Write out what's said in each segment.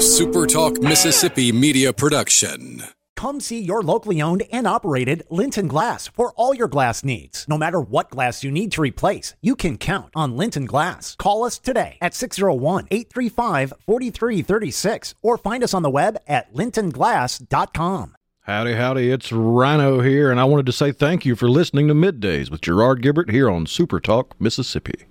A SuperTalk Mississippi media production. Come see your locally owned and operated Linton Glass for all your glass needs. No matter what glass you need to replace, you can count on Linton Glass. Call us today at 601 835 4336 or find us on the web at lintonglass.com. Howdy, howdy, it's Rhino here, and I wanted to say thank you for listening to Middays with Gerard Gibert here on Super Talk, Mississippi.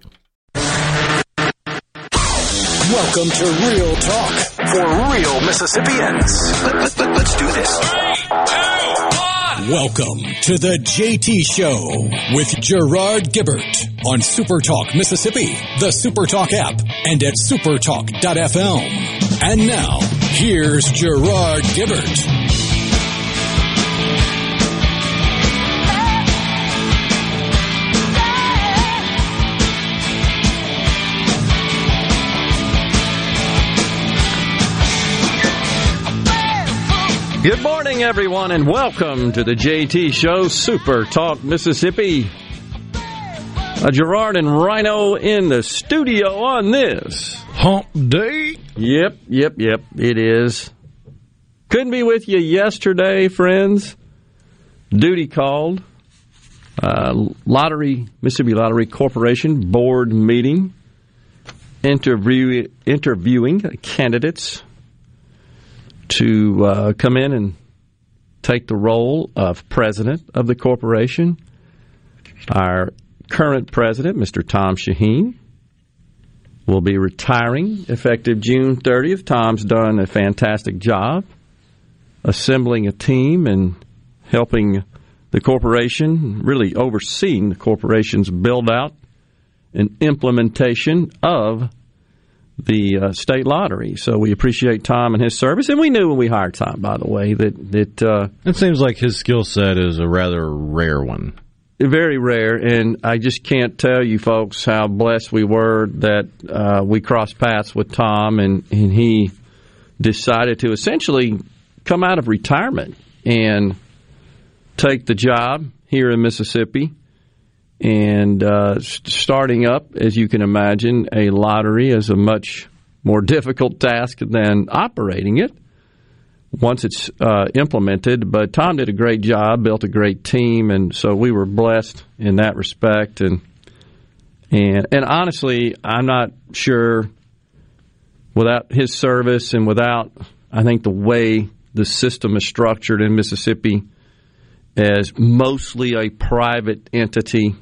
Welcome to Real Talk for real Mississippians. Let, us let, let, do this. Welcome to the JT Show with Gerard Gibert on Super Talk Mississippi, the Super Talk app, and at supertalk.fm. And now, here's Gerard Gibert. Good morning, everyone, and welcome to the JT Show, Super Talk Mississippi. A Gerard and Rhino in the studio on this hump day. Yep, yep, yep, it is. Couldn't be with you yesterday, friends. Duty called. Uh, Lottery, Mississippi Lottery Corporation board meeting, interview, interviewing candidates to uh, come in and take the role of president of the corporation. Our current president, Mr. Tom Shaheen, will be retiring effective June 30th. Tom's done a fantastic job assembling a team and helping the corporation, really overseeing the corporation's build out and implementation of the uh, state lottery. So we appreciate Tom and his service, and we knew when we hired Tom, by the way, that that uh, it seems like his skill set is a rather rare one. Very rare, and I just can't tell you folks how blessed we were that uh, we crossed paths with Tom, and, and he decided to essentially come out of retirement and take the job here in Mississippi and uh, starting up, as you can imagine, a lottery is a much more difficult task than operating it once it's uh, implemented. But Tom did a great job, built a great team, and so we were blessed in that respect. And and and honestly, I'm not sure without his service and without I think the way the system is structured in Mississippi as mostly a private entity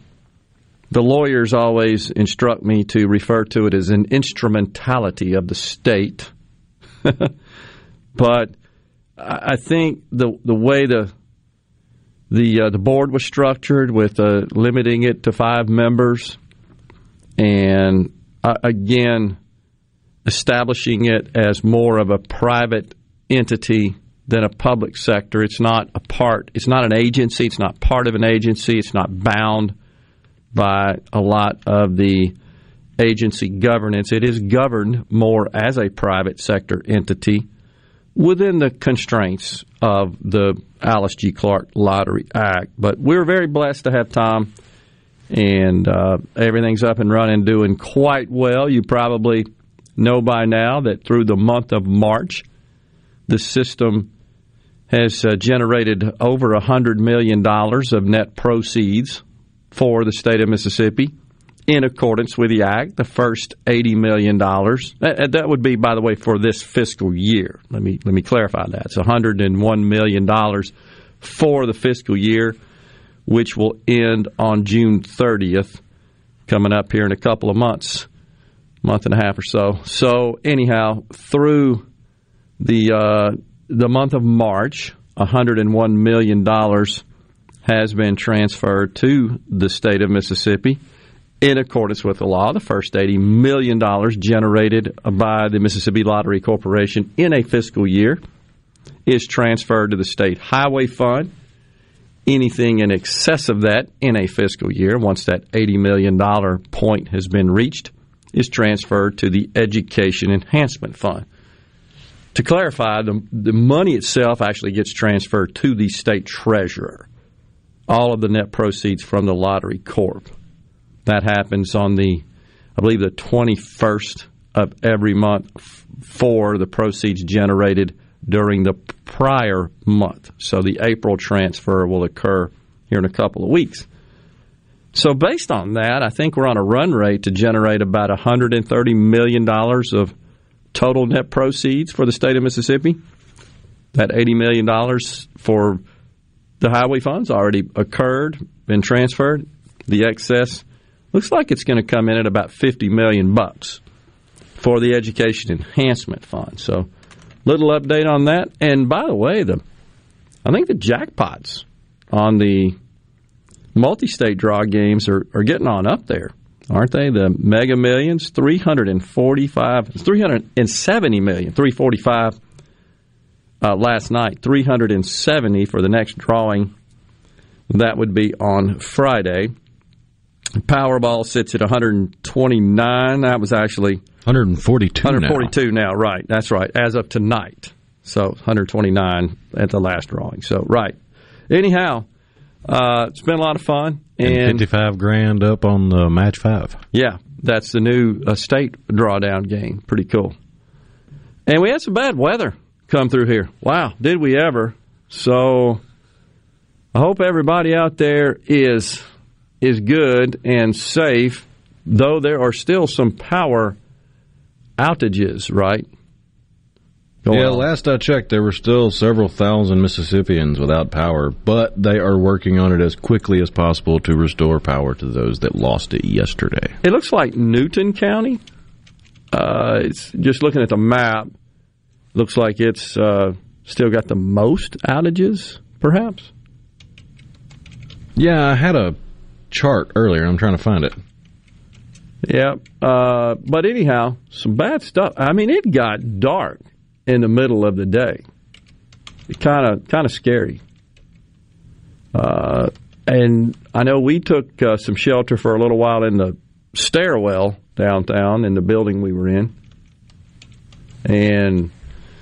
the lawyers always instruct me to refer to it as an instrumentality of the state. but I think the the way the the uh, the board was structured with uh, limiting it to five members, and uh, again establishing it as more of a private entity than a public sector. It's not a part. It's not an agency. It's not part of an agency. It's not bound by a lot of the agency governance. It is governed more as a private sector entity within the constraints of the Alyce G. Clarke Lottery Act. But we're very blessed to have Tom, and uh, everything's up and running, doing quite well. You probably know by now that through the month of March, the system has uh, generated over $100 million of net proceeds for the state of Mississippi in accordance with the act. The first eighty million dollars that would be, by the way, for this fiscal year. Let me let me clarify that. It's one hundred and one million dollars for the fiscal year, which will end on June thirtieth, coming up here in a couple of months, month and a half or so. So anyhow, through the uh, the month of March, one hundred and one million dollars has been transferred to the state of Mississippi in accordance with the law. The first $80 million generated by the Mississippi Lottery Corporation in a fiscal year is transferred to the state highway fund. Anything in excess of that in a fiscal year, once that $80 million point has been reached, is transferred to the Education Enhancement Fund. To clarify, the, the money itself actually gets transferred to the state treasurer all of the net proceeds from the lottery corp. That happens on the, I believe, the 21st of every month for the proceeds generated during the prior month. So the April transfer will occur here in a couple of weeks. So based on that, I think we're on a run rate to generate about $130 million of total net proceeds for the state of Mississippi. That $80 million for the highway funds already occurred, been transferred. The excess looks like it's going to come in at about 50 million bucks for the education enhancement fund. So, little update on that. And by the way, the I think the jackpots on the multi-state draw games are, are getting on up there, aren't they? The Mega Millions, 345, 370 million, 345 uh, last night, 370 for the next drawing. That would be on Friday. Powerball sits at 129. That was actually 142. 142 now. now, right. That's right. As of tonight. So 129 at the last drawing. So, right. Anyhow, uh, it's been a lot of fun. And, And, 55 grand up on the match five. yeah, that's the new uh, state drawdown game. Pretty cool. And we had some bad weather come through here. Wow, did we ever? So I hope everybody out there is is good and safe, though there are still some power outages, right? Yeah, on. last I checked, there were still several thousand Mississippians without power, but they are working on it as quickly as possible to restore power to those that lost it yesterday. It looks like Newton County. Uh, it's just looking at the map. Looks like it's uh, still got the most outages, perhaps. Yeah, I had a chart earlier. I'm trying to find it. Yeah. Uh, but anyhow, some bad stuff. I mean, it got dark in the middle of the day. Kind of, kind of scary. Uh, and I know we took uh, some shelter for a little while in the stairwell downtown in the building we were in. And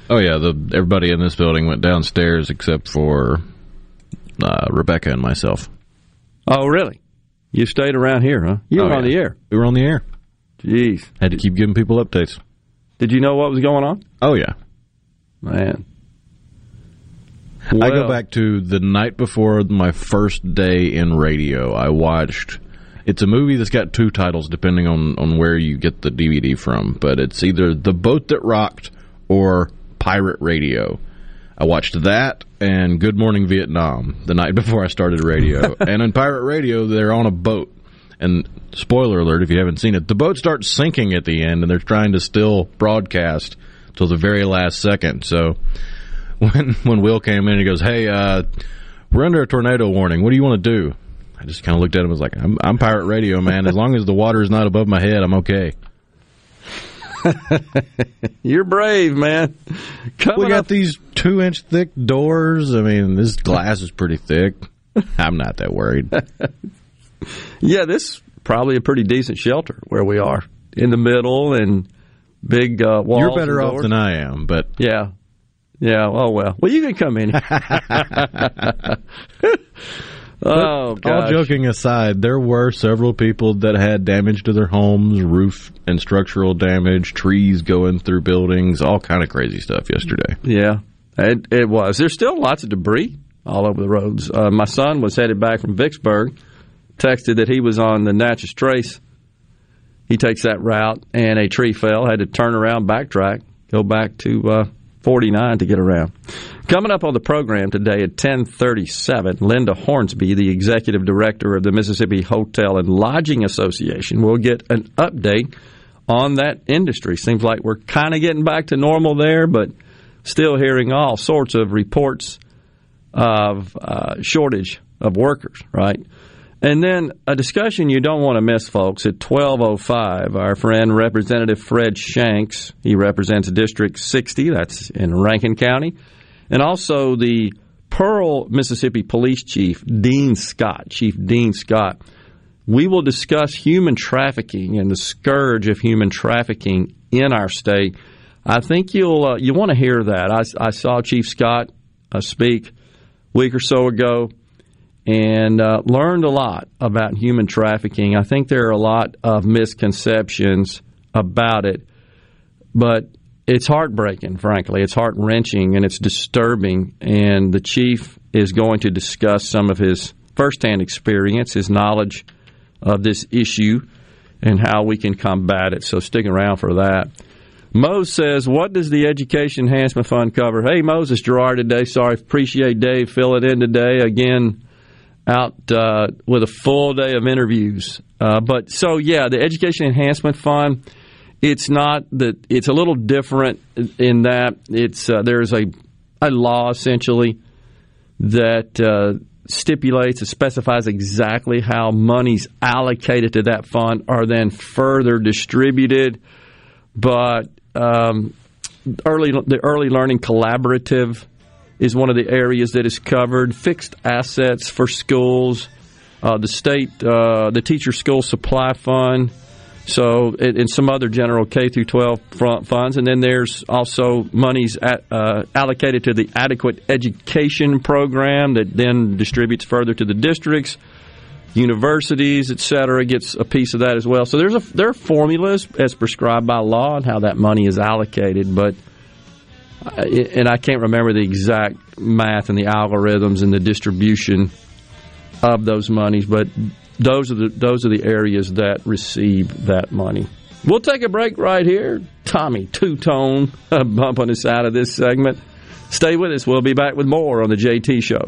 Oh yeah, the everybody in this building went downstairs except for uh, Rebecca and myself. oh, really? You stayed around here, huh? You Oh, were on yeah. the air. We were on the air. Jeez. Had to keep giving people updates. Did you know what was going on? Oh yeah. Man. I go back to the night before my first day in radio. I watched. It's a movie that's got two titles depending on on where you get the DVD from, but it's either The Boat That Rocked or Pirate Radio. I watched that and Good Morning Vietnam the night before I started radio. and in Pirate Radio, they're on a boat. And spoiler alert, if you haven't seen it, the boat starts sinking at the end, and they're trying to still broadcast till the very last second. So when when Will came in, he goes, "Hey, uh, we're under a tornado warning. What do you want to do?" I just kind of looked at him and was like, I'm, "I'm pirate radio, man. As long as the water is not above my head, I'm okay." You're brave, man. Coming We got up, these two inch thick doors. I mean, this glass is pretty thick. I'm not that worried. yeah, this is probably a pretty decent shelter where we are in the middle and big uh, walls. You're better off than I am, but Yeah. Yeah. Oh well. Well, you can come in. oh all joking aside, there were several people that had damage to their homes, roof and structural damage, trees going through buildings, all kind of crazy stuff yesterday. Yeah, it, it was. There's still lots of debris all over the roads. Uh, my son was headed back from Vicksburg, texted that he was on the Natchez Trace. He takes that route, and a tree fell. Had to turn around, backtrack, go back to uh, 49 to get around. Coming up on the program today at 10:37, Linda Hornsby, the executive director of the Mississippi Hotel and Lodging Association, will get an update on that industry. Seems like we're kind of getting back to normal there, but still hearing all sorts of reports of uh, shortage of workers, right? And then a discussion you don't want to miss, folks, at 12.05, our friend Representative Fred Shanks, he represents District 60, that's in Rankin County, and also the Pearl, Mississippi Police Chief, Dean Scott, Chief Dean Scott. We will discuss human trafficking and the scourge of human trafficking in our state. I think you'll uh, you want to hear that. I, I saw Chief Scott uh, speak a week or so ago and uh, learned a lot about human trafficking. I think there are a lot of misconceptions about it. but it's heartbreaking, frankly. It's heart wrenching and it's disturbing. And the chief is going to discuss some of his firsthand experience, his knowledge of this issue, and how we can combat it. So stick around for that. Mose says, What does the Education Enhancement Fund cover? Hey, Moses Gerard today. Sorry, appreciate Dave filling in today. Again, out uh, with a full day of interviews. Uh, but so, yeah, the Education Enhancement Fund, it's not that it's a little different in that it's uh, there's a, a law essentially that uh, stipulates and specifies exactly how monies allocated to that fund are then further distributed. But um, early the early learning collaborative is one of the areas that is covered. Fixed assets for schools, uh, the state, uh, the teacher school supply fund. So, and some other general K through 12 funds, and then there's also monies at, uh, allocated to the adequate education program that then distributes further to the districts universities, et cetera, gets a piece of that as well. So there's a there are formulas as prescribed by law and how that money is allocated, but and I can't remember the exact math and the algorithms and the distribution of those monies, but those are the those are the areas that receive that money. We'll take a break right here. Tommy Two Tone bumping us out of this segment. Stay with us. We'll be back with more on the JT Show.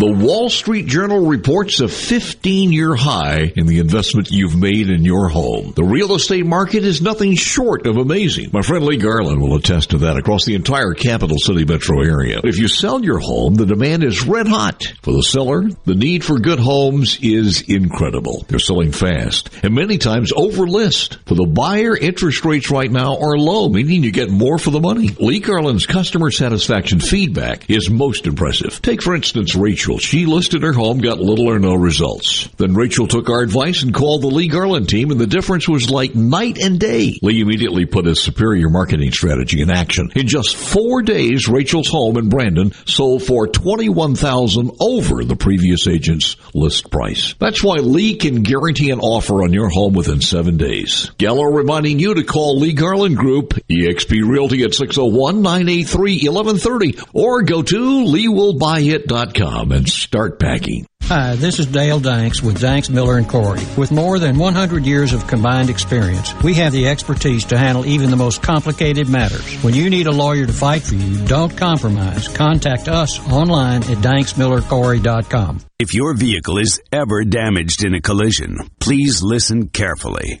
The Wall Street Journal reports a 15 year high in the investment you've made in your home. The real estate market is nothing short of amazing. My friend Lee Garland will attest to that across the entire capital city metro area. If you sell your home, the demand is red hot. For the seller, the need for good homes is incredible. They're selling fast and many times over list. For the buyer, interest rates right now are low, meaning you get more for the money. Lee Garland's customer satisfaction feedback is most impressive. Take for instance Rachel Rachel. She listed her home, got little or no results. Then Rachel took our advice and called the Lee Garland team, and the difference was like night and day. Lee immediately put his superior marketing strategy in action. In just four days, Rachel's home in Brandon sold for twenty-one thousand over the previous agent's list price. That's why Lee can guarantee an offer on your home within seven days. Gallo reminding you to call Lee Garland Group, eXp Realty at 601-983-1130 or go to leewillbuyit.com and start packing. Hi, this is Dale Danks with Danks Miller and Corey. With more than 100 years of combined experience, we have the expertise to handle even the most complicated matters. When you need a lawyer to fight for you, don't compromise. Contact us online at danksmillercorey.com. If your vehicle is ever damaged in a collision, please listen carefully.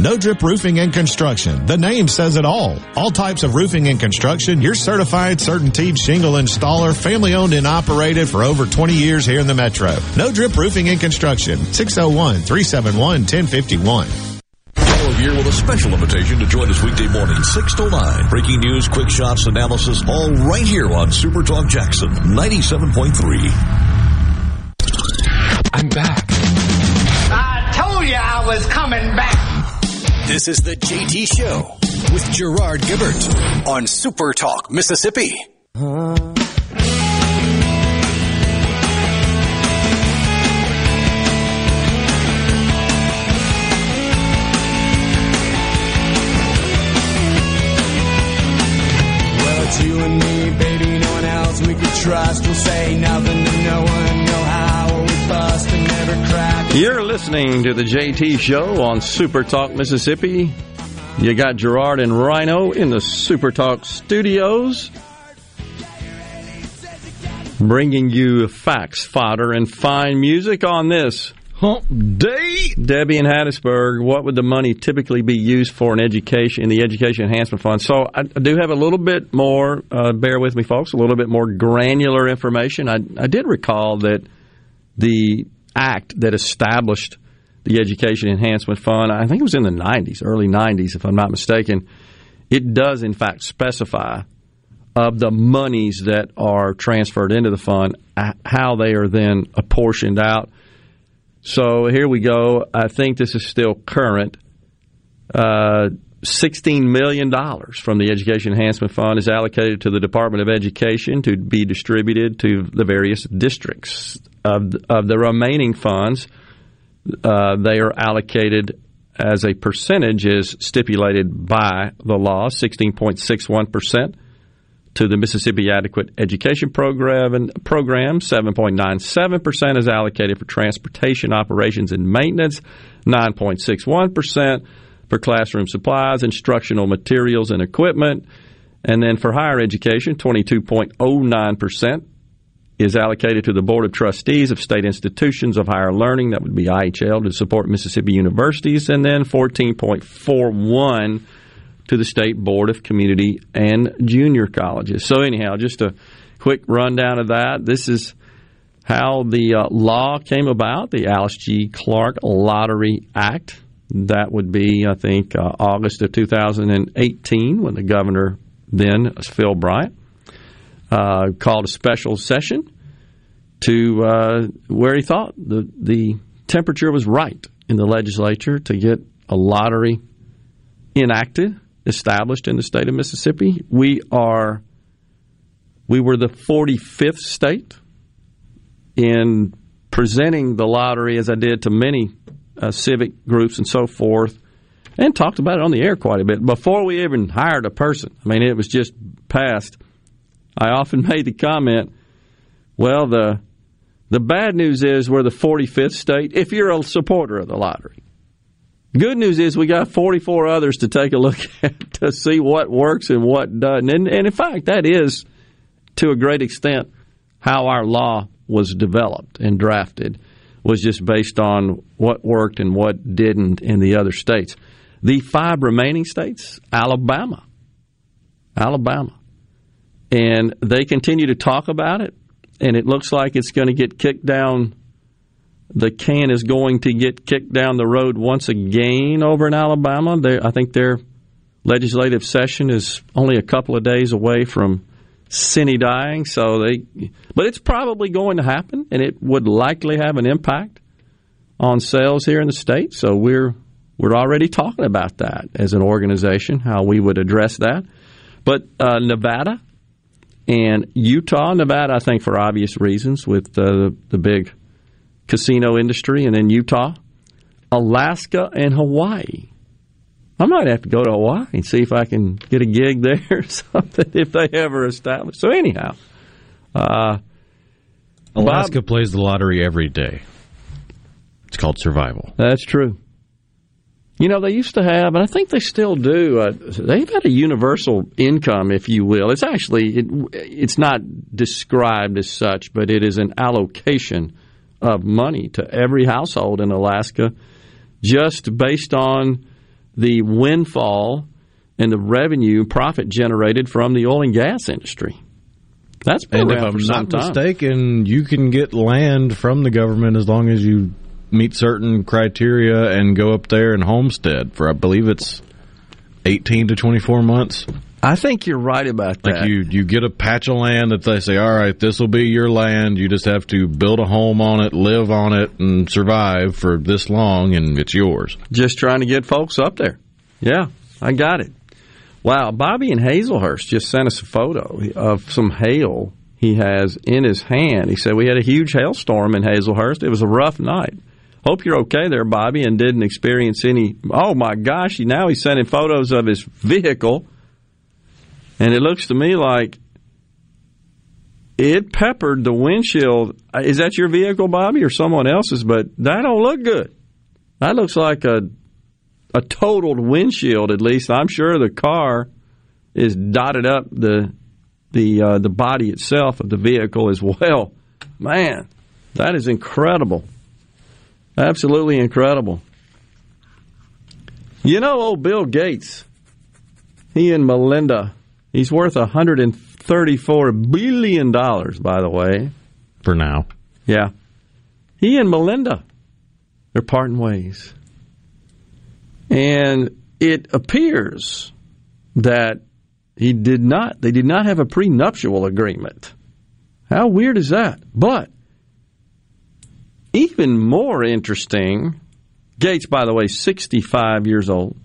No Drip Roofing and Construction. The name says it all. All types of roofing and construction. Your certified CertainTeed shingle installer, family owned and operated for over 20 years here in the Metro. No Drip Roofing and Construction. 601-371-1051. here with a special invitation to join us weekday morning, 6 to 9. Breaking news, quick shots, analysis, all right here on Super Talk Jackson 97.3. I'm back. I told you I was coming back. This is the JT Show with Gerard Gibert on Super Talk, Mississippi. Well, it's you and me, baby, no one else we could trust. We'll say nothing to no one, know how we bust and never crack. You're listening to the JT Show on Super Talk Mississippi. You got Gerard and Rhino in the Super Talk studios, bringing you facts, fodder, and fine music on this Hump Day. Debbie in Hattiesburg, what would the money typically be used for in education, in the Education Enhancement Fund? So I, do have a little bit more, uh, bear with me, folks, a little bit more granular information. I, I did recall that the act that established the Education Enhancement Fund, I think it was in the 90s, early 90s, if I'm not mistaken, it does in fact specify of the monies that are transferred into the fund, uh, how they are then apportioned out. So here we go. I think this is still current. Uh, $16 million from the Education Enhancement Fund is allocated to the Department of Education to be distributed to the various districts. Of, of the remaining funds, uh, they are allocated as a percentage is stipulated by the law, 16.61% to the Mississippi Adequate Education Program, and program. 7.97% is allocated for transportation operations and maintenance, 9.61% for classroom supplies, instructional materials and equipment, and then for higher education, 22.09% is allocated to the Board of Trustees of State Institutions of Higher Learning, that would be IHL, to support Mississippi universities, and then 14.41 to the State Board of Community and Junior Colleges. So, anyhow, just a quick rundown of that. This is how the uh, law came about the Alyce G. Clarke Lottery Act. That would be, I think, uh, August of 2018 when the governor then, Phil Bryant, uh, called a special session to uh, where he thought the, the temperature was right in the legislature to get a lottery enacted established in the state of Mississippi. We are we were the 45th state in presenting the lottery as I did to many uh, civic groups and so forth and talked about it on the air quite a bit before we even hired a person. I mean, it was just passed. I often made the comment, well, the the bad news is we're the 45th state if you're a supporter of the lottery. Good news is we got 44 others to take a look at to see what works and what doesn't. And, and in fact, that is to a great extent how our law was developed and drafted was just based on what worked and what didn't in the other states. The five remaining states, Alabama, Alabama, and they continue to talk about it, and it looks like it's going to get kicked down the can is going to get kicked down the road once again over in Alabama. They, I think their legislative session is only a couple of days away from sine dying. So they, but it's probably going to happen, and it would likely have an impact on sales here in the state. So we're we're already talking about that as an organization, how we would address that. But uh, Nevada and Utah, Nevada, I think for obvious reasons, with uh, the big casino industry, and then Utah, Alaska, and Hawaii. I might have to go to Hawaii and see if I can get a gig there or something if they ever establish. So anyhow, uh, Alaska Bob, plays the lottery every day. It's called survival. That's true. You know, they used to have, and I think they still do. Uh, they've had a universal income, if you will. It's actually it, it's not described as such, but it is an allocation of money to every household in Alaska, just based on the windfall and the revenue profit generated from the oil and gas industry. That's been and if I'm not time. mistaken, you can get land from the government as long as you meet certain criteria and go up there and homestead for I believe it's 18 to 24 months. I think you're right about that. Like you, you get a patch of land that they say, all right, this will be your land. You just have to build a home on it, live on it, and survive for this long, and it's yours. Just trying to get folks up there. Yeah, I got it. Wow, Bobby in Hazelhurst just sent us a photo of some hail he has in his hand. He said we had a huge hailstorm in Hazelhurst. It was a rough night. Hope you're okay there, Bobby, and didn't experience any. Oh my gosh! Now he's sending photos of his vehicle, and it looks to me like it peppered the windshield. Is that your vehicle, Bobby, or someone else's? But that don't look good. That looks like a a totaled windshield. At least I'm sure the car is dotted up the the uh, the body itself of the vehicle as well. Man, that is incredible. Absolutely incredible. You know, old Bill Gates, he and Melinda, he's worth $134 billion, by the way. For now. Yeah. He and Melinda, they're parting ways. And it appears that he did not, they did not have a prenuptial agreement. How weird is that? But even more interesting, Gates, by the way, 65 years old,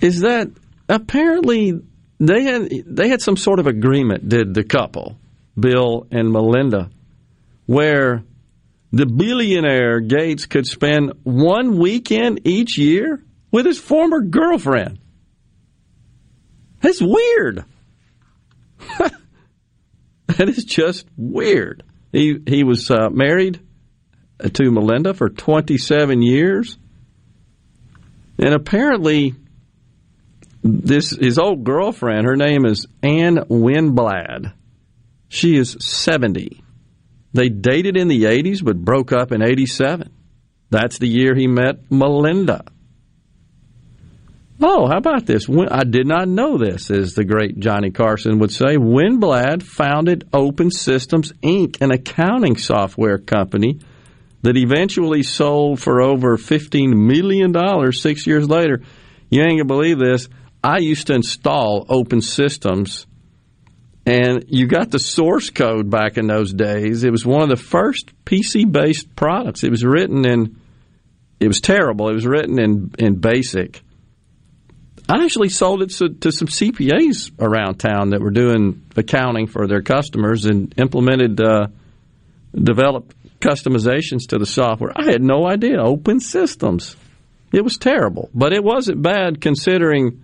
is that apparently they had they had some sort of agreement, did the couple, Bill and Melinda, where the billionaire Gates could spend one weekend each year with his former girlfriend. That's weird. that is just weird. He he was uh, married to Melinda for 27 years, and apparently, this his old girlfriend. Her name is Ann Winblad. She is 70. They dated in the 80s, but broke up in 87. That's the year he met Melinda. Oh, how about this? I did not know this, as the great Johnny Carson would say. Winblad founded Open Systems Inc., an accounting software company that eventually sold for over $15 million six years later. You ain't going to believe this. I used to install Open Systems, and you got the source code back in those days. It was one of the first PC based products. It was written in, it was terrible. It was written in, in BASIC I actually sold it to, to, some CPAs around town that were doing accounting for their customers and implemented, uh, developed customizations to the software. I had no idea. Open systems. It was terrible, but it wasn't bad considering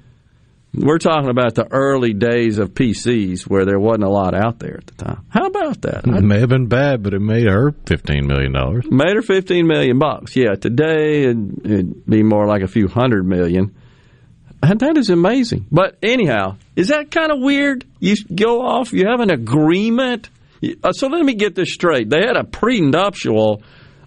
we're talking about the early days of PCs where there wasn't a lot out there at the time. How about that? It may have been bad, but it made her fifteen million dollars. Made her fifteen million bucks. Yeah, today it'd, it'd be more like a few hundred million. That is amazing. But anyhow, is that kind of weird? You go off, you have an agreement. Uh, so let me get this straight. They had a prenuptial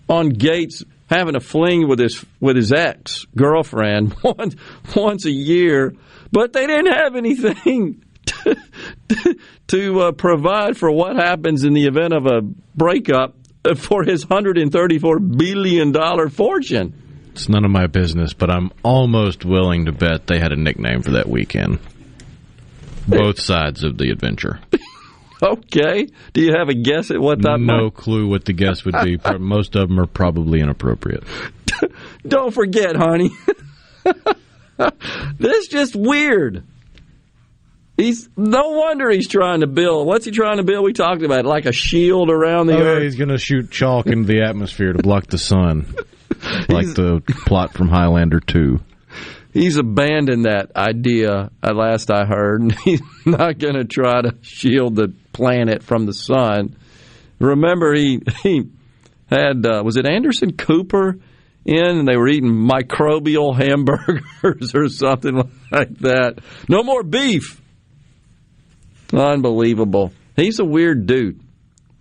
on Gates having a fling with his with his ex girlfriend once once a year, but they didn't have anything to, to uh, provide for what happens in the event of a breakup for his hundred and thirty four billion dollar fortune. It's none of my business, but I'm almost willing to bet they had a nickname for that weekend. Both sides of the adventure. okay. Do you have a guess at what that? No might... clue what the guess would be. Most of them are probably inappropriate. Don't forget, honey. this is just weird. He's no wonder he's trying to build. What's he trying to build? We talked about it, like a shield around the oh, earth. He's going to shoot chalk into the atmosphere to block the sun like the plot from Highlander 2. He's abandoned that idea, at last I heard, and he's not going to try to shield the planet from the sun. Remember, he, he had, uh, was it Anderson Cooper in, and they were eating microbial hamburgers or something like that. No more beef. Unbelievable. He's a weird dude.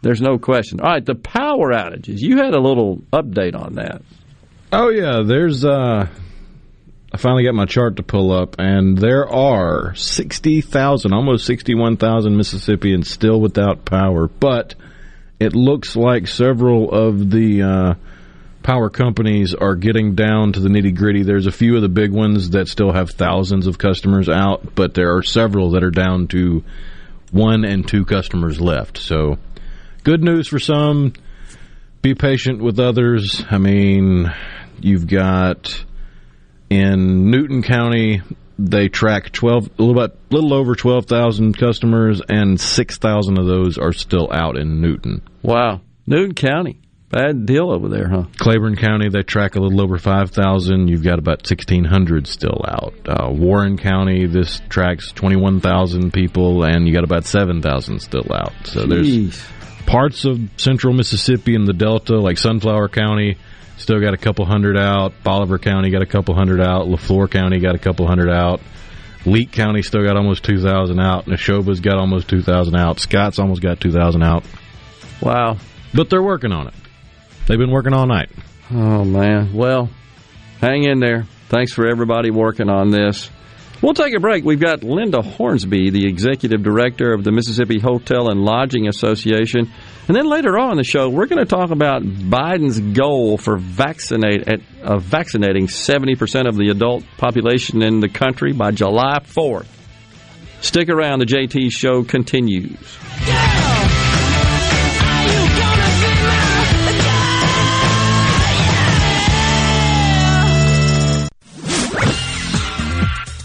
There's no question. All right, the power outages. You had a little update on that. Oh yeah, there's uh I finally got my chart to pull up and there are 60,000, almost 61,000 Mississippians still without power, but it looks like several of the uh, power companies are getting down to the nitty gritty. There's a few of the big ones that still have thousands of customers out, but there are several that are down to one and two customers left. So, good news for some. Be patient with others. I mean, You've got In Newton County, they track 12 a little bit little over 12,000 customers and 6,000 of those are still out in Newton. Wow. Newton County. Bad deal over there, huh? Claiborne County, they track a little over 5,000. You've got about 1,600 still out. Uh, Warren County, this tracks 21,000 people, and you got about 7,000 still out. So Jeez. there's parts of central Mississippi and the Delta, like Sunflower County, still got a couple hundred out. Bolivar County got a couple hundred out. LeFlore County got a couple hundred out. Leake County still got almost 2,000 out. Neshoba's got almost 2,000 out. Scott's almost got 2,000 out. Wow. But they're working on it. They've been working all night. Oh, man. Well, hang in there. Thanks for everybody working on this. We'll take a break. We've got Linda Hornsby, the executive director of the Mississippi Hotel and Lodging Association. And then later on in the show, we're going to talk about Biden's goal for vaccinate at, uh, vaccinating 70% of the adult population in the country by July 4th. Stick around. The JT show continues.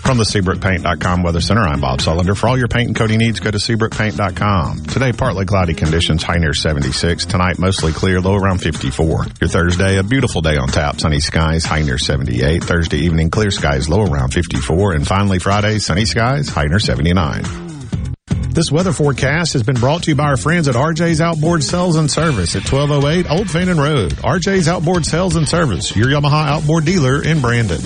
From the SeabrookPaint.com Weather Center, I'm Bob Sullender. For all your paint and coating needs, go to SeabrookPaint.com. Today, partly cloudy conditions, high near 76. Tonight, mostly clear, low around 54. Your Thursday, a beautiful day on tap, sunny skies, high near 78. Thursday evening, clear skies, low around 54. And finally, Friday, sunny skies, high near 79. This weather forecast has been brought to you by our friends at RJ's Outboard Sales and Service at 1208 Old Fannin Road. RJ's Outboard Sales and Service, your Yamaha outboard dealer in Brandon.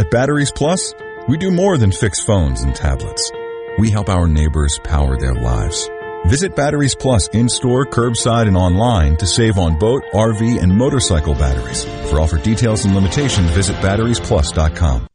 At Batteries Plus, we do more than fix phones and tablets. We help our neighbors power their lives. Visit Batteries Plus in-store, curbside, and online to save on boat, RV, and motorcycle batteries. For offer details and limitations, visit batteriesplus.com.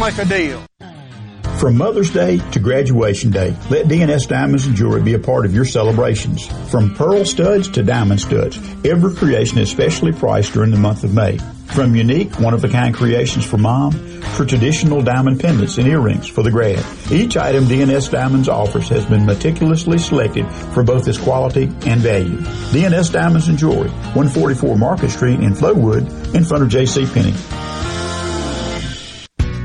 make a deal. From Mother's Day to graduation day, let DNS Diamonds and Jewelry be a part of your celebrations. From pearl studs to diamond studs, every creation is specially priced during the month of May. From unique, one-of-a-kind creations for mom to traditional diamond pendants and earrings for the grad. Each item DNS Diamonds offers has been meticulously selected for both its quality and value. DNS Diamonds and Jewelry, 144 Market Street in Flowood in front of J.C. Penney.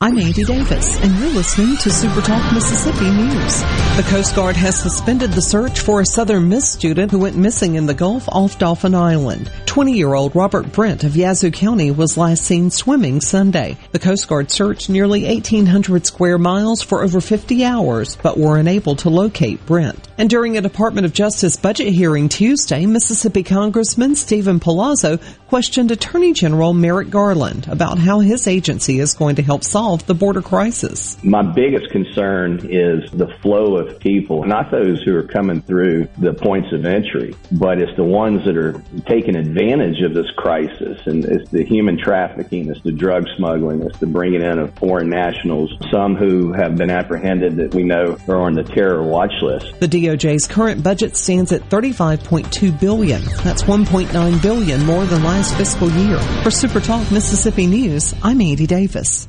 I'm Andy Davis, and you're listening to Super Talk Mississippi News. The Coast Guard has suspended the search for a Southern Miss student who went missing in the Gulf off Dauphin Island. 20-year-old Robert Brent of Yazoo County was last seen swimming Sunday. The Coast Guard searched nearly 1,800 square miles for over 50 hours, but were unable to locate Brent. And during a Department of Justice budget hearing Tuesday, Mississippi Congressman Steven Palazzo questioned Attorney General Merrick Garland about how his agency is going to help solve the border crisis. My biggest concern is the flow of people, not those who are coming through the points of entry, but it's the ones that are taking advantage of this crisis. And it's the human trafficking, it's the drug smuggling, it's the bringing in of foreign nationals, some who have been apprehended that we know are on the terror watch list. The DOJ's current budget stands at 35.2 billion. That's 1.9 billion more than last fiscal year. For Super Talk Mississippi News, I'm Andy Davis.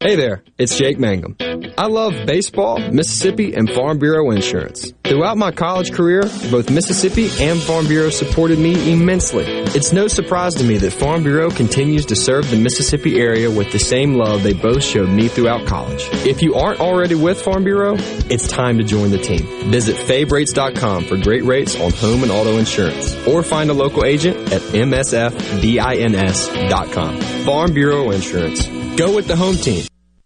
Hey there, it's Jake Mangum. I love baseball, Mississippi, and Farm Bureau insurance. Throughout my college career, both Mississippi and Farm Bureau supported me immensely. It's no surprise to me that Farm Bureau continues to serve the Mississippi area with the same love they both showed me throughout college. If you aren't already with Farm Bureau, it's time to join the team. Visit favrates.com for great rates on home and auto insurance, or find a local agent at msfbins.com. Farm Bureau Insurance. Go with the home team.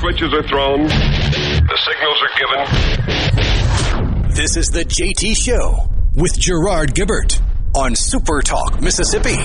Switches are thrown. The signals are given. This is the JT Show with Gerard Gibert on Super Talk Mississippi.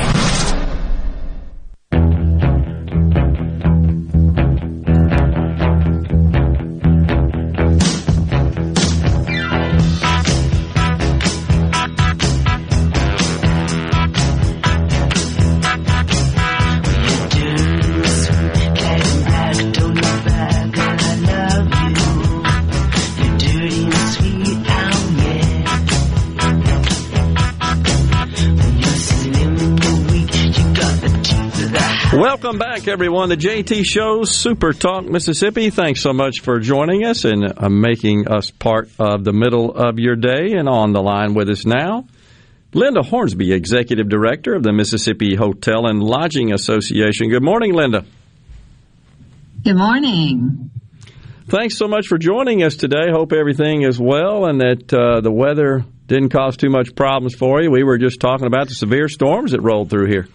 Back, everyone. The JT Show, Super Talk Mississippi. Thanks so much for joining us and uh, making us part of the middle of your day. And on the line with us now, Linda Hornsby, Executive Director of the Mississippi Hotel and Lodging Association. Good morning, Linda. Good morning. Thanks so much for joining us today. Hope everything is well and that uh, the weather didn't cause too much problems for you. We were just talking about the severe storms that rolled through here.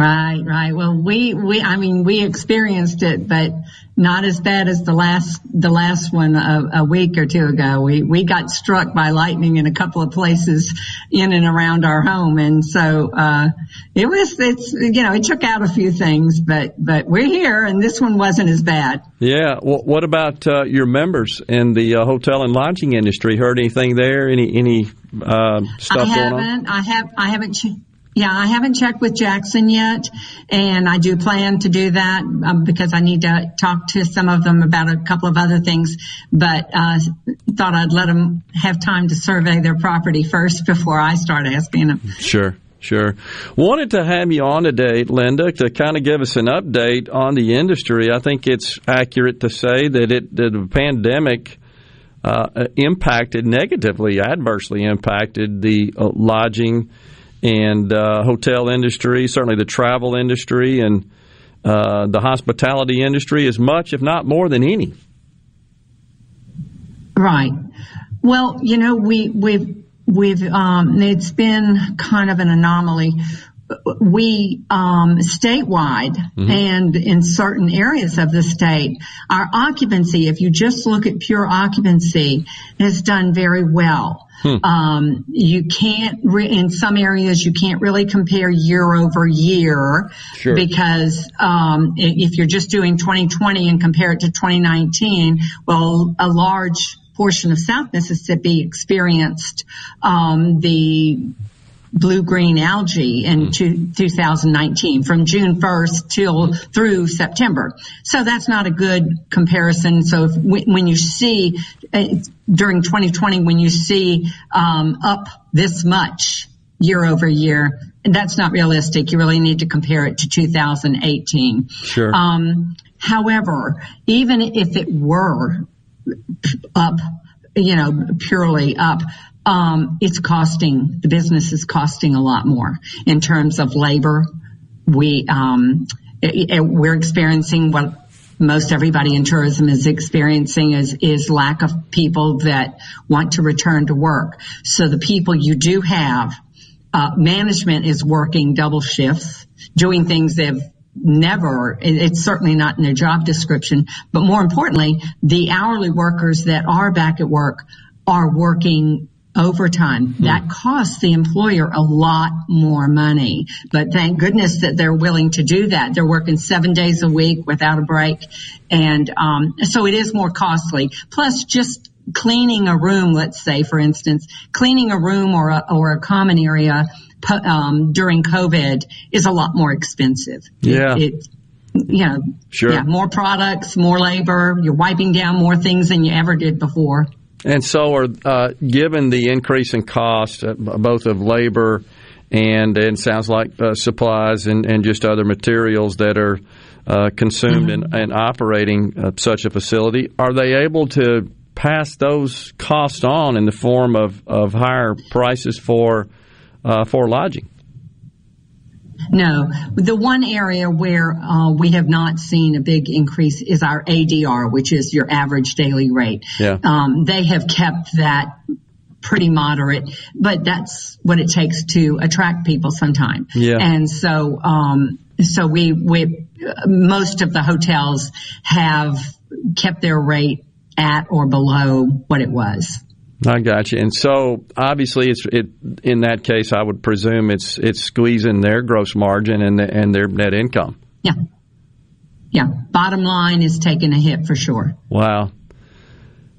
Right, right. Well, we, we, I mean, we experienced it, but not as bad as the last, the last one a, a, week or two ago. We, we got struck by lightning in a couple of places in and around our home. And so, uh, it was, it's, you know, it took out a few things, but, but we're here and this one wasn't as bad. Yeah. Well, what about, uh, your members in the uh, hotel and lodging industry? Heard anything there? Any, any, uh, stuff I going on? I have, I haven't. Yeah, I haven't checked with Jackson yet, and I do plan to do that um, because I need to talk to some of them about a couple of other things. But uh, thought I'd let them have time to survey their property first before I start asking them. Sure. Sure. Wanted to have you on today, Linda, to kind of give us an update on the industry. I think it's accurate to say that it that the pandemic uh, impacted negatively, adversely impacted the uh, lodging and uh, hotel industry, certainly the travel industry and uh, the hospitality industry as much, if not more than any. Right. Well, you know, we we've we've um, it's been kind of an anomaly. We um, statewide mm-hmm. and in certain areas of the state, our occupancy, if you just look at pure occupancy, has done very well. Hmm. Um, you can't, re- in some areas, you can't really compare year over year sure. because um, if you're just doing 2020 and compare it to 2019, well, a large portion of South Mississippi experienced um, the blue green algae in two, 2019 from June 1st till through September. So that's not a good comparison. So if, when you see uh, during 2020, when you see um, up this much year over year, that's not realistic. You really need to compare it to 2018. Sure. Um, however, even if it were up, you know, purely up, um, it's costing the business is costing a lot more in terms of labor. We um, it, it, we're experiencing what most everybody in tourism is experiencing is is lack of people that want to return to work. So the people you do have, uh, management is working double shifts, doing things they've never, it's certainly not in their job description, but more importantly, the hourly workers that are back at work are working overtime. Hmm. That costs the employer a lot more money. But thank goodness that they're willing to do that. They're working seven days a week without a break. And um, so it is more costly. Plus just cleaning a room, let's say, for instance, cleaning a room or a, or a common area um, during COVID is a lot more expensive. Yeah. It, it, you know, sure. yeah, more products, more labor. You're wiping down more things than you ever did before. And so, are uh, given the increase in cost, uh, both of labor and it sounds like uh, supplies and, and just other materials that are uh, consumed mm-hmm. in, in, operating uh, such a facility, are they able to pass those costs on in the form of, of higher prices for uh, for lodging? No, the one area where uh, we have not seen a big increase is our ADR, which is your average daily rate. Yeah. Um, they have kept that pretty moderate, but that's what it takes to attract people sometimes. Yeah. And so, um, so we, we, most of the hotels have kept their rate at or below what it was. I got you. And so obviously, it's it in that case, I would presume it's it's squeezing their gross margin and the, and their net income. Yeah, yeah. Bottom line is taking a hit for sure. Wow.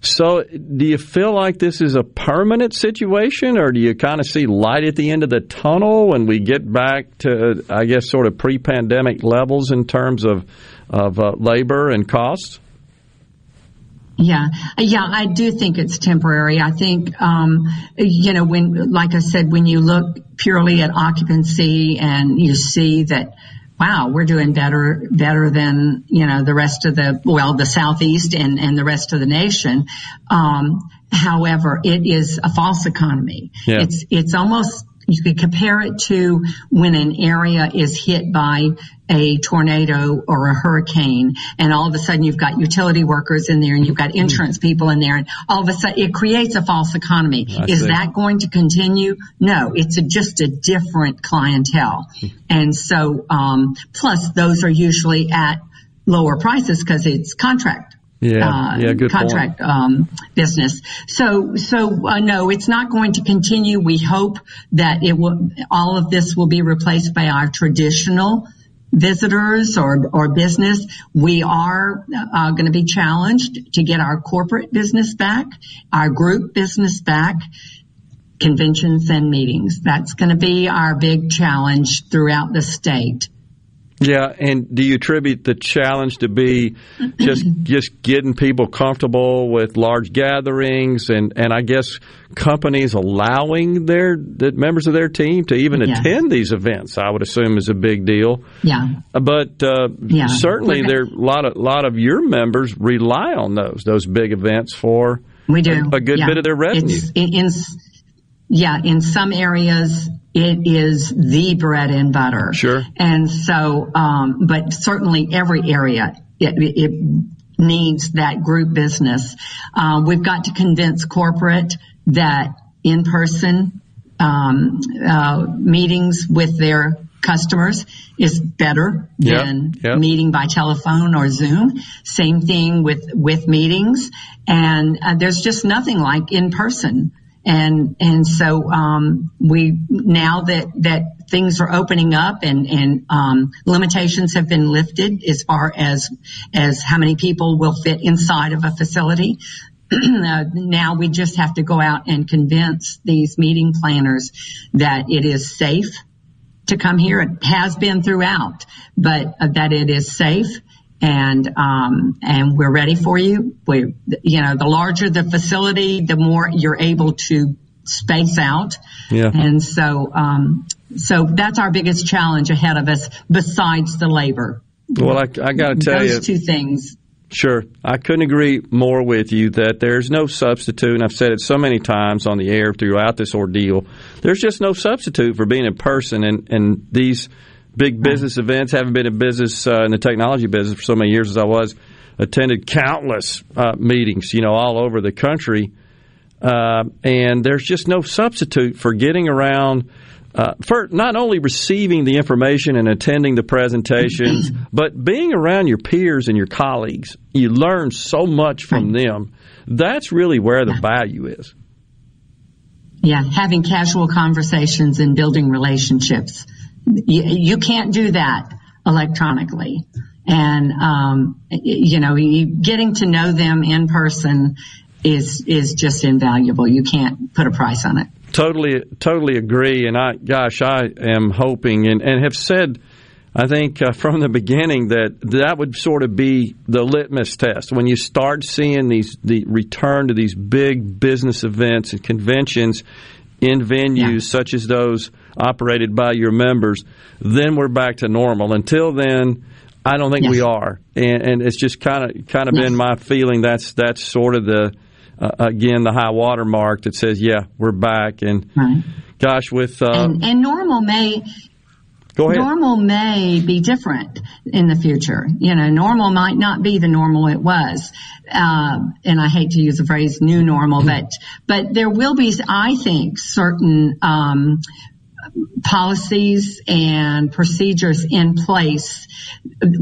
So, do you feel like this is a permanent situation, or do you kind of see light at the end of the tunnel when we get back to, I guess, sort of pre-pandemic levels in terms of of uh, labor and costs? Yeah, yeah, I do think it's temporary. I think, um, you know, when, like I said, when you look purely at occupancy and you see that, wow, we're doing better, better than, you know, the rest of the, well, the Southeast and, and the rest of the nation. Um, however, it is a false economy. Yeah. It's, it's almost, you could compare it to when an area is hit by a tornado or a hurricane and all of a sudden you've got utility workers in there and you've got insurance people in there and all of a sudden it creates a false economy. I is see. that going to continue? No, it's a, just a different clientele. and so, um, plus those are usually at lower prices because it's contract Yeah, uh, yeah, good contract point. um, business. So, so uh, no, it's not going to continue. We hope that it will. All of this will be replaced by our traditional visitors or or business. We are uh, going to be challenged to get our corporate business back, our group business back. Conventions and meetings. That's going to be our big challenge throughout the state. Yeah, and do you attribute the challenge to be just just getting people comfortable with large gatherings and, and I guess companies allowing their the members of their team to even Yeah. attend these events? I would assume is a big deal. Yeah. But uh, Yeah. certainly there a lot of lot of your members rely on those those big events for We do a, a good Yeah. bit of their revenue. It's, in yeah, in some areas it is the bread and butter. Sure. And so, um, but certainly every area it, it needs that group business. Uh, we've got to convince corporate that in person um, uh, meetings with their customers is better Yeah, than yeah. meeting by telephone or Zoom. Same thing with with meetings, and uh, there's just nothing like in person. And and so um, we now that that things are opening up and and um, limitations have been lifted as far as as how many people will fit inside of a facility. now we just have to go out and convince these meeting planners that it is safe to come here. It has been throughout, but uh, that it is safe and um, and we're ready for you. We, you know, the larger the facility, the more you're able to space out. Yeah. And so, um, so that's our biggest challenge ahead of us, besides the labor. Well, I, I got to tell Those you, two things. Sure. I couldn't agree more with you that there's no substitute, and I've said it so many times on the air throughout this ordeal. There's just no substitute for being in person, and, and these big business events, haven't been in business uh, in the technology business for so many years as I was, attended countless uh, meetings, you know, all over the country. Uh, and there's just no substitute for getting around uh, for not only receiving the information and attending the presentations, but being around your peers and your colleagues. You learn so much from them. That's really where the value is. Yeah, having casual conversations and building relationships. You, you can't do that electronically. And, um, you know, getting to know them in person is, is just invaluable. You can't put a price on it. Totally, totally agree. And I, gosh, I am hoping and, and have said, I think uh, from the beginning that that would sort of be the litmus test when you start seeing these the return to these big business events and conventions in venues yeah. such as those operated by your members. Then we're back to normal. Until then, I don't think yes. we are, and, and, it's just kind of kind of yes. been my feeling. That's that's sort of the uh, again the high water mark that says, yeah, we're back. And right. gosh, with uh, and, and, normal may go ahead. normal may be different in the future. You know, normal might not be the normal it was. Uh, and I hate to use the phrase new normal, but but there will be, I think, certain um, policies and procedures in place.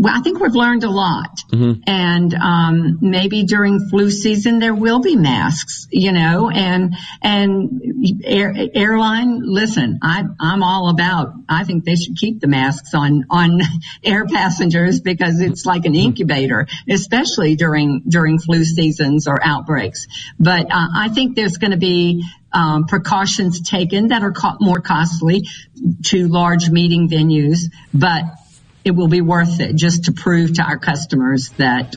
I think we've learned a lot. Mm-hmm. And um, maybe during flu season there will be masks, you know, and and air, airline. Listen, I, I'm all about. I think they should keep the masks on on air passengers because it's like an incubator, especially during during flu seasons or outbreaks. But uh, I think there's going to be um, precautions taken that are co- more costly to large meeting venues, but it will be worth it just to prove to our customers that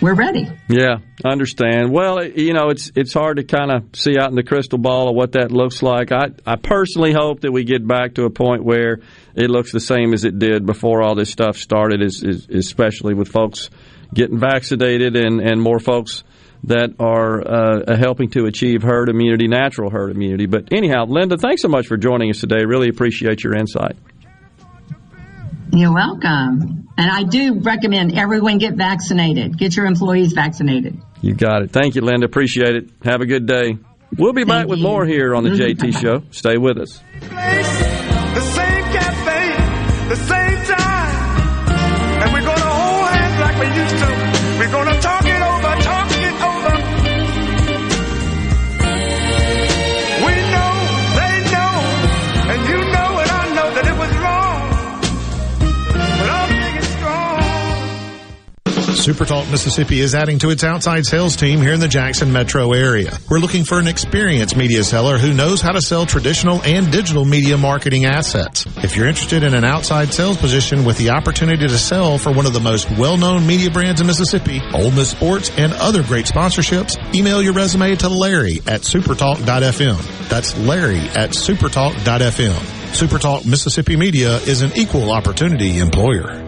we're ready. Yeah, I understand. Well, you know, it's it's hard to kind of see out in the crystal ball of what that looks like. I I personally hope that we get back to a point where it looks the same as it did before all this stuff started, is, is, especially with folks getting vaccinated and and more folks that are uh, helping to achieve herd immunity, natural herd immunity. But anyhow, Linda, thanks so much for joining us today. Really appreciate your insight. You're welcome. And I do recommend everyone get vaccinated. Get your employees vaccinated. You got it. Thank you, Linda. Appreciate it. Have a good day. We'll be back with more here on the JT Show. Stay with us. SuperTalk Mississippi is adding to its outside sales team here in the Jackson metro area. We're looking for an experienced media seller who knows how to sell traditional and digital media marketing assets. If you're interested in an outside sales position with the opportunity to sell for one of the most well-known media brands in Mississippi, Ole Miss Sports, and other great sponsorships, email your resume to Larry at supertalk.fm. That's Larry at supertalk.fm. Supertalk Mississippi Media is an equal opportunity employer.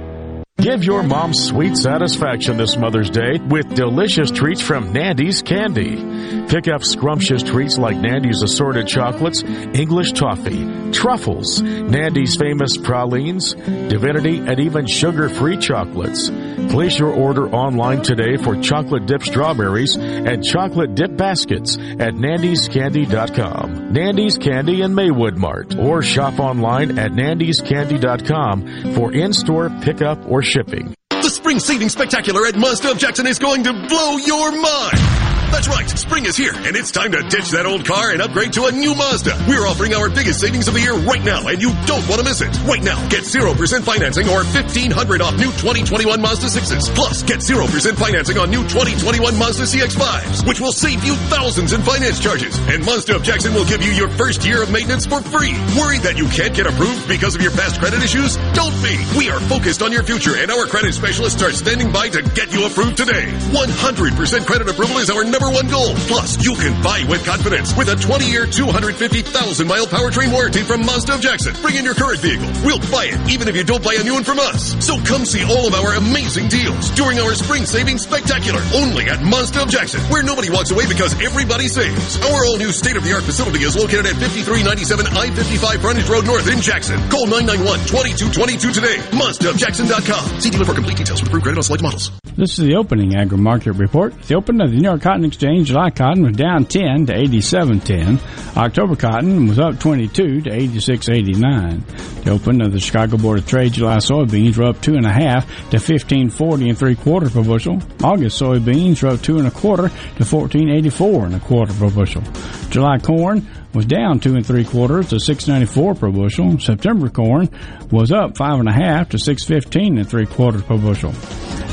Give your mom sweet satisfaction this Mother's Day with delicious treats from Nandy's Candy. Pick up scrumptious treats like Nandy's assorted chocolates, English toffee, truffles, Nandy's famous pralines, divinity, and even sugar-free chocolates. Place your order online today for chocolate dip strawberries and chocolate dip baskets at nandyscandy.com. Nandy's Candy in Maywood Mart or shop online at nandyscandy.com for in-store pickup or shipping. The spring seating spectacular at Mazda of Jackson is going to blow your mind. That's right, spring is here, and it's time to ditch that old car and upgrade to a new Mazda. We're offering our biggest savings of the year right now, and you don't want to miss it. Right now, get 0% financing or 1500 off new 2021 Mazda 6s. Plus, get 0% financing on new 2021 Mazda CX-5s, which will save you thousands in finance charges. And Mazda of Jackson will give you your first year of maintenance for free. Worried that you can't get approved because of your past credit issues? Don't be. We are focused on your future, and our credit specialists are standing by to get you approved today. 100% credit approval is our number one goal. Plus, you can buy with confidence with a 20-year, 250,000-mile powertrain warranty from Mazda of Jackson. Bring in your current vehicle. We'll buy it, even if you don't buy a new one from us. So come see all of our amazing deals during our spring savings spectacular, only at Mazda of Jackson, where nobody walks away because everybody saves. Our all-new state-of-the-art facility is located at 5397 I-55 Frontage Road North in Jackson. Call 991-2222 today. MazdaofJackson.com. See dealer for complete details with approved credit on select models. This is the opening agri market report. The open of the New York Cotton Exchange, July cotton was down 10 to 87.10. October cotton was up 22 to 86.89. The open of the Chicago Board of Trade, July soybeans were up two and a half to 15.40 and three quarters per bushel. August soybeans were up two and a quarter to 14.84 and a quarter per bushel. July corn was down two and three quarters to six ninety four per bushel. September corn was up five and a half to six fifteen and three quarters per bushel.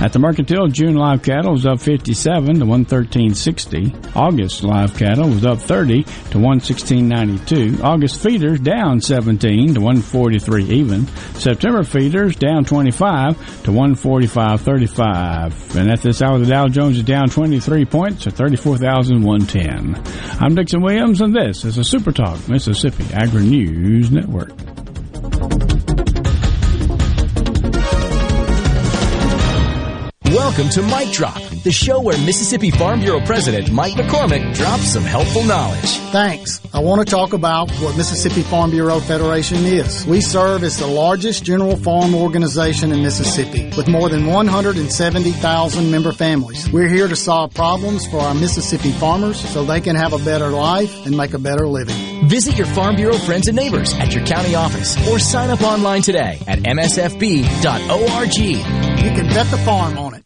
At the mercantile, June live cattle was up 57 to 113.60. August live cattle was up 30 to 116.92. August feeders down 17 to 143 even. September feeders down 25 to 145.35. And at this hour, the Dow Jones is down 23 points to 34,110. I'm Dixon Williams, and this is the Super Talk Mississippi Agri News Network. Welcome to Mike Drop, the show where Mississippi Farm Bureau President Mike McCormick drops some helpful knowledge. Thanks. I want to talk about what Mississippi Farm Bureau Federation is. We serve as the largest general farm organization in Mississippi with more than 170,000 member families. We're here to solve problems for our Mississippi farmers so they can have a better life and make a better living. Visit your Farm Bureau friends and neighbors at your county office or sign up online today at msfb.org. You can bet the farm on it.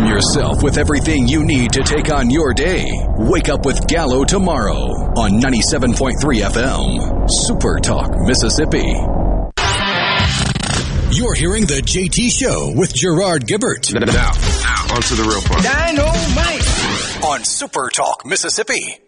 Arm yourself with everything you need to take on your day. Wake up with Gallo tomorrow on 97.3 FM. Super Talk, Mississippi. You're hearing the JT Show with Gerard Gibert. Now, now, on to the real part. Dynamite! On Super Talk, Mississippi.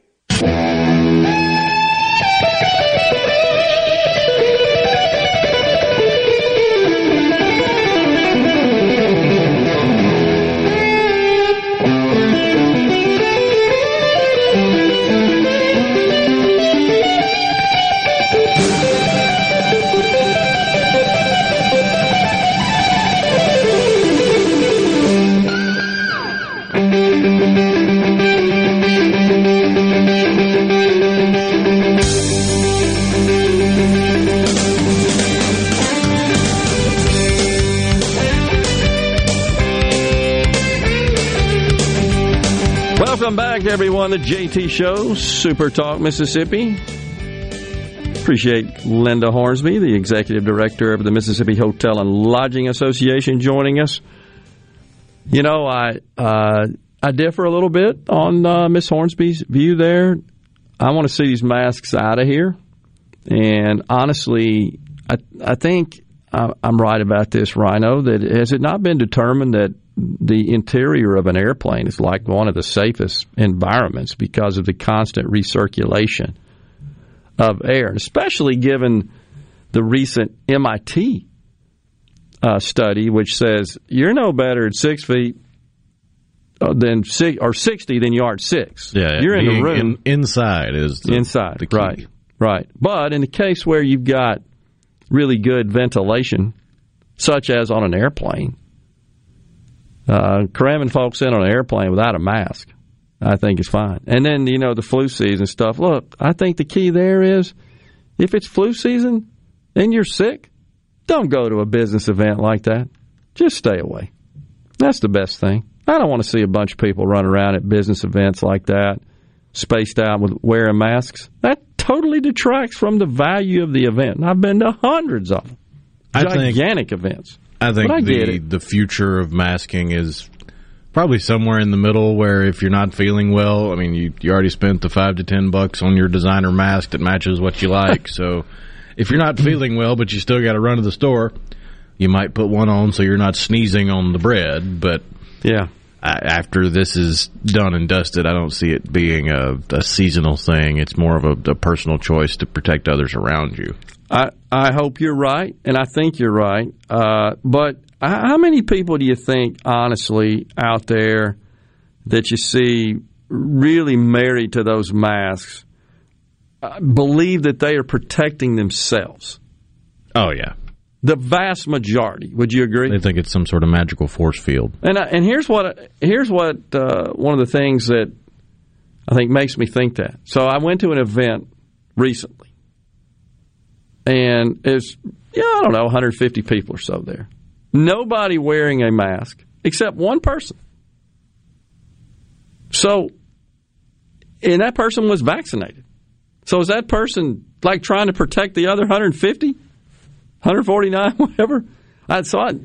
Back, everyone, to JT Show, Super Talk, Mississippi. Appreciate Linda Hornsby, the executive director of the Mississippi Hotel and Lodging Association, joining us. You know, I uh, I differ a little bit on uh, Miss Hornsby's view there. I want to see these masks out of here, and honestly, I I think I'm right about this, Rhino. That has it not been determined that the interior of an airplane is like one of the safest environments because of the constant recirculation of air, and especially given the recent MIT uh, study, which says you're no better at six feet uh, than six or sixty than you are at six. Yeah, you're in the room in- inside is the, inside, the key. right? Right. But in the case where you've got really good ventilation, such as on an airplane, uh, cramming folks in on an airplane without a mask, I think is fine. And then you know the flu season stuff. Look, I think the key there is if it's flu season and you're sick, don't go to a business event like that. Just stay away. That's the best thing. I don't want to see a bunch of people run around at business events like that, spaced out with wearing masks. That totally detracts from the value of the event. And I've been to hundreds of them. I think- Gigantic events. I think I the the future of masking is probably somewhere in the middle where if you're not feeling well, I mean you you already spent the 5 to 10 bucks on your designer mask that matches what you like. so if you're not feeling well but you still got to run to the store, you might put one on so you're not sneezing on the bread, but yeah. After this is done and dusted, I don't see it being a, a seasonal thing. It's more of a, a personal choice to protect others around you. I, I hope you're right, and I think you're right. Uh, but how many people do you think, honestly, out there that you see really married to those masks uh, believe that they are protecting themselves? Oh yeah, the vast majority. Would you agree? They think it's some sort of magical force field. And I, and here's what here's what uh, one of the things that I think makes me think that. So I went to an event recently, and it's yeah I don't know 150 people or so there. Nobody wearing a mask except one person. So, and that person was vaccinated. So is that person like trying to protect the other 150, 149, whatever? I saw it.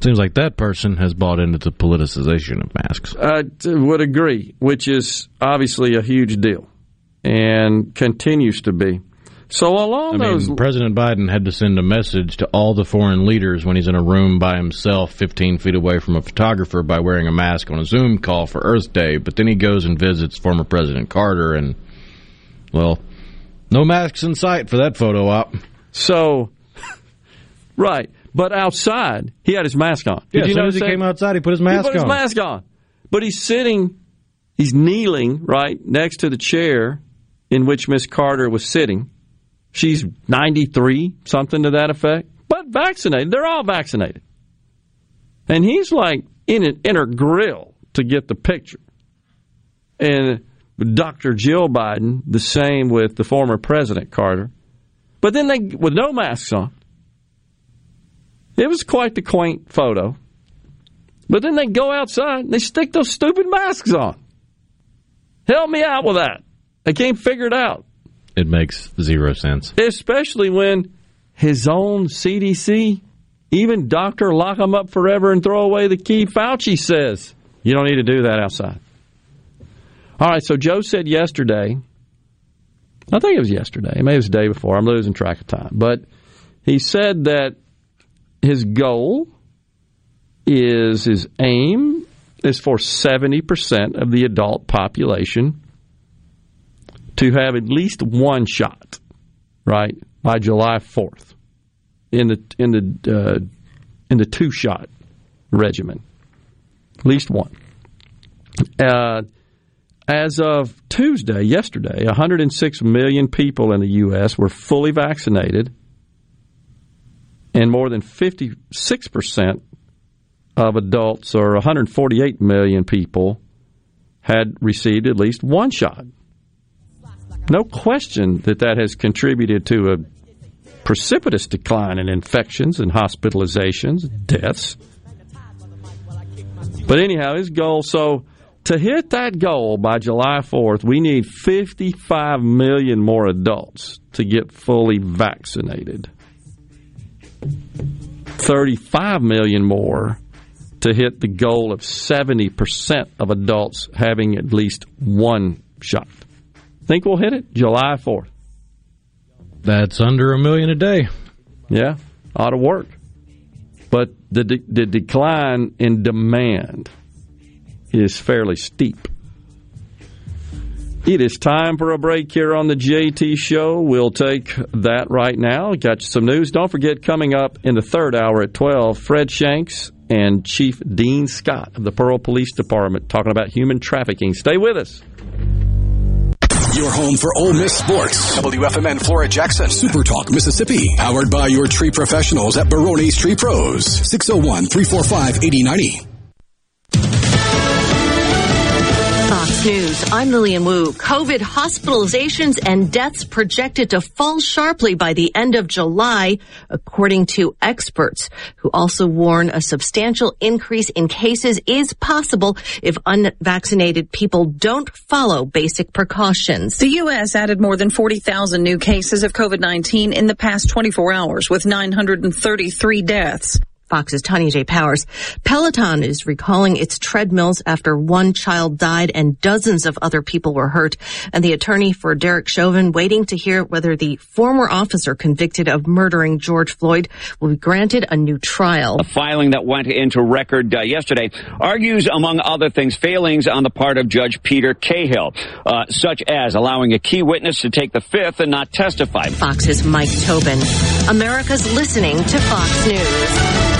Seems like that person has bought into the politicization of masks. I would agree, which is obviously a huge deal and continues to be. So along I those, mean, President Biden had to send a message to all the foreign leaders when he's in a room by himself, 15 feet away from a photographer, by wearing a mask on a Zoom call for Earth Day. But then he goes and visits former President Carter, and well, no masks in sight for that photo op. So, right, but outside he had his mask on. Yeah, Did you as soon notice as he that? came outside, he put his mask on. He put his on. mask on, but he's sitting, he's kneeling right next to the chair in which Miss Carter was sitting. She's 93, something to that effect, but vaccinated. They're all vaccinated. And he's like in, an, in her grill to get the picture. And Dr. Jill Biden, the same with the former President Carter. But then they, with no masks on. It was quite the quaint photo. But then they go outside and they stick those stupid masks on. Help me out with that. I can't figure it out It makes zero sense. especially when his own CDC, even Doctor lock him up forever and throw away the key, Fauci says you don't need to do that outside. All right, so Joe said yesterday, I think it was yesterday, maybe it was the day before, I'm losing track of time, but he said that his goal is, his aim is for 70% of the adult population to have at least one shot, right, by July 4th in the in the uh, in the two shot regimen, at least one. Uh, as of Tuesday, yesterday, 106 million people in the U.S. were fully vaccinated, and more than 56 percent of adults, or 148 million people, had received at least one shot. No question that that has contributed to a precipitous decline in infections and hospitalizations, deaths. But anyhow, his goal so to hit that goal by July 4th, we need 55 million more adults to get fully vaccinated. 35 million more to hit the goal of 70% of adults having at least one shot. Think we'll hit it July 4th? That's under a million a day. Yeah, ought to work. But the de- the decline in demand is fairly steep. It is time for a break here on the JT Show. We'll take that right now. Got you some news. Don't forget, coming up in the third hour at 12, Fred Shanks and Chief Dean Scott of the Pearl Police Department talking about human trafficking. Stay with us. Your home for Ole Miss sports. WFMN Flora Jackson. Super Talk Mississippi. Powered by your tree professionals at Barone's Tree Pros. 601 345 8090. News, I'm Lillian Wu. COVID hospitalizations and deaths projected to fall sharply by the end of July, according to experts who also warn a substantial increase in cases is possible if unvaccinated people don't follow basic precautions. The U.S. added more than 40,000 new cases of COVID-19 in the past 24 hours with 933 deaths. Fox's Tanya J. Powers. Peloton is recalling its treadmills after one child died and dozens of other people were hurt. And the attorney for Derek Chauvin waiting to hear whether the former officer convicted of murdering George Floyd will be granted a new trial. A filing that went into record uh, yesterday argues, among other things, failings on the part of Judge Peter Cahill, uh, such as allowing a key witness to take the fifth and not testify. Fox's Mike Tobin. America's listening to Fox News.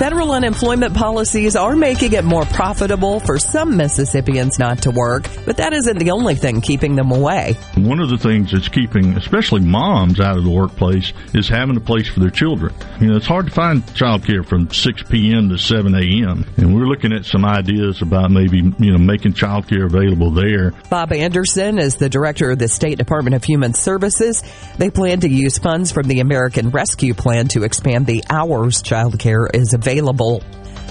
Federal unemployment policies are making it more profitable for some Mississippians not to work, but that isn't the only thing keeping them away. One of the things that's keeping, especially moms, out of the workplace is having a place for their children. You know, it's hard to find childcare from 6 p.m. to 7 a.m., and we're looking at some ideas about maybe, you know, making childcare available there. Bob Anderson is the director of the State Department of Human Services. They plan to use funds from the American Rescue Plan to expand the hours childcare is available available.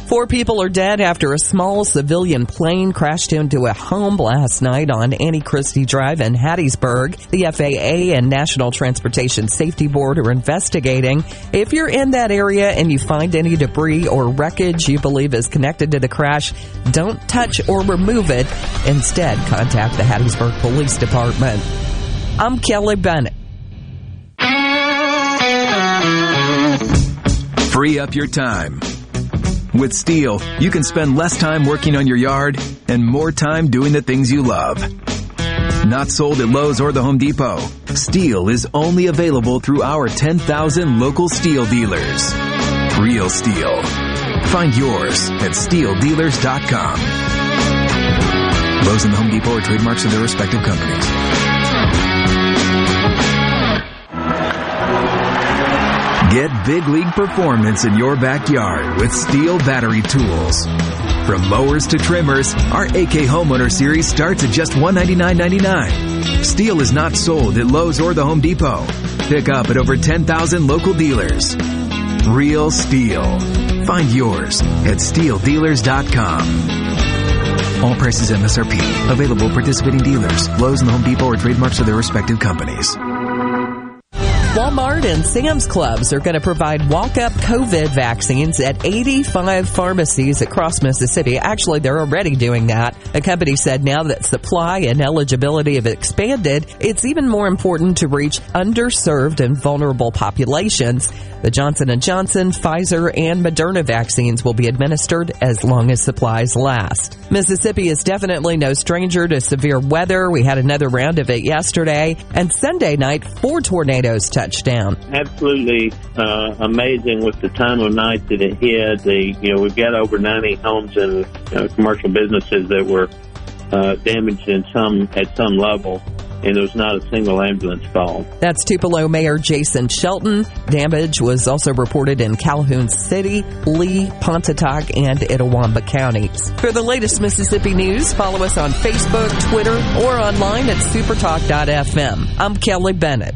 Four people are dead after a small civilian plane crashed into a home last night on Annie Christie Drive in Hattiesburg. The FAA and National Transportation Safety Board are investigating. If you're in that area and you find any debris or wreckage you believe is connected to the crash, don't touch or remove it. Instead, contact the Hattiesburg Police Department. I'm Kelly Bennett. Free up your time. With STIHL, you can spend less time working on your yard and more time doing the things you love. Not sold at Lowe's or the Home Depot. STIHL is only available through our 10,000 local STIHL dealers. Real STIHL. Find yours at stihldealers.com. Lowe's and the Home Depot are trademarks of their respective companies. Get big league performance in your backyard with STIHL battery tools. From mowers to trimmers, our AK Homeowner Series starts at just $199.99. STIHL is not sold at Lowe's or the Home Depot. Pick up at over 10,000 local dealers. Real STIHL. Find yours at stihldealers.com. All prices MSRP. Available participating dealers. Lowe's and the Home Depot are trademarks of their respective companies. Walmart and Sam's Clubs are going to provide walk-up COVID vaccines at 85 pharmacies across Mississippi. Actually, they're already doing that. The company said now that supply and eligibility have expanded, it's even more important to reach underserved and vulnerable populations. The Johnson & Johnson, Pfizer, and Moderna vaccines will be administered as long as supplies last. Mississippi is definitely no stranger to severe weather. We had another round of it yesterday, and Sunday night, four tornadoes touched down. Absolutely uh, amazing with the time of night that it hit. The you know we've got over 90 homes and commercial businesses that were uh, damaged in some at some level and there was not a single ambulance call. That's Tupelo Mayor Jason Shelton. Damage was also reported in Calhoun City, Lee, Pontotoc, and Itawamba counties. For the latest Mississippi news, follow us on Facebook, Twitter, or online at supertalk.fm. I'm Kelly Bennett.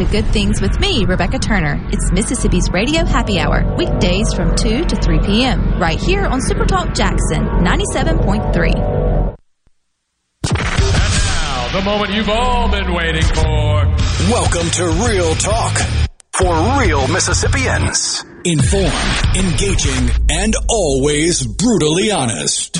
Tune in to Good Things with me, Rebecca Turner. It's Mississippi's Radio Happy Hour, weekdays from 2 to 3 p.m., right here on Supertalk Jackson 97.3. And Now, the moment you've all been waiting for. Welcome to Real Talk for real Mississippians. Informed, engaging, and always brutally honest.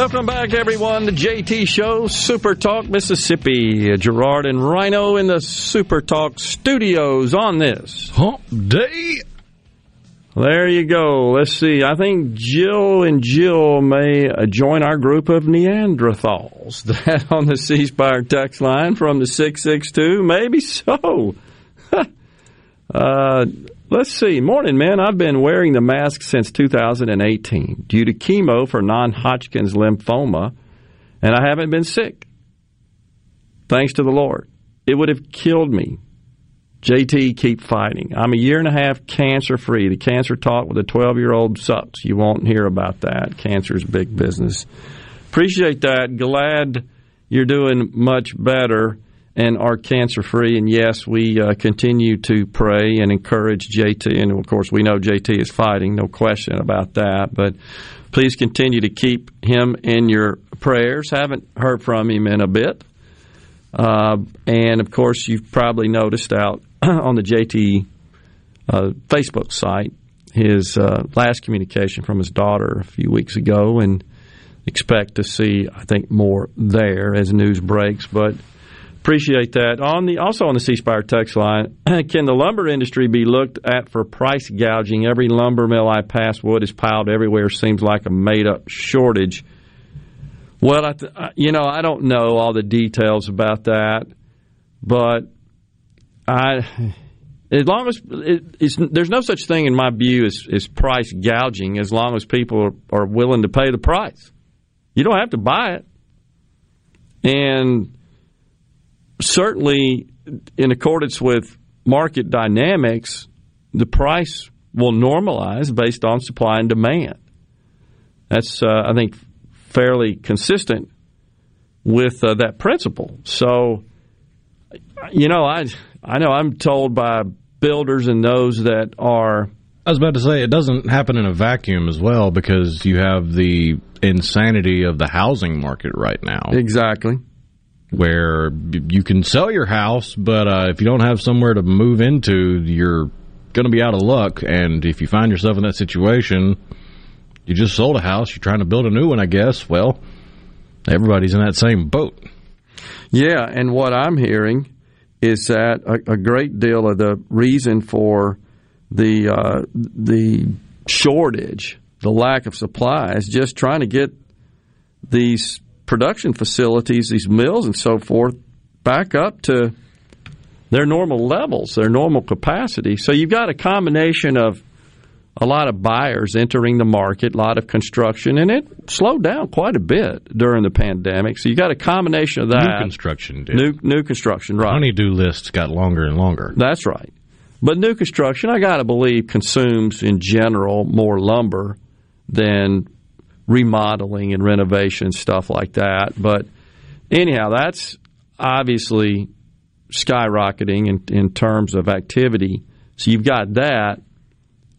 Welcome back, everyone. The JT Show, Super Talk Mississippi. Gerard and Rhino in the Super Talk studios on this hump day. There you go. Let's see. I think Jill and Jill may uh, join our group of Neanderthals. That on the C Spire text line from the 662. Maybe so. uh, Let's see. Morning, man. I've been wearing the mask since 2018 due to chemo for non Hodgkin's lymphoma, and I haven't been sick. Thanks to the Lord. It would have killed me. JT, keep fighting. I'm a year and a half cancer free. The cancer talk with a 12 year old sucks. You won't hear about that. Cancer's big business. Appreciate that. Glad you're doing much better and are cancer free. And yes, we uh, continue to pray and encourage JT. And of course, we know JT is fighting, no question about that. But please continue to keep him in your prayers. Haven't heard from him in a bit. Uh, and of course, you've probably noticed out on the JT uh, Facebook site his uh, last communication from his daughter a few weeks ago, and expect to see, I think, more there as news breaks. But Appreciate that. On the also on the C Spire text line, can the lumber industry be looked at for price gouging? Every lumber mill I pass, wood is piled everywhere. Seems like a made up shortage. Well, I th- you know, I don't know all the details about that, but I, as long as it, there's no such thing in my view as, as price gouging, as long as people are, are willing to pay the price. You don't have to buy it, and certainly, in accordance with market dynamics, the price will normalize based on supply and demand. That's, uh, I think, fairly consistent with uh, that principle. So, you know, I I know I'm told by builders and those that are. I was about to say it doesn't happen in a vacuum as well because you have the insanity of the housing market right now. Exactly where you can sell your house, but uh, if you don't have somewhere to move into, you're going to be out of luck. And if you find yourself in that situation, you just sold a house, you're trying to build a new one, I guess. Well, everybody's in that same boat. Yeah, and what I'm hearing is that a, a great deal of the reason for the uh, the shortage, the lack of supply, is just trying to get these production facilities, these mills and so forth, back up to their normal levels, their normal capacity. So you've got a combination of a lot of buyers entering the market, a lot of construction, and it slowed down quite a bit during the pandemic. So you got a combination of that. New construction did. New new construction, right? Honeydew lists got longer and longer. That's right. But new construction, I got to believe, consumes in general more lumber than remodeling and renovation stuff like that. But anyhow, that's obviously skyrocketing in, in terms of activity. So you've got that.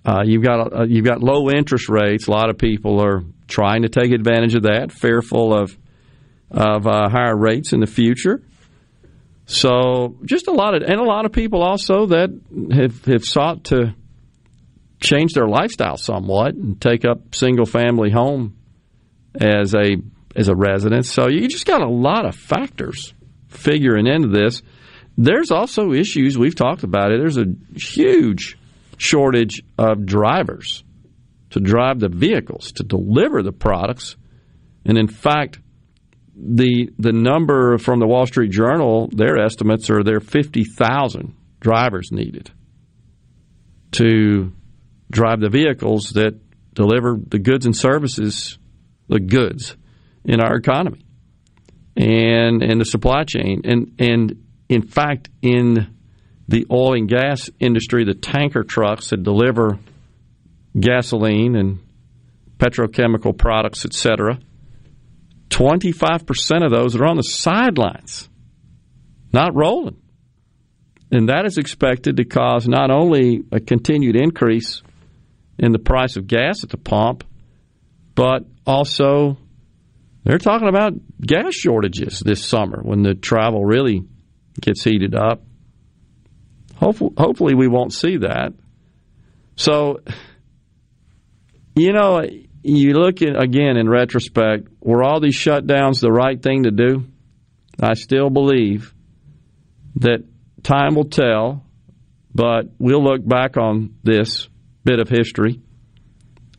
Uh, you've got uh, you've got low interest rates. A lot of people are trying to take advantage of that, fearful of of uh, higher rates in the future. So just a lot of and a lot of people also that have have sought to change their lifestyle somewhat and take up single family home as a as a residence. So you just got a lot of factors figuring into this. There's also issues we've talked about it. There's a huge shortage of drivers to drive the vehicles to deliver the products, and in fact, the the number from the Wall Street Journal, their estimates are there fifty thousand drivers needed to drive the vehicles that deliver the goods and services, the goods in our economy and and the supply chain. And and in fact in the oil and gas industry the tanker trucks that deliver gasoline and petrochemical products etc 25% of those are on the sidelines not rolling. And that is expected to cause not only a continued increase in the price of gas at the pump but also they're talking about gas shortages this summer when the travel really gets heated up. Hopefully, hopefully we won't see that. So, you know, you look at again in retrospect, were all these shutdowns the right thing to do? I still believe that time will tell, but we'll look back on this bit of history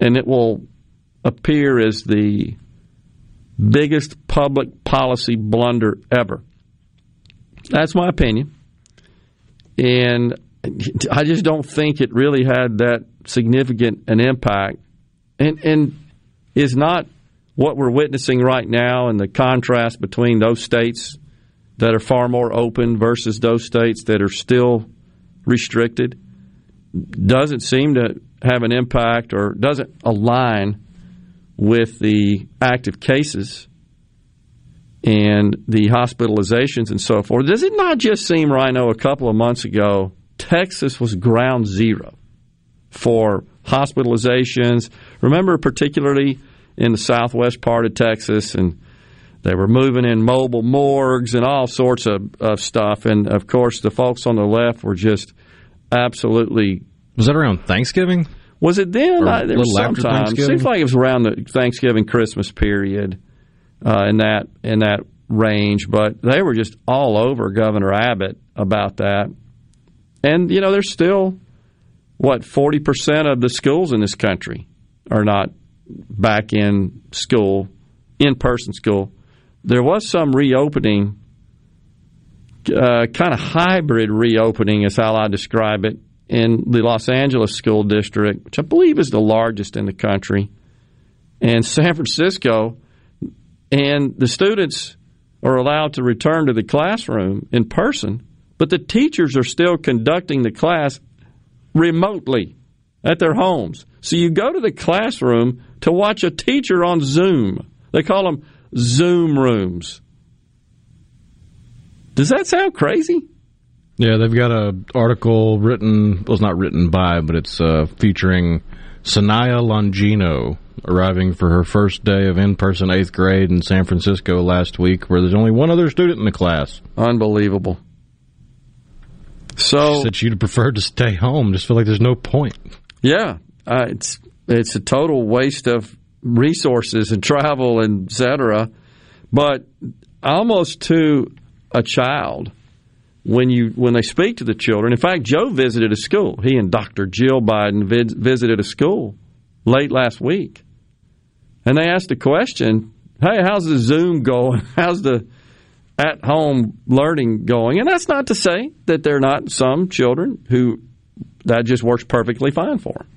and it will appear as the biggest public policy blunder ever. That's my opinion. And I just don't think it really had that significant an impact and and is not what we're witnessing right now and the contrast between those states that are far more open versus those states that are still restricted doesn't seem to have an impact or doesn't align with the active cases and the hospitalizations and so forth. Does it not just seem, Rhino, a couple of months ago, Texas was ground zero for hospitalizations? Remember, particularly in the southwest part of Texas, and they were moving in mobile morgues and all sorts of, of stuff. And of course, the folks on the left were just absolutely. Was that around Thanksgiving? Was it then? I, there was sometime. Seems like it was around the Thanksgiving Christmas period uh, in that in that range. But they were just all over Governor Abbott about that. And you know, there's still what forty percent of the schools in this country are not back in school, in person school. There was some reopening, uh, kind of hybrid reopening, is how I describe it, in the Los Angeles school district, which I believe is the largest in the country, and San Francisco. And the students are allowed to return to the classroom in person, but the teachers are still conducting the class remotely at their homes. So you go to the classroom to watch a teacher on Zoom. They call them Zoom rooms. Does that sound crazy? Yeah, they've got a article written. Well, it's not written by, but it's uh, featuring Sanaya Longino arriving for her first day of in-person eighth grade in San Francisco last week, where there's only one other student in the class. Unbelievable. So she said she'd prefer to stay home. Just feel like there's no point. Yeah, uh, it's it's a total waste of resources and travel and et cetera. But almost to a child, when you when they speak to the children. In fact, Joe visited a school. He and Dr. Jill Biden vid- visited a school late last week, and they asked the question, "Hey, how's the Zoom going? How's the at home learning going?" And that's not to say that there are not some children who that just works perfectly fine for them.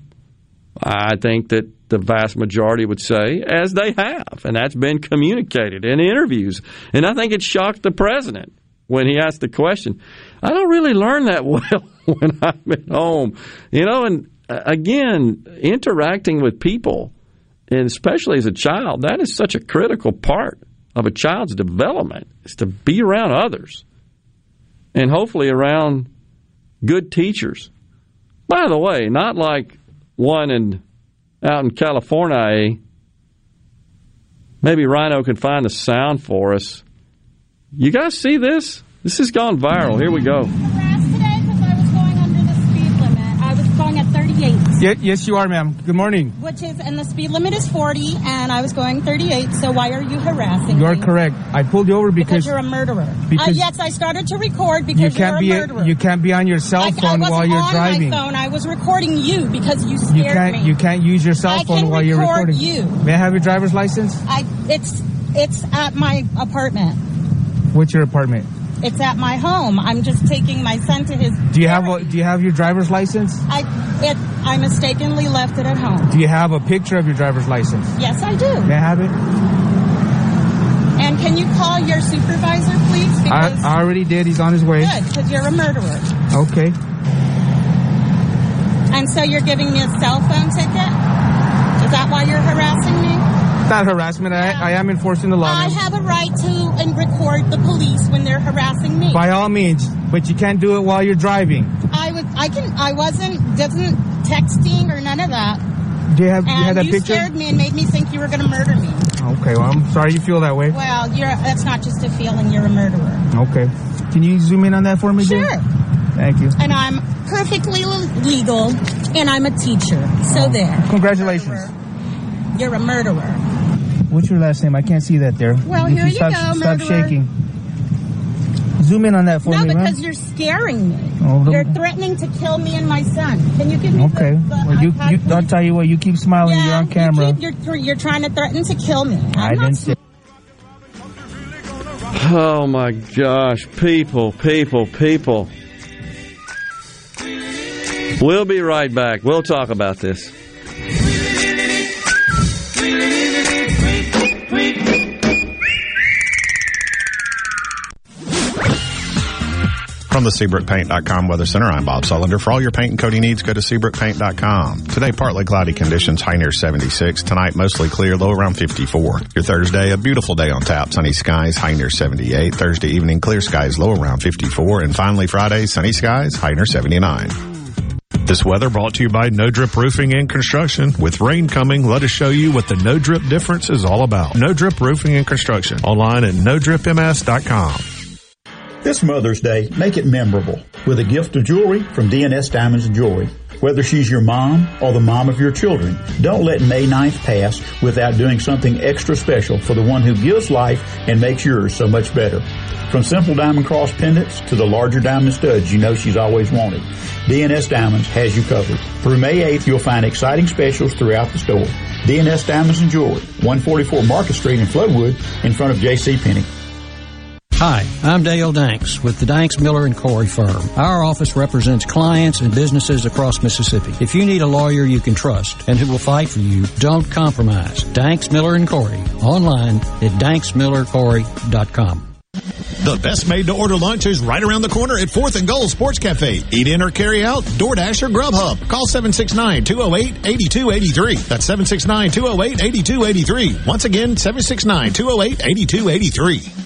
I think that the vast majority would say, as they have, and that's been communicated in interviews. And I think it shocked the president when he asked the question. I don't really learn that well when I'm at home, you know. And uh, again, interacting with people, and especially as a child, that is such a critical part of a child's development is to be around others, and hopefully around good teachers. By the way, not like one in out in California. Maybe Rhino can find a sound for us. You guys see this? This has gone viral. Here we go. going at 38. Yes, yes, you are, ma'am. Good morning. Which is, and the speed limit is 40, and I was going 38. So why are you harassing me? You are me? correct. I pulled you over because, Because you're a murderer. Because uh, yes, I started to record because you can't you're be a murderer. you can't be on your cell I, I phone wasn't while you're on driving. my phone. I was recording you because you scared You can't me. you can't use your cell phone can while you're record recording. you. May I have your driver's license? I it's it's at my apartment. What's your apartment? It's at my home. I'm just taking my son to his. Do you have a, do you have your driver's license? I it I mistakenly left it at home. Do you have a picture of your driver's license? Yes, I do. May I have it? And can you call your supervisor, please? I, Because I already did. He's on his way. good, because you're a murderer. Okay. And so you're giving me a cell phone ticket? Is that why you're harassing me? Not harassment. I, I am enforcing the law. I have a right to the police when they're harassing me. By all means, but you can't do it while you're driving. I was I can I wasn't doesn't texting or none of that. Do you have you And that you picture? scared me and made me think you were going to murder me. Okay, well, I'm sorry you feel that way. Well, you're that's not just a feeling. You're a murderer. Okay. Can you zoom in on that for me? Sure. Thank you. And I'm perfectly legal, and I'm a teacher. So oh, there. Congratulations. You're a murderer. What's your last name? I can't see that there. Well, If here you stop, go, Stop murderer. shaking. Zoom in on that for no, me, No, because ma'am. you're scaring me. Oh, you're threatening to kill me and my son. Can you give me Okay. the, the Well, you, you. I'll tell you what. You keep smiling. You're on camera. You keep, you're, you're trying to threaten to kill me. I'm I not didn't say. Oh my gosh, people, people, people. We'll be right back. We'll talk about this. From the SeabrookPaint.com Weather Center, I'm Bob Sullender. For all your paint and coating needs, go to SeabrookPaint.com. Today, partly cloudy conditions, high near 76. Tonight, mostly clear, low around 54. Your Thursday, a beautiful day on tap, sunny skies, high near 78. Thursday evening, clear skies, low around 54. And finally, Friday, sunny skies, high near 79. This weather brought to you by No Drip Roofing and Construction. With rain coming, let us show you what the No Drip difference is all about. No Drip Roofing and Construction. Online at NoDripMS.com. This Mother's Day, make it memorable with a gift of jewelry from DNS Diamonds and Jewelry. Whether she's your mom or the mom of your children, don't let May 9th pass without doing something extra special for the one who gives life and makes yours so much better. From simple diamond cross pendants to the larger diamond studs you know she's always wanted, DNS Diamonds has you covered. Through May 8th, you'll find exciting specials throughout the store. DNS Diamonds and Jewelry, 144 Market Street in Flowood in front of J.C. Penney. Hi, I'm Dale Danks with the Danks Miller and Corey firm. Our office represents clients and businesses across Mississippi. If you need a lawyer you can trust and who will fight for you, don't compromise. Danks Miller and Corey online at danksmillercorey.com. The best made to order lunch is right around the corner at 4th and Gold Sports Cafe. Eat in or carry out, DoorDash or Grubhub. Call 769-208-8283. That's 769-208-8283. Once again, 769-208-8283.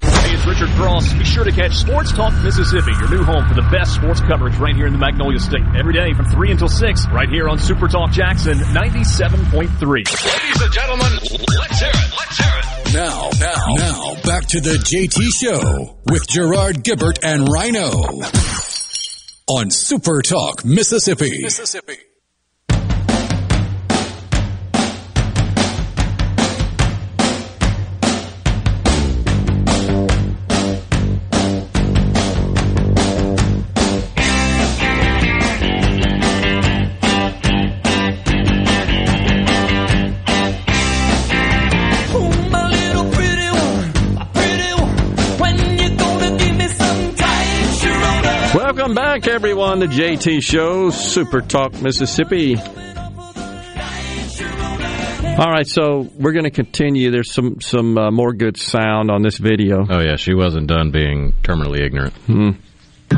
Hey, it's Richard Cross. Be sure to catch Sports Talk Mississippi, your new home for the best sports coverage right here in the Magnolia State. Every day from 3 until 6, right here on Super Talk Jackson 97.3. Ladies and gentlemen, let's hear it. Let's hear it. Now, now, now, back to the JT Show with Gerard Gibert and Rhino on Super Talk Mississippi. Mississippi. Back, everyone, to JT Show, Super Talk Mississippi. All right, so we're going to continue. There's some some uh, more good sound on this video. Oh yeah, she wasn't done being terminally ignorant. Hmm.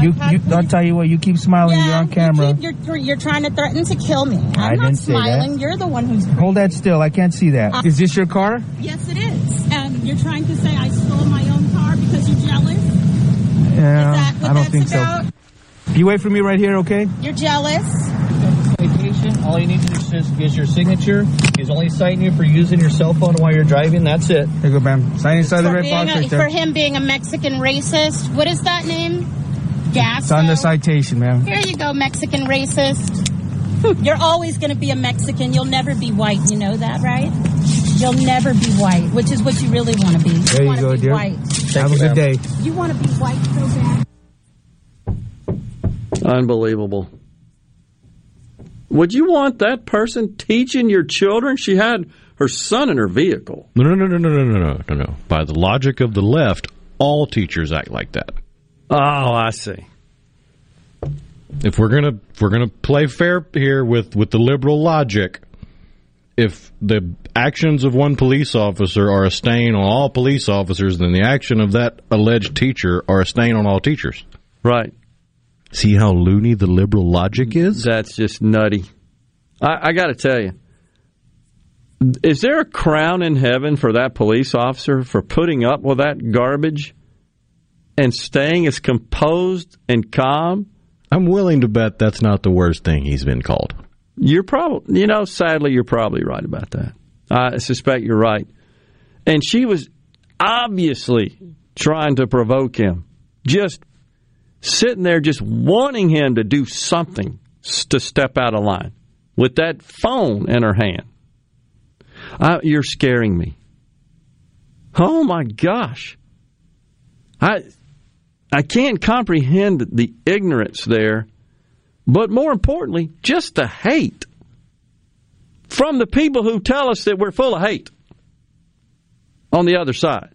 You, you, I'll tell you what. You keep smiling. you're on camera. You're, you're, you're trying to threaten to kill me. I'm I not didn't say that. smiling. You're the one who's. Hold that still. I can't see that. Uh, Is this your car? Yes, it is. And you're trying to say I stole my own car because you're jealous. Yeah, that what I don't that's think about? so. You wait for me right here, okay? You're jealous. Citation. All you need to do is, is your signature. He's only citing you for using your cell phone while you're driving. That's it. Here you go, ma'am. Sign inside the For red box a- right there. For him being a Mexican racist. What is that name? Gas. It's on the citation, ma'am. Here you go, Mexican racist. You're always going to be a Mexican. You'll never be white. You know that, right? You'll never be white, which is what you really want to be. You There you go, be dear. white. Have a good day. You want to be white so bad. Unbelievable. Would you want that person teaching your children? She had her son in her vehicle. No, no, no, no, no, no, no, no, no, no. By the logic of the left, all teachers act like that. Oh, I see. If we're gonna if we're gonna play fair here with with the liberal logic, if the actions of one police officer are a stain on all police officers, then the action of that alleged teacher are a stain on all teachers. Right. See how loony the liberal logic is? That's just nutty. I, I got to tell you, is there a crown in heaven for that police officer for putting up with that garbage and staying as composed and calm? I'm willing to bet that's not the worst thing he's been called. You're probably, you know, sadly, you're probably right about that. I suspect you're right. And she was obviously trying to provoke him, just sitting there, just wanting him to do something to step out of line with that phone in her hand. I, you're scaring me. Oh my gosh. I I can't comprehend the ignorance there, but more importantly, just the hate from the people who tell us that we're full of hate on the other side.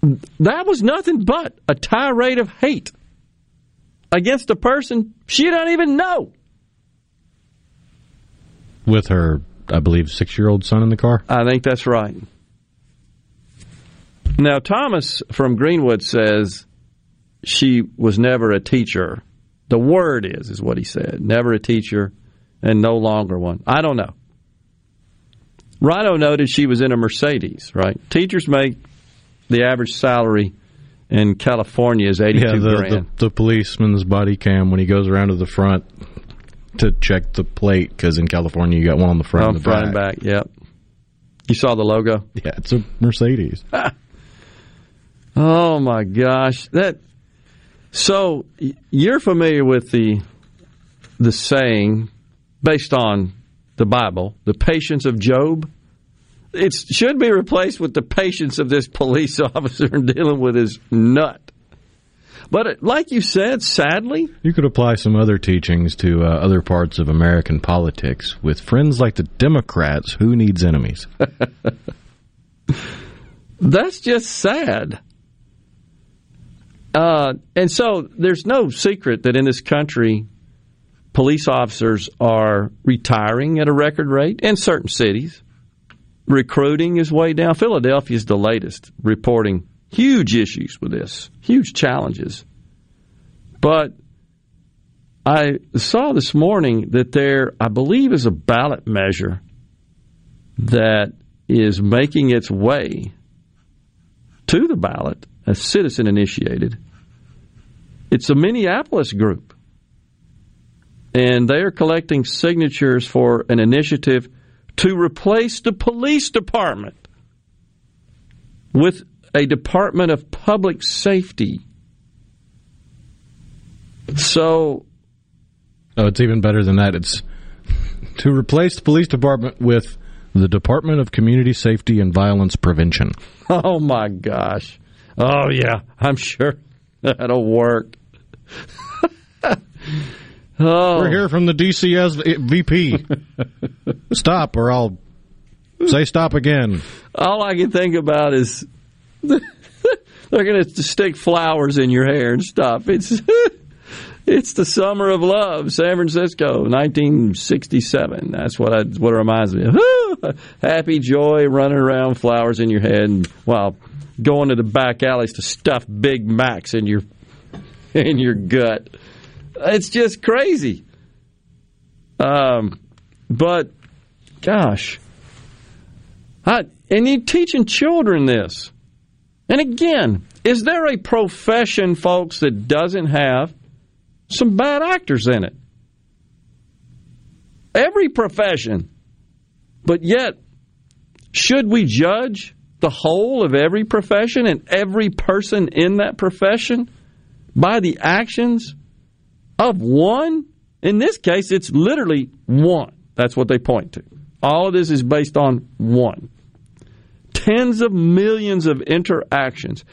That was nothing but a tirade of hate against a person she don't even know. With her, I believe, six year old son in the car? I think that's right. Now, Thomas from Greenwood says she was never a teacher. The word is, is what he said. Never a teacher and no longer one. I don't know. Rhino noted she was in a Mercedes, right? Teachers make the average salary in California is 82 yeah, the, grand. the, the policeman's body cam when he goes around to the front to check the plate because in California you got one on the front On and the front back. and back, yep. You saw the logo? Yeah, it's a Mercedes. Oh my gosh, that. So you're familiar with the the saying based on the Bible, the patience of Job. It should be replaced with the patience of this police officer in dealing with his nut. But like you said, sadly, you could apply some other teachings to uh, other parts of American politics. With friends like the Democrats, who needs enemies? That's just sad. Uh, and so there's no secret that in this country, police officers are retiring at a record rate in certain cities. Recruiting is way down. Philadelphia is the latest, reporting huge issues with this, huge challenges. But I saw this morning that there, I believe, is a ballot measure that is making its way to the ballot, a citizen initiated. It's a Minneapolis group. And they are collecting signatures for an initiative to replace the police department with a Department of Public Safety. So. Oh, it's even better than that. It's to replace the police department with the Department of Community Safety and Violence Prevention. Oh, my gosh. Oh, yeah, I'm sure that'll work. Oh. We're here from the DCS eh, VP. stop, or I'll say stop again. All I can think about is they're going to stick flowers in your hair and stop. It's it's the summer of love, San Francisco, 1967. That's what I, what it reminds me of. Happy joy, running around, flowers in your head, and while going to the back alleys to stuff Big Macs in your in your gut. It's just crazy. Um, but gosh, I, and you teaching children this. And again, is there a profession, folks, that doesn't have some bad actors in it? Every profession. But yet, should we judge the whole of every profession and every person in that profession by the actions of one? In this case, it's literally one. That's what they point to. All of this is based on one. Tens of millions of interactions.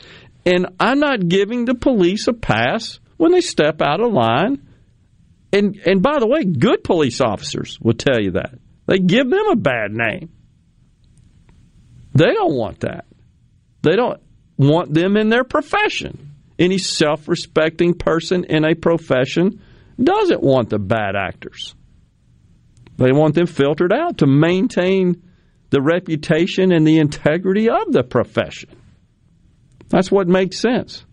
And I'm not giving the police a pass when they step out of line. And and by the way, good police officers will tell you that. They give them a bad name. They don't want that. They don't want them in their profession. Any self respecting person in a profession doesn't want the bad actors. They want them filtered out to maintain the reputation and the integrity of the profession. That's what makes sense.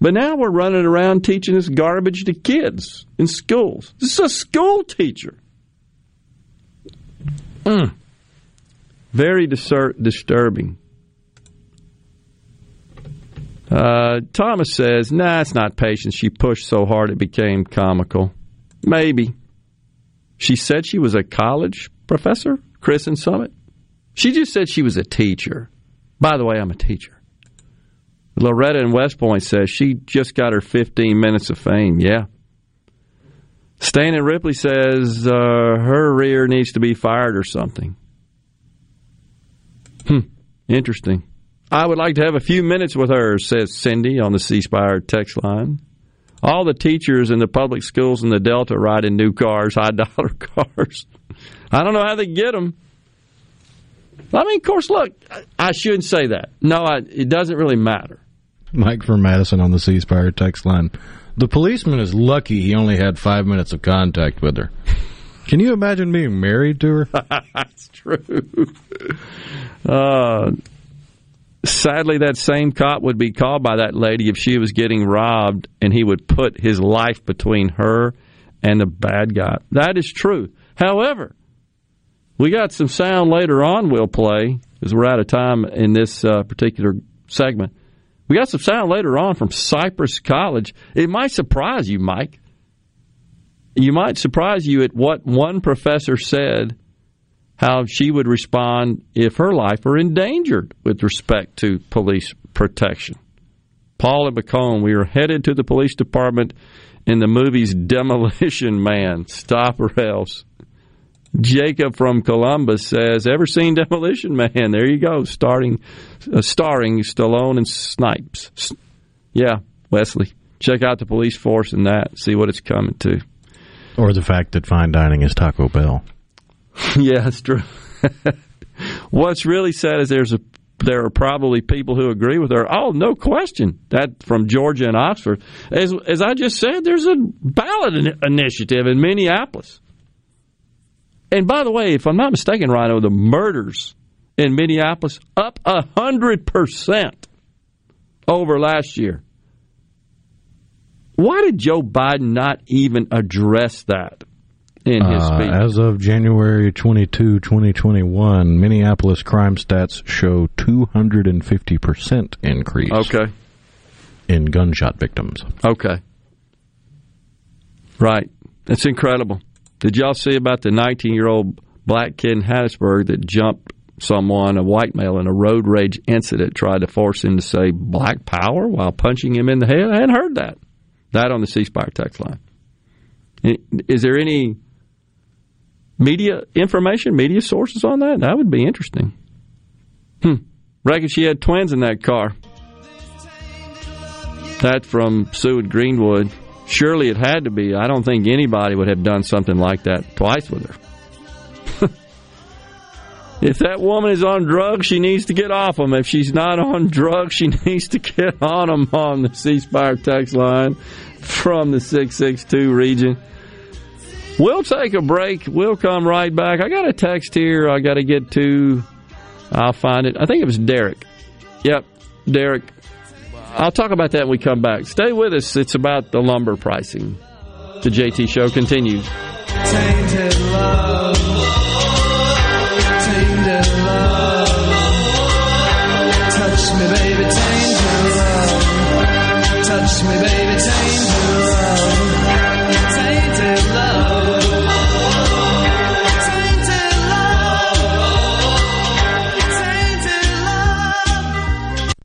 But now we're running around teaching this garbage to kids in schools. This is a school teacher. Mm. Very disturbing. Uh, Thomas says, nah, it's not patience. She pushed so hard it became comical. Maybe. She said she was a college professor? Chris and Summit? She just said she was a teacher. By the way, I'm a teacher. Loretta in West Point says she just got her 15 minutes of fame. Yeah. Stan and Ripley says uh, her rear needs to be fired or something. Hmm. Interesting. I would like to have a few minutes with her, says Cindy on the C Spire text line. All the teachers in the public schools in the Delta ride in new cars, high dollar cars. I don't know how they get them. I mean, of course, look, I shouldn't say that. No, I, it doesn't really matter. Mike from Madison on the C Spire text line. The policeman is lucky he only had five minutes of contact with her. Can you imagine being married to her? That's true. Uh, sadly, that same cop would be called by that lady if she was getting robbed, and he would put his life between her and the bad guy. That is true. However, we got some sound later on we'll play because we're out of time in this uh, particular segment. We got some sound later on from Cypress College. It might surprise you, Mike. You might surprise you at what one professor said how she would respond if her life were endangered with respect to police protection. Paul and McComb, we are headed to the police department in the movie's Demolition Man. Stop or else. Jacob from Columbus says, "Ever seen Demolition Man? There you go, starting, uh, starring Stallone and Snipes. Yeah, Wesley, check out the police force and that. See what it's coming to. Or the fact that fine dining is Taco Bell. yeah, it's true. What's really sad is there's a there are probably people who agree with her. Oh, no question. That from Georgia and Oxford. As as I just said, there's a ballot in- initiative in Minneapolis. And by the way, if I'm not mistaken, Rhino, the murders in Minneapolis up a hundred percent over last year. Why did Joe Biden not even address that in his Uh, speech? as of January 22, 2021, Minneapolis crime stats show 250% increase. Okay. In gunshot victims. Okay. Right. That's incredible. Did y'all see about the 19 year old black kid in Hattiesburg that jumped someone, a white male, in a road rage incident, tried to force him to say black power while punching him in the head? I hadn't heard that. That on the C Spire text line. Is there any media information, media sources on that? That would be interesting. Hmm. Reckon she had twins in that car. That from Sue at Greenwood. Surely it had to be. I don't think anybody would have done something like that twice with her. if that woman is on drugs, she needs to get off them. If she's not on drugs, she needs to get on them on the C Spire text line from the 662 region. We'll take a break. We'll come right back. I got a text here I got to get to. I'll find it. I think it was Derek. Yep, Derek. I'll talk about that when we come back. Stay with us. It's about the lumber pricing. The JT show continues.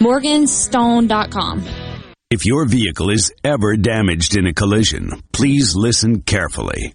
Morganstone.com. If your vehicle is ever damaged in a collision, please listen carefully.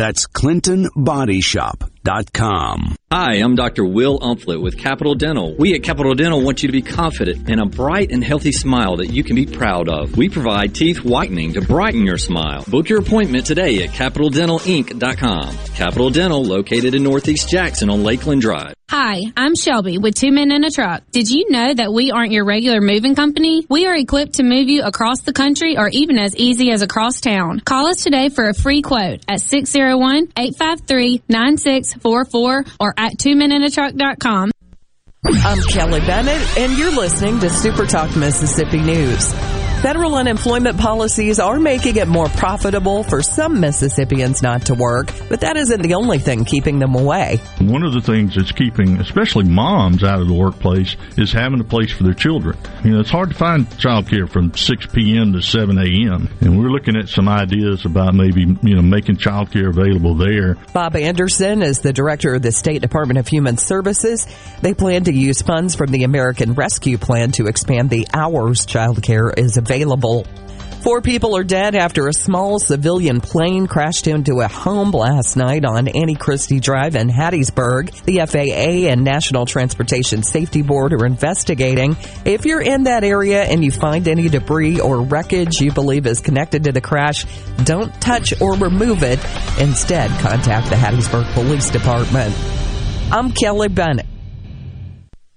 That's ClintonBodyShop.com. Hi, I'm Dr. Will Umflett with Capital Dental. We at Capital Dental want you to be confident in a bright and healthy smile that you can be proud of. We provide teeth whitening to brighten your smile. Book your appointment today at CapitalDentalInc.com. Capital Dental, located in Northeast Jackson on Lakeland Drive. Hi, I'm Shelby with Two Men in a Truck. Did you know that we aren't your regular moving company? We are equipped to move you across the country or even as easy as across town. Call us today for a free quote at 601-853-9644 or at twomeninatruck.com. I'm Kelly Bennett, and you're listening to Super Talk Mississippi News. Federal unemployment policies are making it more profitable for some Mississippians not to work, but that isn't the only thing keeping them away. One of the things that's keeping, especially moms, out of the workplace is having a place for their children. You know, it's hard to find childcare from 6 p.m. to 7 a.m., and we're looking at some ideas about maybe, you know, making childcare available there. Bob Anderson is the director of the State Department of Human Services. They plan to use funds from the American Rescue Plan to expand the hours childcare is available. Four people are dead after a small civilian plane crashed into a home last night on Annie Christie Drive in Hattiesburg. The FAA and National Transportation Safety Board are investigating. If you're in that area and you find any debris or wreckage you believe is connected to the crash, don't touch or remove it. Instead, contact the Hattiesburg Police Department. I'm Kelly Bennett.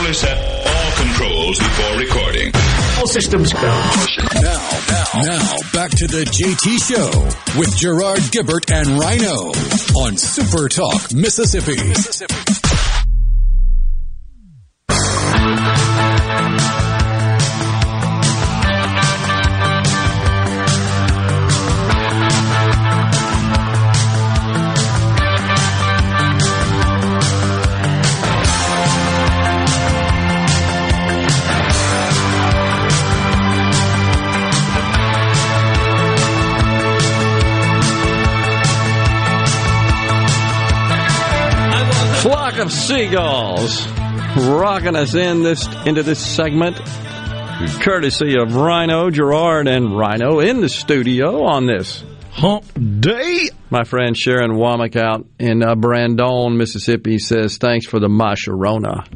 Properly set all controls before recording. All systems go. Now, now, now, back to the JT Show with Gerard Gibert and Rhino on Super Talk Mississippi. Flock seagulls rocking us in this into this segment, courtesy of Rhino Gerard and Rhino in the studio on this hump day. My friend Sharon Womack out in uh, Brandon, Mississippi, says thanks for the My Sharona.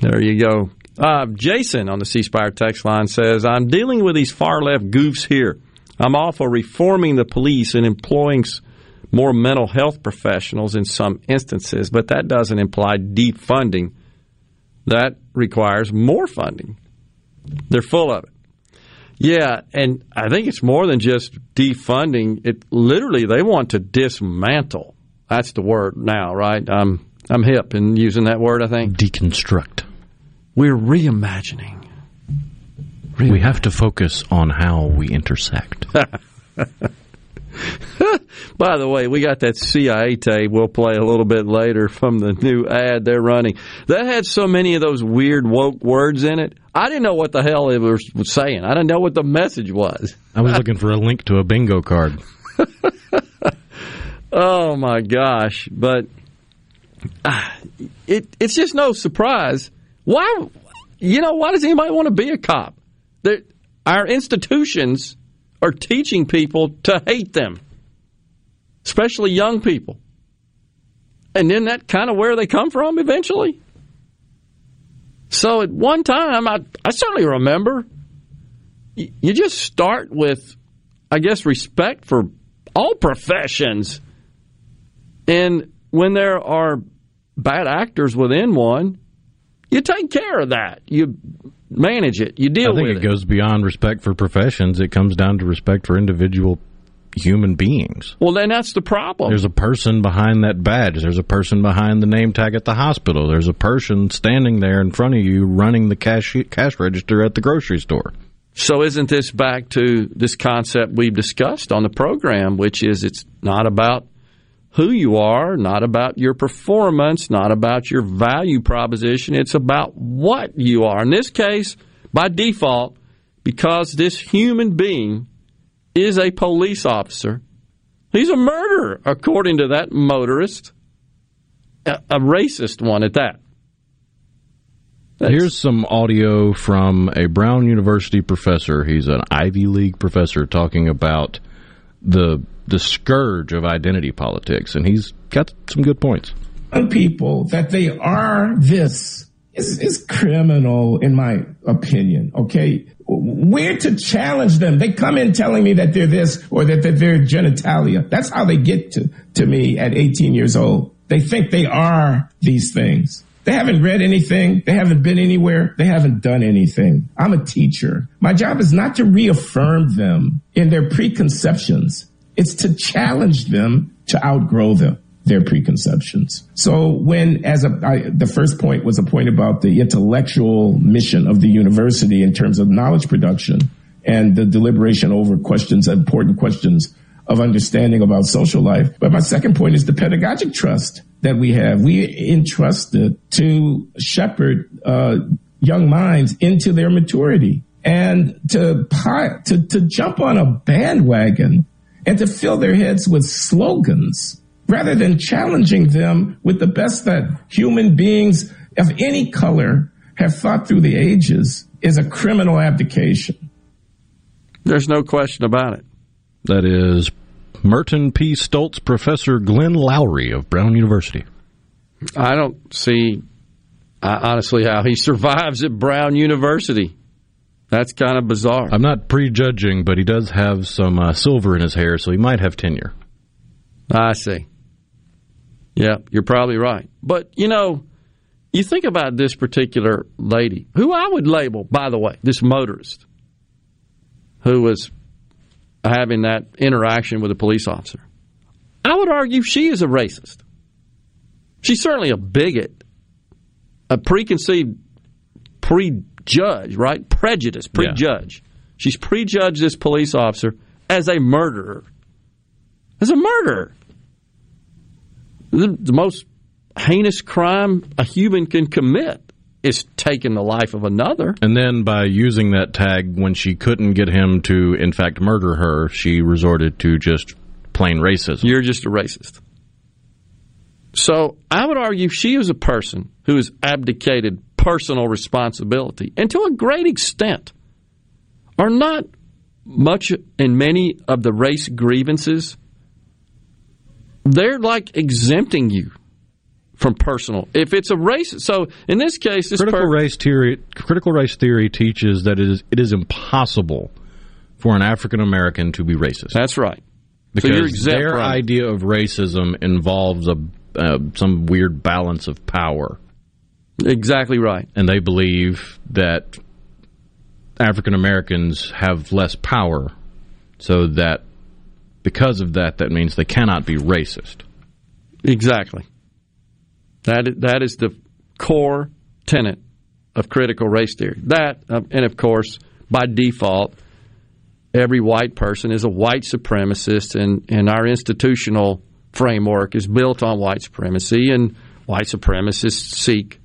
There you go. Uh, Jason on the C Spire text line says, I'm dealing with these far left goofs here. I'm all for reforming the police and employing more mental health professionals in some instances, but that doesn't imply defunding. That requires more funding. They're full of it. Yeah, and I think it's more than just defunding. It literally they want to dismantle. That's the word now, right? I'm I'm hip in using that word. I think deconstruct. We're reimagining. We have to focus on how we intersect. By the way, we got that CIA tape we'll play a little bit later from the new ad they're running. That had so many of those weird woke words in it. I didn't know what the hell it was saying. I didn't know what the message was. I was looking for a link to a bingo card. Oh my gosh! But ah, it it's just no surprise. Why, you know, why does anybody want to be a cop? That our institutions are teaching people to hate them, especially young people. And then that kind of where they come from eventually. So at one time, I, I certainly remember, you, just start with, I guess, respect for all professions. And when there are bad actors within one, you take care of that. You manage it. You deal with it. I think it goes beyond respect for professions. It comes down to respect for individual human beings. Well, then that's the problem. There's a person behind that badge. There's a person behind the name tag at the hospital. There's a person standing there in front of you running the cash cash register at the grocery store. So isn't this back to this concept we've discussed on the program, which is it's not about who you are, not about your performance, not about your value proposition. It's about what you are. In this case, by default, because this human being is a police officer, he's a murderer, according to that motorist, a, a racist one at that. Here's some audio from a Brown University professor. He's an Ivy League professor talking about the the scourge of identity politics, and he's got some good points. people that they are this is, is criminal in my opinion. Okay. We're to challenge them. They come in telling me that they're this or that, that they're genitalia. That's how they get to, to me at 18 years old. They think they are these things. They haven't read anything. They haven't been anywhere. They haven't done anything. I'm a teacher. My job is not to reaffirm them in their preconceptions. It's to challenge them to outgrow them, their preconceptions. So when, as a, I, the first point was a point about the intellectual mission of the university in terms of knowledge production and the deliberation over questions, important questions of understanding about social life. But my second point is the pedagogic trust that we have. We entrusted to shepherd uh, young minds into their maturity and to, to to jump on a bandwagon and to fill their heads with slogans rather than challenging them with the best that human beings of any color have thought through the ages is a criminal abdication. There's no question about it. That is Merton P. Stoltz Professor Glenn Loury of Brown University. I don't see, uh, honestly, how he survives at Brown University. That's kind of bizarre. I'm not prejudging, but he does have some uh, silver in his hair, so he might have tenure. I see. Yeah, you're probably right. But, you know, you think about this particular lady, who I would label, by the way, this motorist, who was having that interaction with a police officer. I would argue she is a racist. She's certainly a bigot, a preconceived, prejudge, right? Prejudice, prejudge. She's prejudged this police officer as a murderer. As a murderer. The, the most heinous crime a human can commit is taking the life of another. And then by using that tag, when she couldn't get him to, in fact, murder her, she resorted to just plain racism. You're just a racist. So I would argue she is a person who has abdicated personal responsibility and to a great extent are not much in many of the race grievances. They're like exempting you from personal. If it's a race, so in this case, this critical per- race theory critical race theory teaches that it is it is impossible for an African American to be racist. That's right. Because exempt their it. idea of racism involves a uh, some weird balance of power. Exactly right. And they believe that African Americans have less power, so that because of that, that means they cannot be racist. Exactly. That is, that is the core tenet of critical race theory. That, uh, and of course, by default, every white person is a white supremacist, and, and our institutional framework is built on white supremacy, and white supremacists seek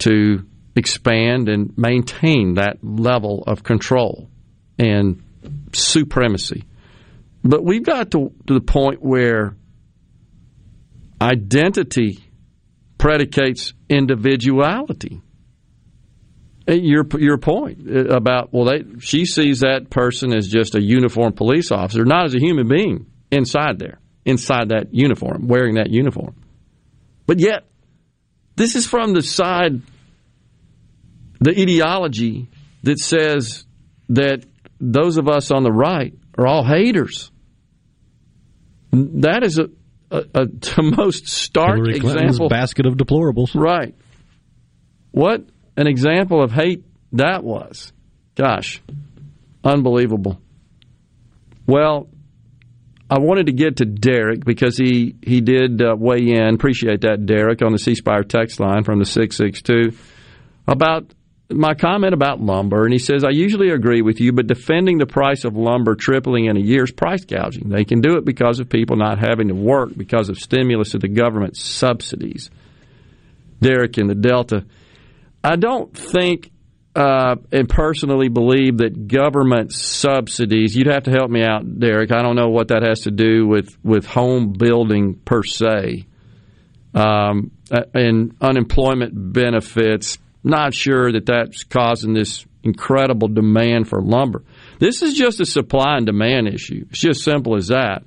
to expand and maintain that level of control and supremacy. But we've got to, to the point where identity predicates individuality. Uh, Your your point uh, about well, they, she sees that person as just a uniformed police officer, not as a human being inside there, inside that uniform, wearing that uniform. But yet, this is from the side, the ideology that says that those of us on the right are all haters. That is a, a, a the most stark Hillary example. basket of deplorables. Right. What an example of hate that was. Gosh, unbelievable. Well, I wanted to get to Derek because he, he did uh, weigh in. Appreciate that, Derek, on the C Spire text line from the 662 about my comment about lumber. And he says, I usually agree with you, but defending the price of lumber tripling in a year is price gouging. They can do it because of people not having to work because of stimulus of the government subsidies. Derek in the Delta. I don't think uh, and personally believe that government subsidies. You'd have to help me out, Derek. I don't know what that has to do with with home building per se, um, and unemployment benefits. Not sure that that's causing this incredible demand for lumber. This is just a supply and demand issue. It's just simple as that.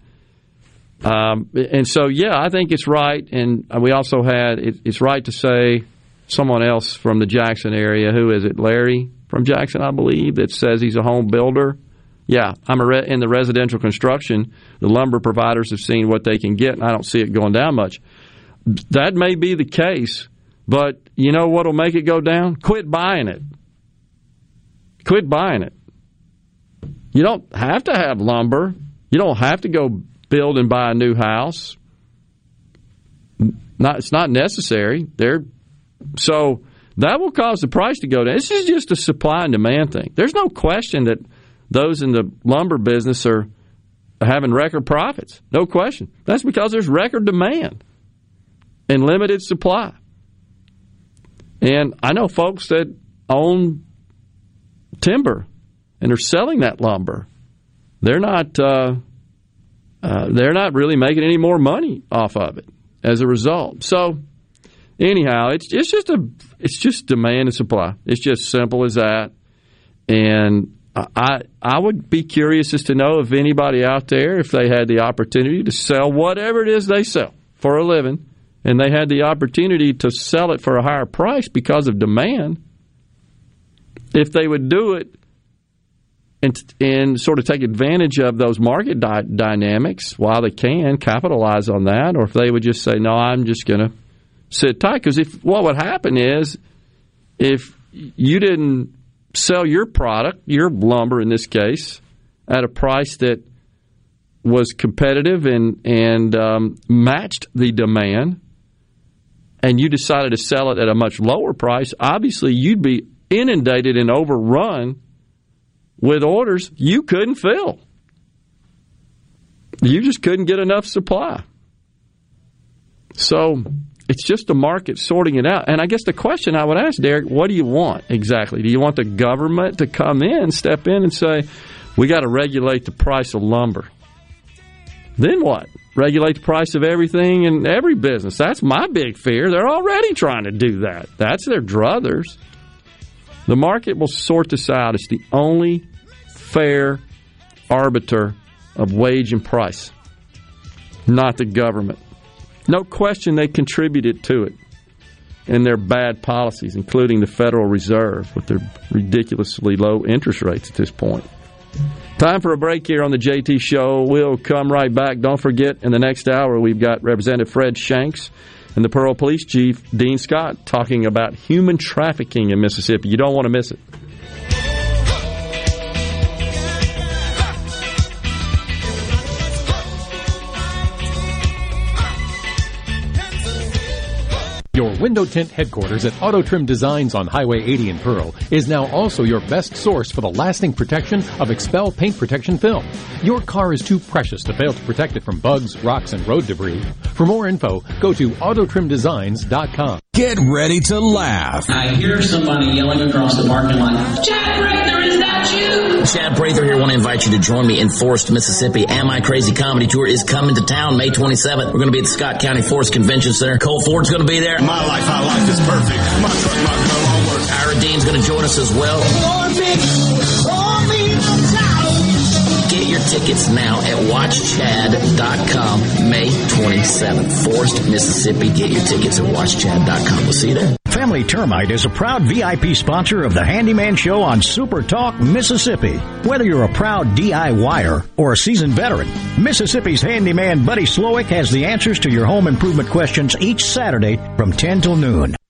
Um, and so, yeah, I think it's right. And we also had it, it's right to say someone else from the Jackson area. Who is it? Larry from Jackson, I believe, that says he's a home builder. Yeah, I'm re- in the residential construction. The lumber providers have seen what they can get, and I don't see it going down much. That may be the case, but you know what'll make it go down? Quit buying it. Quit buying it. You don't have to have lumber. You don't have to go build and buy a new house. Not, it's not necessary. They're so that will cause the price to go down. This is just a supply and demand thing. There's no question that those in the lumber business are having record profits. No question. That's because there's record demand and limited supply. And I know folks that own timber and are selling that lumber. They're not. Uh, uh, they're not really making any more money off of it as a result. So anyhow, it's it's just a it's just demand and supply. It's just simple as that. And I I would be curious as to know if anybody out there, if they had the opportunity to sell whatever it is they sell for a living, and they had the opportunity to sell it for a higher price because of demand, if they would do it and and sort of take advantage of those market dy- dynamics while they can capitalize on that, or if they would just say, no, I'm just going to sit tight. Because if what would happen is if you didn't sell your product, your lumber in this case, at a price that was competitive and and um, matched the demand, and you decided to sell it at a much lower price, obviously you'd be inundated and overrun with orders you couldn't fill. You just couldn't get enough supply. So it's just the market sorting it out. And I guess the question I would ask, Derek, what do you want exactly? Do you want the government to come in, step in, and say, we got to regulate the price of lumber? Then what? Regulate the price of everything and every business. That's my big fear. They're already trying to do that. That's their druthers. The market will sort this out. It's the only fair arbiter of wage and price, not the government. No question they contributed to it in their bad policies, including the Federal Reserve with their ridiculously low interest rates at this point. Time for a break here on the JT Show. We'll come right back. Don't forget, in the next hour, we've got Representative Fred Shanks and the Pearl Police Chief, Dean Scott, talking about human trafficking in Mississippi. You don't want to miss it. Window tint headquarters at Auto Trim Designs on Highway 80 in Pearl is now also your best source for the lasting protection of XPEL paint protection film. Your car is too precious to fail to protect it from bugs, rocks, and road debris. For more info, go to autotrimdesigns.com. Get ready to laugh. I hear somebody yelling across the parking lot, Chad Chad Prather here. want to invite you to join me in Forest, Mississippi. Am I Crazy Comedy Tour is coming to town May 27th. We're going to be at the Scott County Forest Convention Center. Cole Ford's going to be there. My life, my life is perfect. My truck, my girl, all work. Ira Dean's going to join us as well. Get tickets now at watchchad.com May 27th. Forest, Mississippi. Get your tickets at watchchad.com. We'll see you there. Family Termite is a proud VIP sponsor of the Handyman Show on Super Talk, Mississippi. Whether you're a proud DIYer or a seasoned veteran, Mississippi's handyman Buddy Slowick has the answers to your home improvement questions each Saturday from 10 till noon.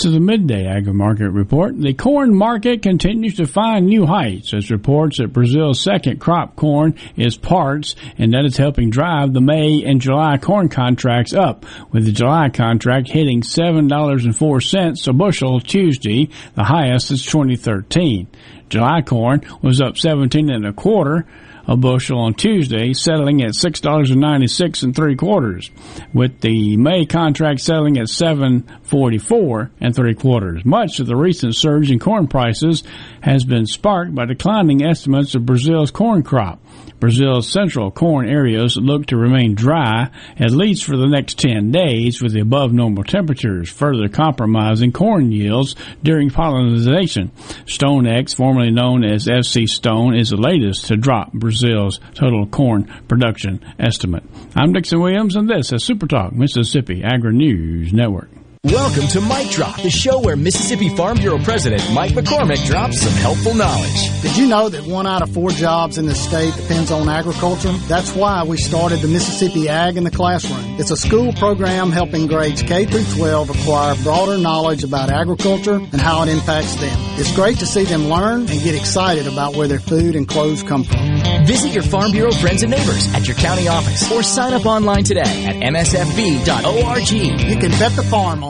To the midday agri market report, the corn market continues to find new heights as reports that Brazil's second crop corn is parts and that is helping drive the May and July corn contracts up, with the July contract hitting $7.04 a bushel Tuesday, the highest since 2013. July corn was up 17 and a quarter a bushel on Tuesday, settling at six dollars and ninety six and three quarters, with the May contract settling at seven forty four and three quarters. Much of the recent surge in corn prices has been sparked by declining estimates of Brazil's corn crop. Brazil's central corn areas look to remain dry at least for the next 10 days with the above normal temperatures further compromising corn yields during pollination. StoneX, formerly known as FC Stone, is the latest to drop Brazil's total corn production estimate. I'm Dixon Williams and this is Super Talk Mississippi Agri News Network. Welcome to Mike Drop, the show where Mississippi Farm Bureau President Mike McCormick drops some helpful knowledge. Did you know that one out of four jobs in the state depends on agriculture? That's why we started the Mississippi Ag in the Classroom. It's a school program helping grades K through 12 acquire broader knowledge about agriculture and how it impacts them. It's great to see them learn and get excited about where their food and clothes come from. Visit your Farm Bureau friends and neighbors at your county office or sign up online today at msfb.org. You can bet the farm on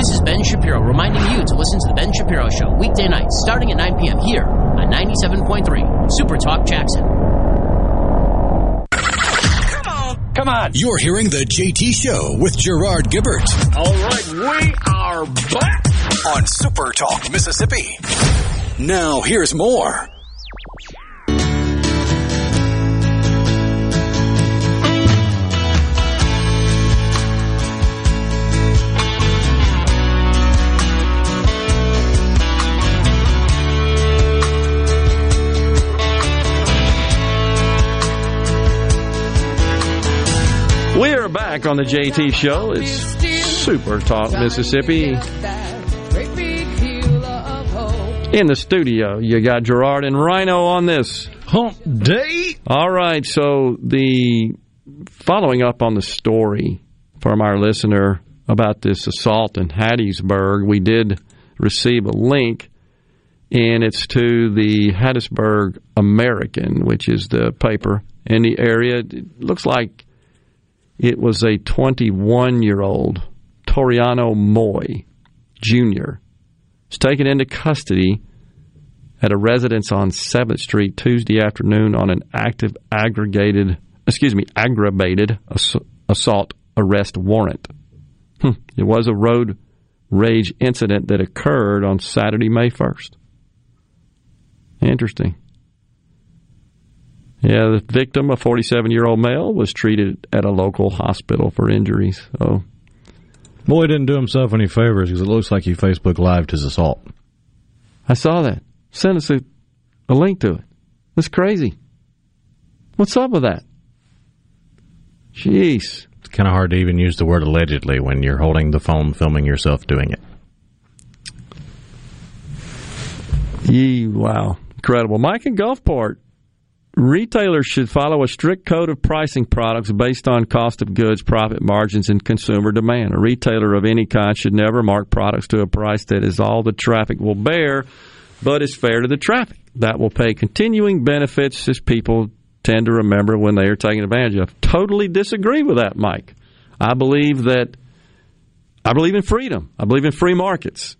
This is Ben Shapiro reminding you to listen to The Ben Shapiro Show weekday nights starting at 9 p.m. here on 97.3 Super Talk Jackson. Come on. Come on. You're hearing the JT Show with Gerard Gibert. All right, we are back on Super Talk Mississippi. Now, here's more. We are back on the JT Show. It's Super Talk Mississippi. In the studio, you got Gerard and Rhino on this hump day. All right, so the following up on the story from our listener about this assault in Hattiesburg, we did receive a link, and it's to the Hattiesburg American, which is the paper in the area. It looks like it was a 21 year old Toriano Moy Jr. was taken into custody at a residence on 7th Street Tuesday afternoon on an active aggregated, excuse me, aggravated ass- assault arrest warrant. Hmm. It was a road rage incident that occurred on Saturday, May 1st. Interesting. Yeah, the victim, a 47 year old male, was treated at a local hospital for injuries. Oh, Boy didn't do himself any favors because it looks like he Facebook lived his assault. I saw that. Send us a, a link to it. That's crazy. What's up with that? Jeez. It's kind of hard to even use the word allegedly when you're holding the phone filming yourself doing it. Yee, wow. Incredible. Mike in Gulfport. Retailers should follow a strict code of pricing products based on cost of goods, profit margins, and consumer demand. A retailer of any kind should never mark products to a price that is all the traffic will bear, but is fair to the traffic. That will pay continuing benefits as people tend to remember when they are taken advantage of. Totally disagree with that, Mike. I believe that I believe in freedom. I believe in free markets.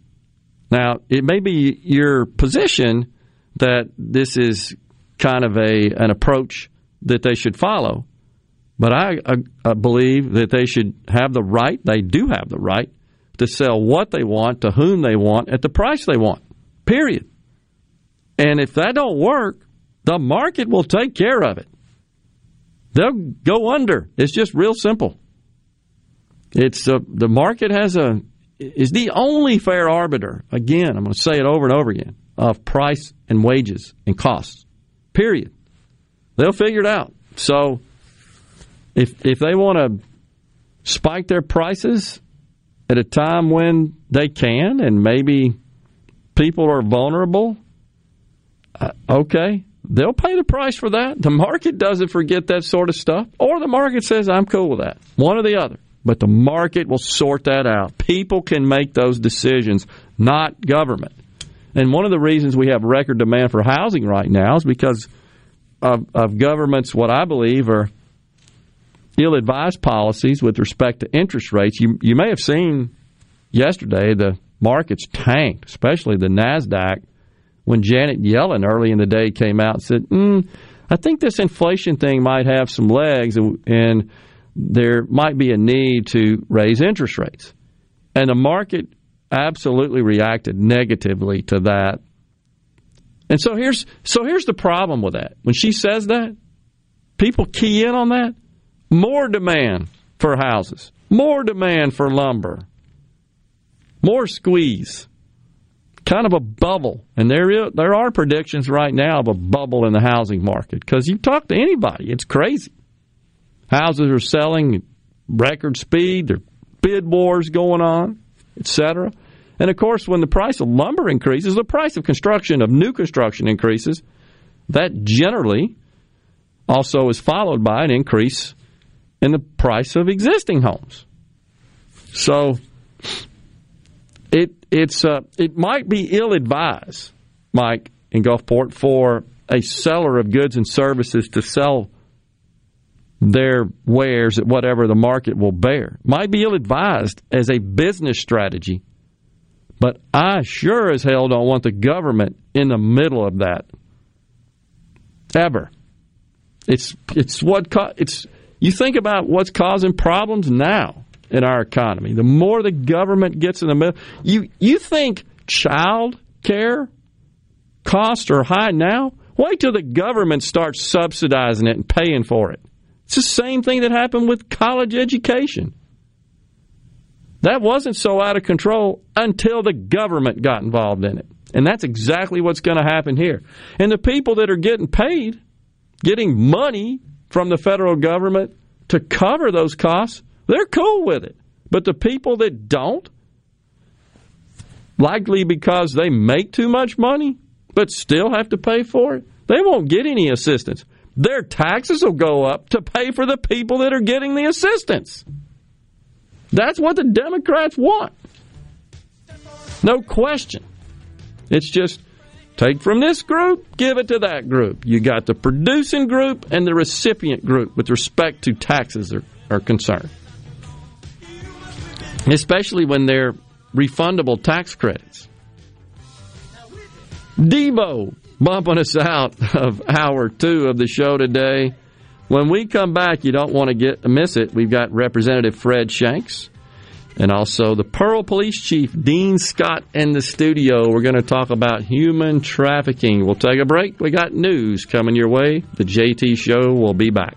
Now, it may be your position that this is kind of a an approach that they should follow, but I, I, I believe that they should have the right. They do have the right to sell what they want to whom they want at the price they want. Period. And if that don't work, the market will take care of it. They'll go under. It's just real simple. It's uh, the market has a is the only fair arbiter. Again, I'm going to say it over and over again of price and wages and costs. Period. They'll figure it out. So if if they want to spike their prices at a time when they can and maybe people are vulnerable, uh, okay, they'll pay the price for that. The market doesn't forget that sort of stuff, or the market says, I'm cool with that. One or the other. But the market will sort that out. People can make those decisions, not government. And one of the reasons we have record demand for housing right now is because of, of government's, what I believe are ill advised policies with respect to interest rates. You, you may have seen yesterday the markets tanked, especially the NASDAQ, when Janet Yellen early in the day came out and said, mm, I think this inflation thing might have some legs and, and there might be a need to raise interest rates. And the market absolutely reacted negatively to that. And so here's so here's the problem with that. When she says that, people key in on that. More demand for houses, more demand for lumber, more squeeze. Kind of a bubble, and there is, there are predictions right now of a bubble in the housing market because you talk to anybody, it's crazy. Houses are selling record speed. There are bid wars going on, etc. And of course, when the price of lumber increases, the price of construction, of new construction increases. That generally also is followed by an increase in the price of existing homes. So it it's uh, it might be ill advised, Mike in Gulfport, for a seller of goods and services to sell their wares at whatever the market will bear. Might be ill advised as a business strategy, but I sure as hell don't want the government in the middle of that. Ever. It's it's what co- it's you think about what's causing problems now in our economy. The more the government gets in the middle, you you think child care costs are high now? Wait till the government starts subsidizing it and paying for it. It's the same thing that happened with college education. That wasn't so out of control until the government got involved in it. And that's exactly what's going to happen here. And the people that are getting paid, getting money from the federal government to cover those costs, they're cool with it. But the people that don't, likely because they make too much money, but still have to pay for it, they won't get any assistance their taxes will go up to pay for the people that are getting the assistance. That's what the Democrats want. No question. It's just take from this group, give it to that group. You got the producing group and the recipient group with respect to taxes are, are concerned. Especially when they're refundable tax credits. Debo bumping us out of hour two of the show today. When we come back, you don't want to get miss it. We've got Representative Fred Shanks and also the Pearl Police Chief Dean Scott in the studio. We're going to talk about human trafficking. We'll take a break. We got news coming your way. The JT Show will be back.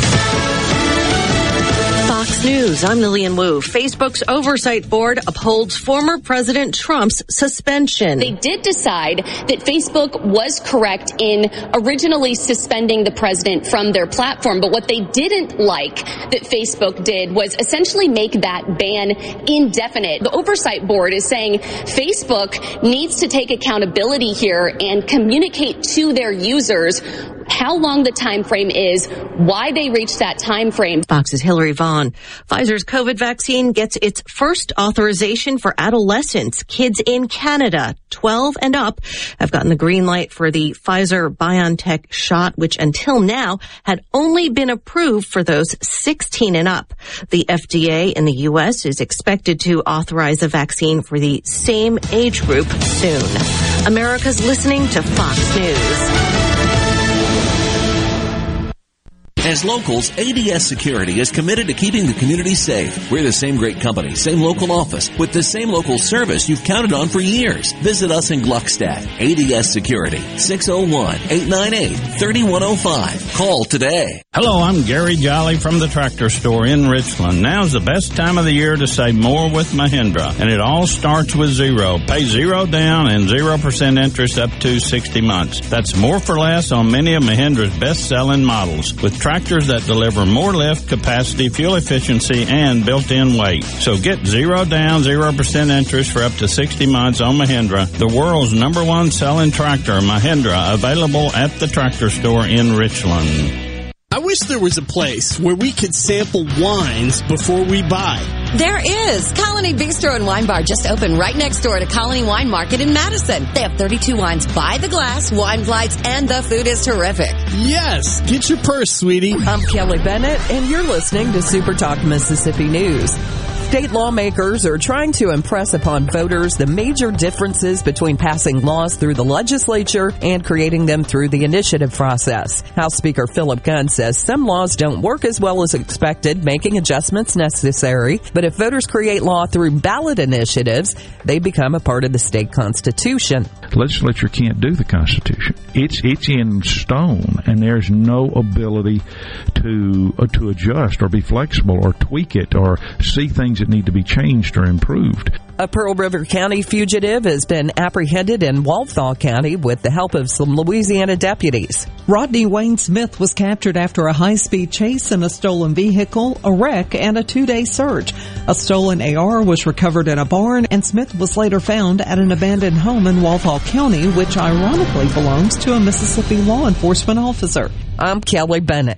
News, I'm Lillian Wu. Facebook's oversight board upholds former President Trump's suspension. They did decide that Facebook was correct in originally suspending the president from their platform, but what they didn't like that Facebook did was essentially make that ban indefinite. The oversight board is saying Facebook needs to take accountability here and communicate to their users how long the time frame is, why they reached that time frame. Fox's Hillary Vaughn. Pfizer's COVID vaccine gets its first authorization for adolescents. Kids in Canada, 12 and up, have gotten the green light for the Pfizer BioNTech shot, which until now had only been approved for those 16 and up. The FDA in the U.S. is expected to authorize a vaccine for the same age group soon. America's listening to Fox News. As locals, ADS Security is committed to keeping the community safe. We're the same great company, same local office, with the same local service you've counted on for years. Visit us in Gluckstadt. ADS Security, 601-898-3105. Call today. Hello, I'm Gary Jolly from the Tractor Store in Richland. Now's the best time of the year to save more with Mahindra, and it all starts with zero. Pay zero down and 0% interest up to 60 months. That's more for less on many of Mahindra's best-selling models, with tractors that deliver more lift, capacity, fuel efficiency, and built-in weight. So get zero down, 0% interest for up to 60 months on Mahindra, the world's number one selling tractor, Mahindra, available at the Tractor Store in Richland. I wish there was a place where we could sample wines before we buy. There is. Colony Bistro and Wine Bar just opened right next door to Colony Wine Market in Madison. They have 32 wines by the glass, wine flights, and the food is terrific. Yes, get your purse, sweetie. I'm Kelly Bennett, and you're listening to Super Talk Mississippi News. State lawmakers are trying to impress upon voters the major differences between passing laws through the legislature and creating them through the initiative process. House Speaker Philip Gunn says some laws don't work as well as expected, making adjustments necessary. But if voters create law through ballot initiatives, they become a part of the state constitution. Legislature can't do the Constitution. It's it's in stone, and there's no ability to uh, to adjust or be flexible or tweak it or see things that need to be changed or improved. A Pearl River County fugitive has been apprehended in Walthall County with the help of some Louisiana deputies. Rodney Wayne Smith was captured after a high-speed chase in a stolen vehicle, a wreck, and a two-day search. A stolen AR was recovered in a barn, and Smith was later found at an abandoned home in Walthall County, which ironically belongs to a Mississippi law enforcement officer. I'm Kelly Bennett.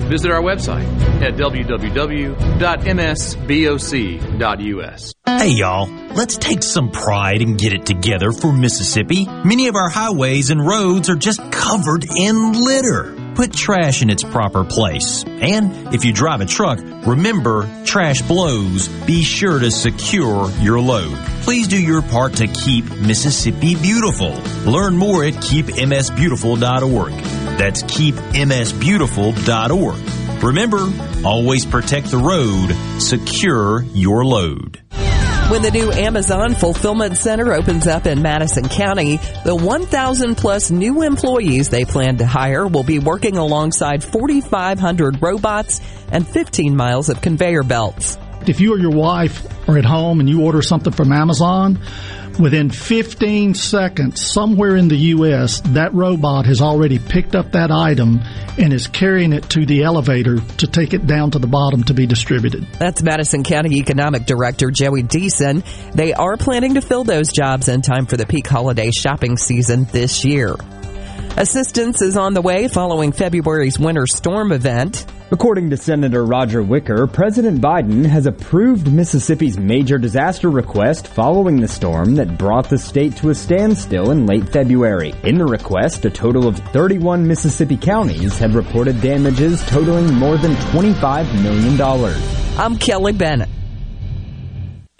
visit our website at www.msboc.us. Hey y'all, let's take some pride and get it together for Mississippi. Many of our highways and roads are just covered in litter. Put trash in its proper place. And if you drive a truck, remember trash blows. Be sure to secure your load. Please do your part to keep Mississippi beautiful. Learn more at keepmsbeautiful.org. That's keepmsbeautiful.org. Remember, always protect the road, secure your load. When the new Amazon Fulfillment Center opens up in Madison County, the 1,000 plus new employees they plan to hire will be working alongside 4,500 robots and 15 miles of conveyor belts. If you or your wife are at home and you order something from Amazon, within 15 seconds, somewhere in the U.S., that robot has already picked up that item and is carrying it to the elevator to take it down to the bottom to be distributed. That's Madison County Economic Director Joey Deason. They are planning to fill those jobs in time for the peak holiday shopping season this year. Assistance is on the way following February's winter storm event. According to Senator Roger Wicker, President Biden has approved Mississippi's major disaster request following the storm that brought the state to a standstill in late February. In the request, a total of 31 Mississippi counties have reported damages totaling more than $25 million. I'm Kelly Bennett.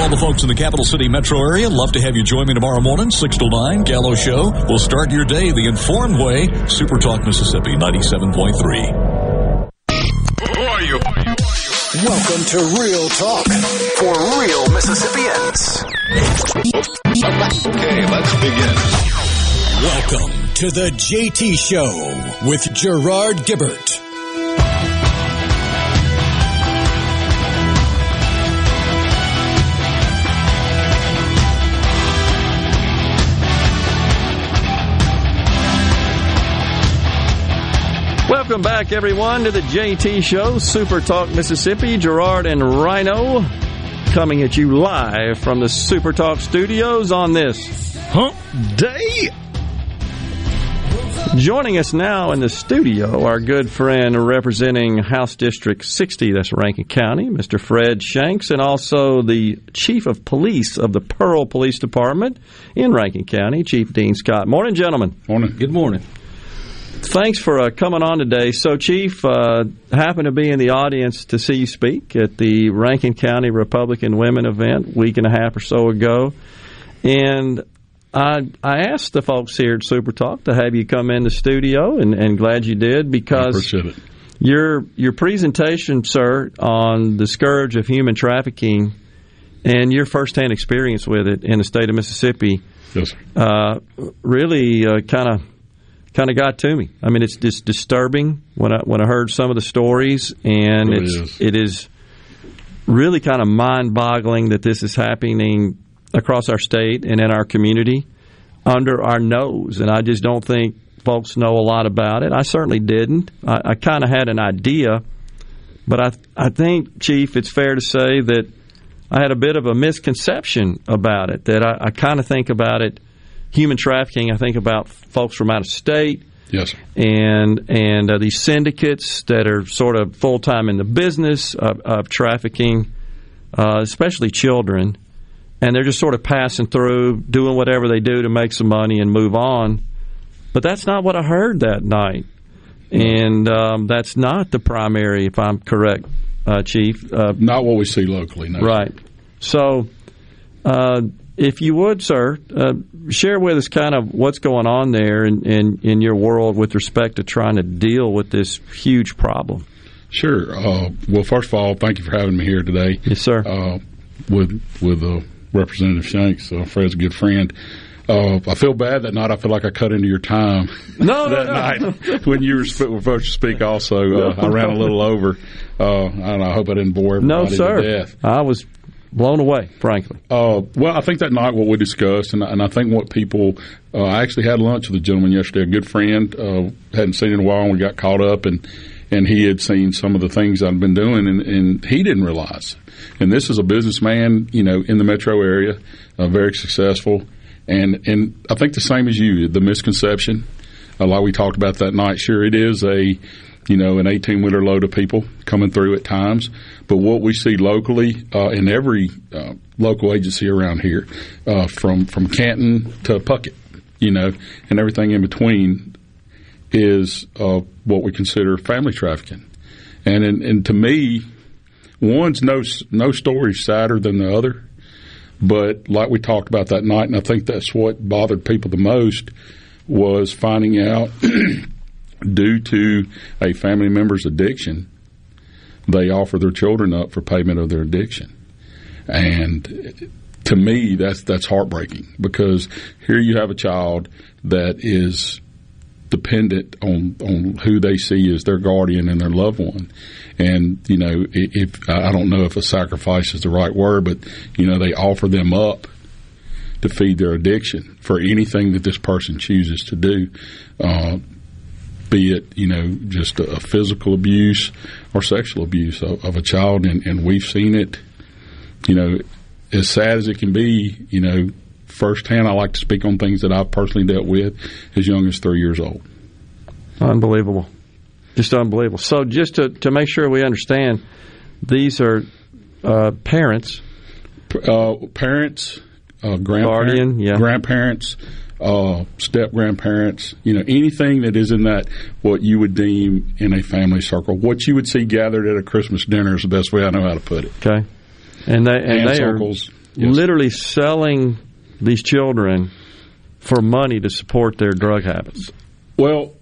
all the folks in the capital city metro area, love to have you join me tomorrow morning, 6 to 9, Gallo Show. We'll start your day the informed way. Super Talk Mississippi 97.3. Who are you? Welcome to Real Talk for real Mississippians. Okay, let's begin. Welcome to the JT Show with Gerard Gibert. Welcome back, everyone, to the JT Show, Super Talk Mississippi. Gerard and Rhino coming at you live from the Super Talk studios on this Hump Day. Joining us now in the studio, our good friend representing House District 60, that's Rankin County, Mr. Fred Shanks, and also the Chief of Police of the Pearl Police Department in Rankin County, Chief Dean Scott. Morning, gentlemen. Morning. Good morning. Thanks for uh, coming on today. So, Chief, uh, happened to be in the audience to see you speak at the Rankin County Republican Women event week and a half or so ago, and I I asked the folks here at Super Talk to have you come in the studio, and, and glad you did because your your presentation, sir, on the scourge of human trafficking and your firsthand experience with it in the state of Mississippi, yes, uh, really kind of kind of got to me. I mean, it's just disturbing when I when I heard some of the stories, and It it's is. it is really kind of mind boggling that this is happening across our state and in our community under our nose. And I just don't think folks know a lot about it. I certainly didn't. I, I kind of had an idea, but I I think, Chief, it's fair to say that I had a bit of a misconception about it. That I, I kind of think about it, human trafficking. I think about folks from out of state Yes. and and uh, these syndicates that are sort of full time in the business of, of trafficking, uh, especially children, and they're just sort of passing through, doing whatever they do to make some money and move on. But that's not what I heard that night, and um, that's not the primary, if I'm correct, uh, Chief. Uh, not what we see locally. No. Right. So, uh, if you would, sir, uh, share with us kind of what's going on there in, in, in your world with respect to trying to deal with this huge problem. Sure. Uh, well, first of all, thank you for having me here today. Yes, sir. Uh, with with uh, Representative Shanks, uh, Fred's a good friend. Uh, I feel bad that night. I feel like I cut into your time. No, that no, night when you were supposed to speak. Also, uh, I ran a little over. Uh, and I hope I didn't bore No, sir. to death. I was blown away, frankly. Uh, well, I think that night what we discussed, and, and I think what people, uh, I actually had lunch with a gentleman yesterday, a good friend, uh, hadn't seen in a while, and we got caught up, and and he had seen some of the things I'd been doing, and, and he didn't realize. And this is a businessman, you know, in the metro area, uh, very successful, and and I think the same as you, the misconception, uh, like we talked about that night. Sure, it is a you know, an 18 wheeler load of people coming through at times. But what we see locally uh, in every uh, local agency around here, uh, from from Canton to Puckett, you know, and everything in between, is uh, what we consider family trafficking. And and, and to me, one's no no story sadder than the other. But like we talked about that night, and I think that's what bothered people the most was finding out due to a family member's addiction, they offer their children up for payment of their addiction. And to me, that's that's heartbreaking because here you have a child that is dependent on on who they see as their guardian and their loved one. And you know, if I don't know if a sacrifice is the right word, but you know, they offer them up to feed their addiction for anything that this person chooses to do. Uh, be it you know just a, a physical abuse or sexual abuse of, of a child, and, and we've seen it. You know, as sad as it can be, you know, firsthand, I like to speak on things that I've personally dealt with as young as three years old. Unbelievable. Just unbelievable. So, just to, to make sure we understand, these are uh, parents, uh, parents, uh, grandparents, Guardian, yeah. grandparents, uh, step grandparents. You know, anything that is in that what you would deem in a family circle, what you would see gathered at a Christmas dinner is the best way I know how to put it. Okay, and they and Aunts, they are yes. literally selling these children for money to support their drug habits. Well,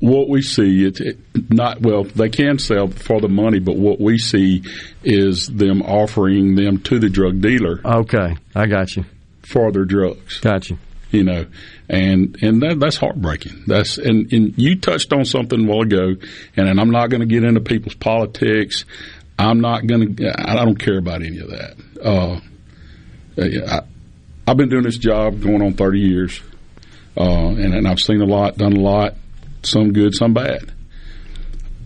what we see, it's it, not well. They can sell for the money, but what we see is them offering them to the drug dealer. Okay, I got you for their drugs. Got you. You know, and and that, that's heartbreaking. That's and, and you touched on something a while ago, and, and I'm not going to get into people's politics. I'm not going to. I don't care about any of that. Uh, I, I've been doing this job going on 30 years, uh, and, and I've seen a lot, done a lot, some good, some bad.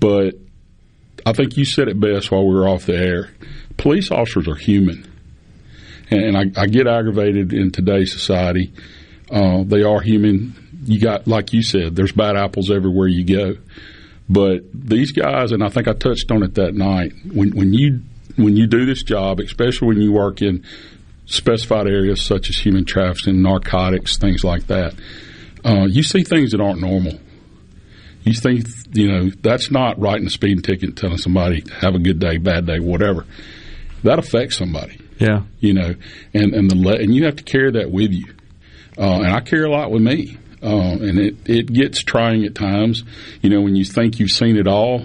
But I think you said it best while we were off the air. Police officers are human, and, and I, I get aggravated in today's society. Uh, they are human. You got, like you said, there's bad apples everywhere you go. But these guys, and I think I touched on it that night. When when you when you do this job, especially when you work in specified areas such as human trafficking, narcotics, things like that, uh, you see things that aren't normal. You think, you know, that's not writing a speeding ticket and telling somebody, have a good day, bad day, whatever. That affects somebody. Yeah. You know, and, and the, le- and you have to carry that with you. Uh, and I carry a lot with me. Uh, and it, it gets trying at times. You know, when you think you've seen it all,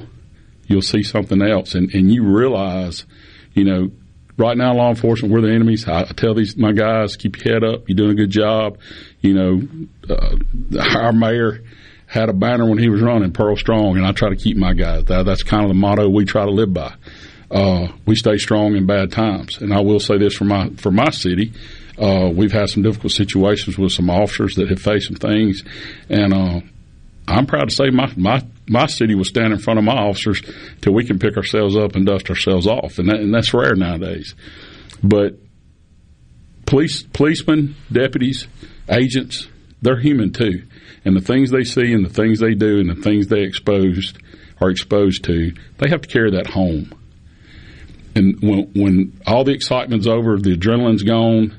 you'll see something else. And, and you realize, you know, right now law enforcement we're the enemies i tell these my guys keep your head up you're doing a good job you know uh, our mayor had a banner when he was running pearl strong and i try to keep my guys that, that's kind of the motto we try to live by uh, we stay strong in bad times and i will say this for my for my city uh, we've had some difficult situations with some officers that have faced some things and uh, I'm proud to say my, my my city will stand in front of my officers till we can pick ourselves up and dust ourselves off, and, that, and that's rare nowadays. But police, policemen, deputies, agents, they're human too, and the things they see and the things they do and the things they exposed are exposed to, they have to carry that home. And when when all the excitement's over, the adrenaline's gone,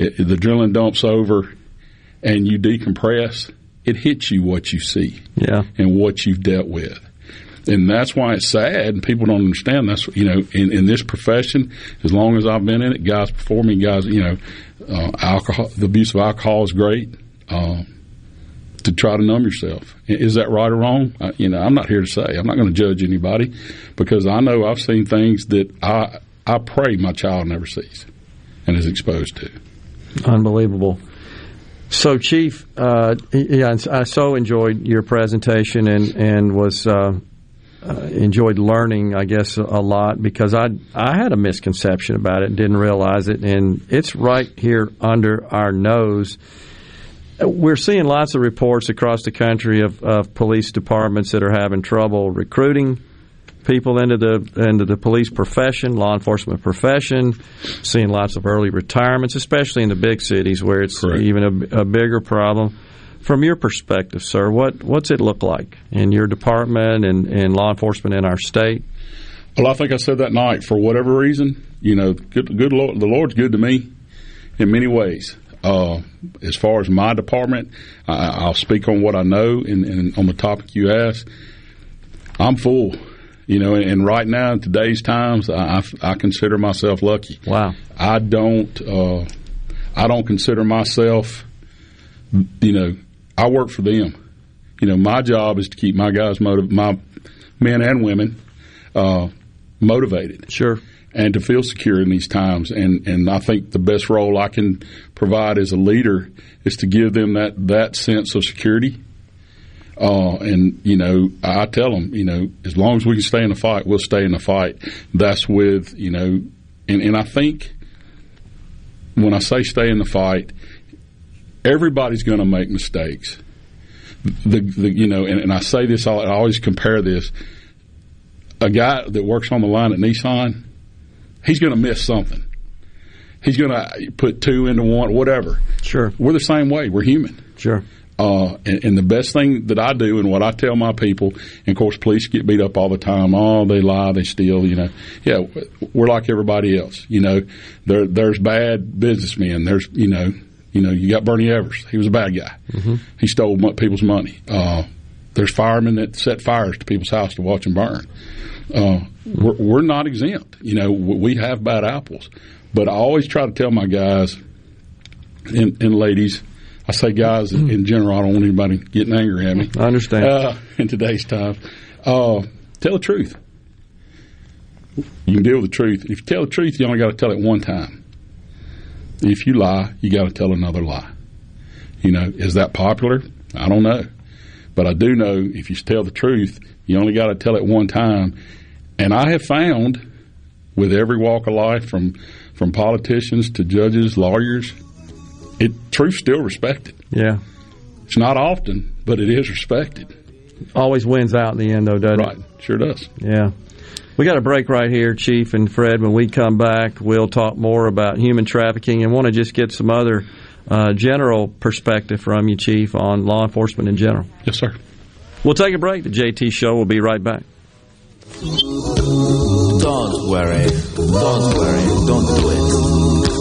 it, the adrenaline dumps over, and you decompress it hits you what you see yeah. and what you've dealt with. And that's why it's sad, and people don't understand. That's you know, in, in this profession, as long as I've been in it, guys before me, guys, you know, uh, alcohol, the abuse of alcohol is great. Uh, to try to numb yourself, is that right or wrong? I, you know, I'm not here to say. I'm not going to judge anybody because I know I've seen things that I I pray my child never sees and is exposed to. Unbelievable. So, Chief, uh, yeah, I so enjoyed your presentation and and was uh, uh, enjoyed learning, I guess, a lot because I I had a misconception about it, didn't realize it, and it's right here under our nose. We're seeing lots of reports across the country of, of police departments that are having trouble recruiting people into the into the police profession, law enforcement profession. Seeing lots of early retirements, especially in the big cities where it's Correct. even a, a, bigger problem. From your perspective, sir, what what's it look like in your department and, and law enforcement in our state? Well, I think I said that night. For whatever reason, you know, good, good Lord, the Lord's good to me in many ways. Uh, as far as my department, I, will speak on what I know and, and on the topic you asked. I'm full you know, and right now in today's times, I, I consider myself lucky. Wow. I don't, uh, I don't consider myself, you know, I work for them. You know, my job is to keep my guys motiv- my men and women, uh, motivated. Sure. And to feel secure in these times, and, and I think the best role I can provide as a leader is to give them that, that sense of security uh, and you know, I tell them, you know, as long as we can stay in the fight, we'll stay in the fight. That's with you know, and, and I think when I say stay in the fight, everybody's going to make mistakes. The, the you know, and, and I say this, I always compare this. A guy that works on the line at Nissan, he's going to miss something. He's going to put two into one, whatever. Sure, we're the same way. We're human. Sure. Uh, and, and, the best thing that I do and what I tell my people, and of course, police get beat up all the time. Oh, they lie, they steal. You know, yeah, we're like everybody else. You know, there there's bad businessmen. There's you know, you know, you got Bernie Ebbers. He was a bad guy. Mm-hmm. He stole people's money. Uh, there's firemen that set fires to people's house to watch them burn. Uh, we're, we're not exempt. You know, we have bad apples, but I always try to tell my guys and, and ladies I say guys in general. I don't want anybody getting angry at me. I understand. Uh, in today's time, uh, tell the truth. You can deal with the truth. If you tell the truth, you only got to tell it one time. If you lie, you got to tell another lie. You know, is that popular? I don't know, but I do know if you tell the truth, you only got to tell it one time. And I have found, with every walk of life, from from politicians to judges, lawyers, it truth's still respected. Yeah, it's not often, but it is respected. Always wins out in the end, though, doesn't right. it? Right, sure does. Yeah. We got a break right here, Chief and Fred. When we come back, we'll talk more about human trafficking and want to just get some other uh, general perspective from you, Chief, on law enforcement in general. Yes, sir. We'll take a break. The JT Show will be right back. Don't worry. Don't worry. Don't do it.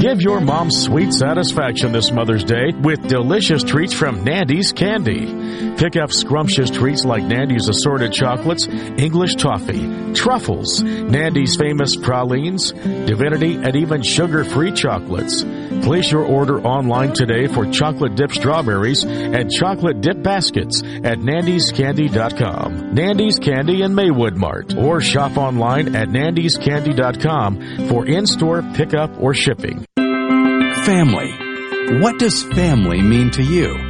Give your mom sweet satisfaction this Mother's Day with delicious treats from Nandy's Candy. Pick up scrumptious treats like Nandy's assorted chocolates, English toffee, truffles, Nandy's famous pralines, divinity, and even sugar-free chocolates. Place your order online today for chocolate dip strawberries and chocolate dip baskets at nandyscandy.com. Nandy's Candy in Maywood Mart or shop online at nandyscandy.com for in-store pickup or shipping. Family. What does family mean to you?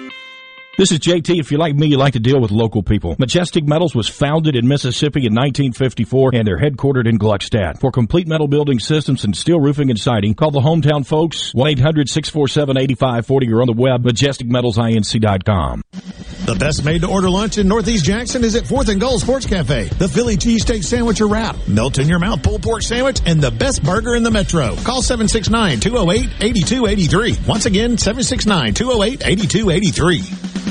This is JT. If you like me, you like to deal with local people. Majestic Metals was founded in Mississippi in 1954 and they're headquartered in Gluckstadt. For complete metal building systems and steel roofing and siding, call the hometown folks 1-800-647-8540 or on the web majesticmetalsinc.com. The best made-to-order lunch in Northeast Jackson is at 4th and Goal Sports Cafe. The Philly cheesesteak sandwich or wrap, melt-in-your-mouth pulled pork sandwich, and the best burger in the metro. Call 769-208-8283. Once again, 769-208-8283.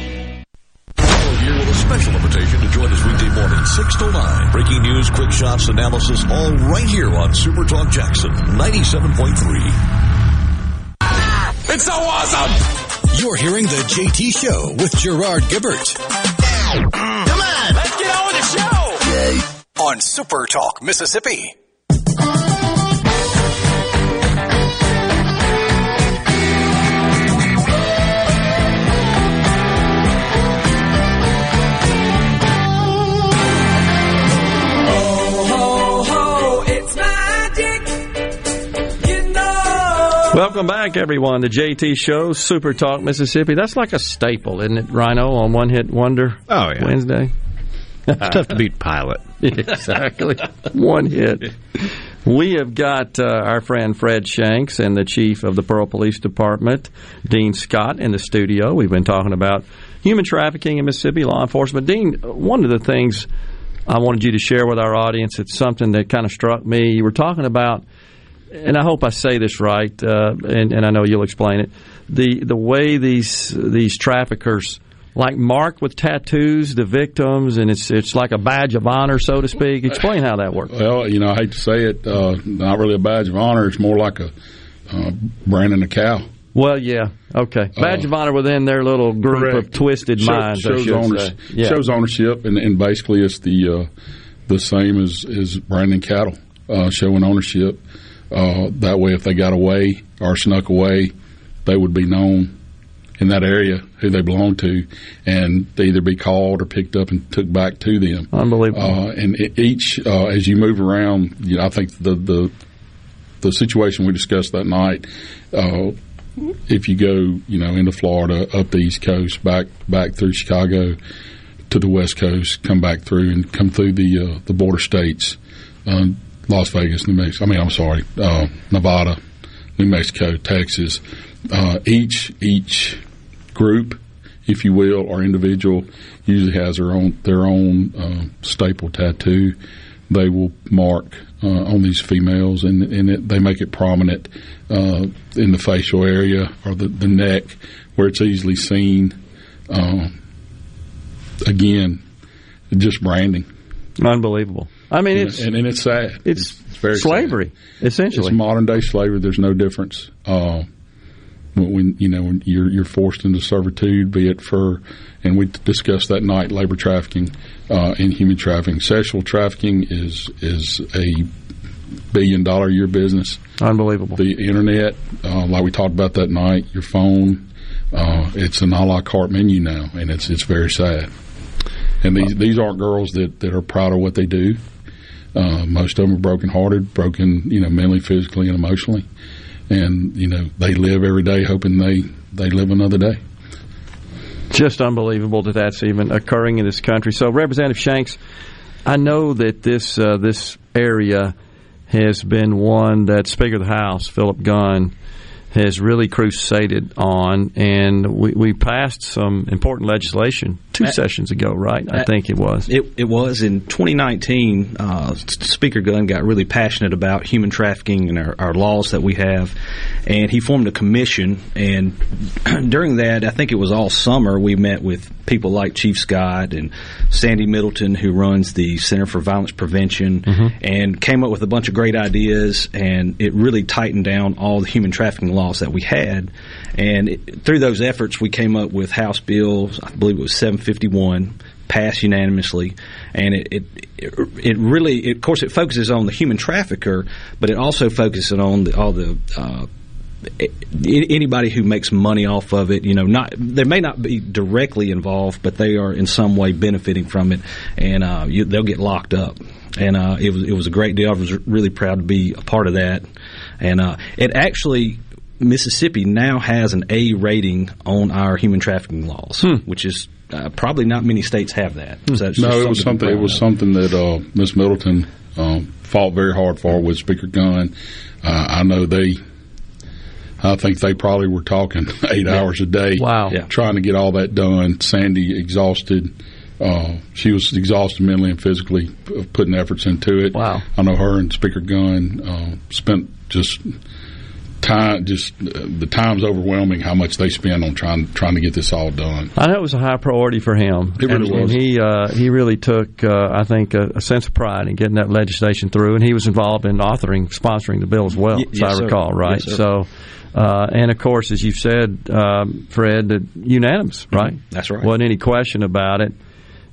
special invitation to join us weekday morning, 6 to 9. Breaking news, quick shots, analysis, all right here on Super Talk Jackson 97.3. It's so awesome! You're hearing the JT Show with Gerard Gibert. Come on, let's get on with the show! On Super Talk, Mississippi. Welcome back, everyone. The JT Show, Super Talk Mississippi. That's like a staple, isn't it, Rhino, on One Hit Wonder oh, yeah. Wednesday? It's tough to beat Pilot. exactly. One hit. We have got uh, our friend Fred Shanks and the chief of the Pearl Police Department, Dean Scott, in the studio. We've been talking about human trafficking in Mississippi, law enforcement. Dean, one of the things I wanted you to share with our audience, it's something that kind of struck me. You were talking about and I hope I say this right, uh, and, and, I know you'll explain it. The the way these these traffickers like mark with tattoos the victims, and it's it's like a badge of honor, so to speak. Explain how that works. Well, you know, I hate to say it, uh, not really a badge of honor. It's more like a uh, branding a cow. Well, yeah, okay. Badge of honor within their little group correct. of twisted Show, minds. Shows, owners, yeah. shows ownership, and, and basically it's the uh, the same as, as branding cattle, uh, showing ownership. Uh, that way, if they got away or snuck away, they would be known in that area who they belonged to, and they either be called or picked up and took back to them. Unbelievable. Uh, and each, uh, as you move around, you know, I think the the the situation we discussed that night. Uh, if you go, you know, into Florida, up the East Coast, back back through Chicago to the West Coast, come back through and come through the uh, the border states. Uh, Las Vegas, New Mexico. I mean, I'm sorry, uh, Nevada, New Mexico, Texas. Uh, each each group, if you will, or individual, usually has their own their own uh, staple tattoo. They will mark uh, on these females, and, and it, they make it prominent uh, in the facial area or the, the neck, where it's easily seen. Uh, again, just branding. Unbelievable. I mean, it's and, and it's sad. It's, it's very slavery, sad. essentially. It's modern day slavery. There's no difference. Uh, when you know when you're you're forced into servitude, be it for, and we discussed that night, labor trafficking uh, and human trafficking. Sexual trafficking is is a billion dollar a year business. Unbelievable. The internet, uh, like we talked about that night, your phone, uh, it's an a la carte menu now, and it's it's very sad. And these these aren't girls that, that are proud of what they do. Uh, most of them are brokenhearted, broken, you know, mentally, physically, and emotionally. And you know, they live every day hoping they they live another day. Just unbelievable that that's even occurring in this country. So, Representative Shanks, I know that this uh, this area has been one that Speaker of the House Philip Gunn has really crusaded on, and we, we passed some important legislation two Uh, sessions ago, right? I uh, think it was. It, it was in 2019. Uh, Speaker Gunn got really passionate about human trafficking and our, our laws that we have, and he formed a commission. And during that, I think it was all summer, we met with people like Chief Scott and Sandy Middleton, who runs the Center for Violence Prevention, and came up with a bunch of great ideas. And it really tightened down all the human trafficking laws that we had. And it, through those efforts, we came up with House Bill, I believe it was 751 passed unanimously, and it, it it really, of course, it focuses on the human trafficker, but it also focuses on the, all the. Uh, anybody who makes money off of it, you know, not they may not be directly involved, but they are in some way benefiting from it, and uh, you, they'll get locked up. And uh, it was it was a great deal. I was really proud to be a part of that, and uh, it actually Mississippi now has an A rating on our human trafficking laws, which is uh, probably not many states have that. So it's no, it was something. It was of. something that uh, Miss Middleton um, fought very hard for with Speaker Gunn. Uh, I know they. I think they probably were talking eight Yeah. hours a day. Wow. Yeah. Trying to get all that done. Sandy exhausted. Uh, she was exhausted mentally and physically, p- putting efforts into it. Wow. I know her and Speaker Gunn uh, spent just time. Just uh, the time's overwhelming how much they spend on trying trying to get this all done. I know it was a high priority for him. It really and, was. And he uh, he really took, uh, I think, a, a sense of pride in getting that legislation through, and he was involved in authoring, sponsoring the bill as well, Y- as yes, I sir. recall. Right. Yes, sir. so, uh, and of course, as you've said, um, Fred, that unanimous. Right. Mm-hmm. That's right. Wasn't any question about it.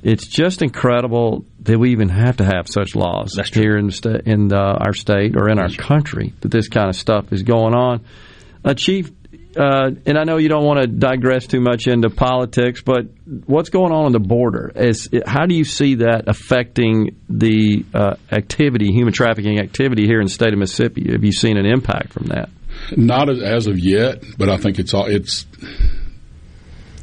It's just incredible that we even have to have such laws here in the sta- in uh, our state or in our country that this kind of stuff is going on. Uh, Chief, uh, and I know you don't want to digress too much into politics, but what's going on on the border? Is how do you see that affecting the uh, activity, human trafficking activity here in the state of Mississippi? Have you seen an impact from that? Not as, of yet, but I think it's all it's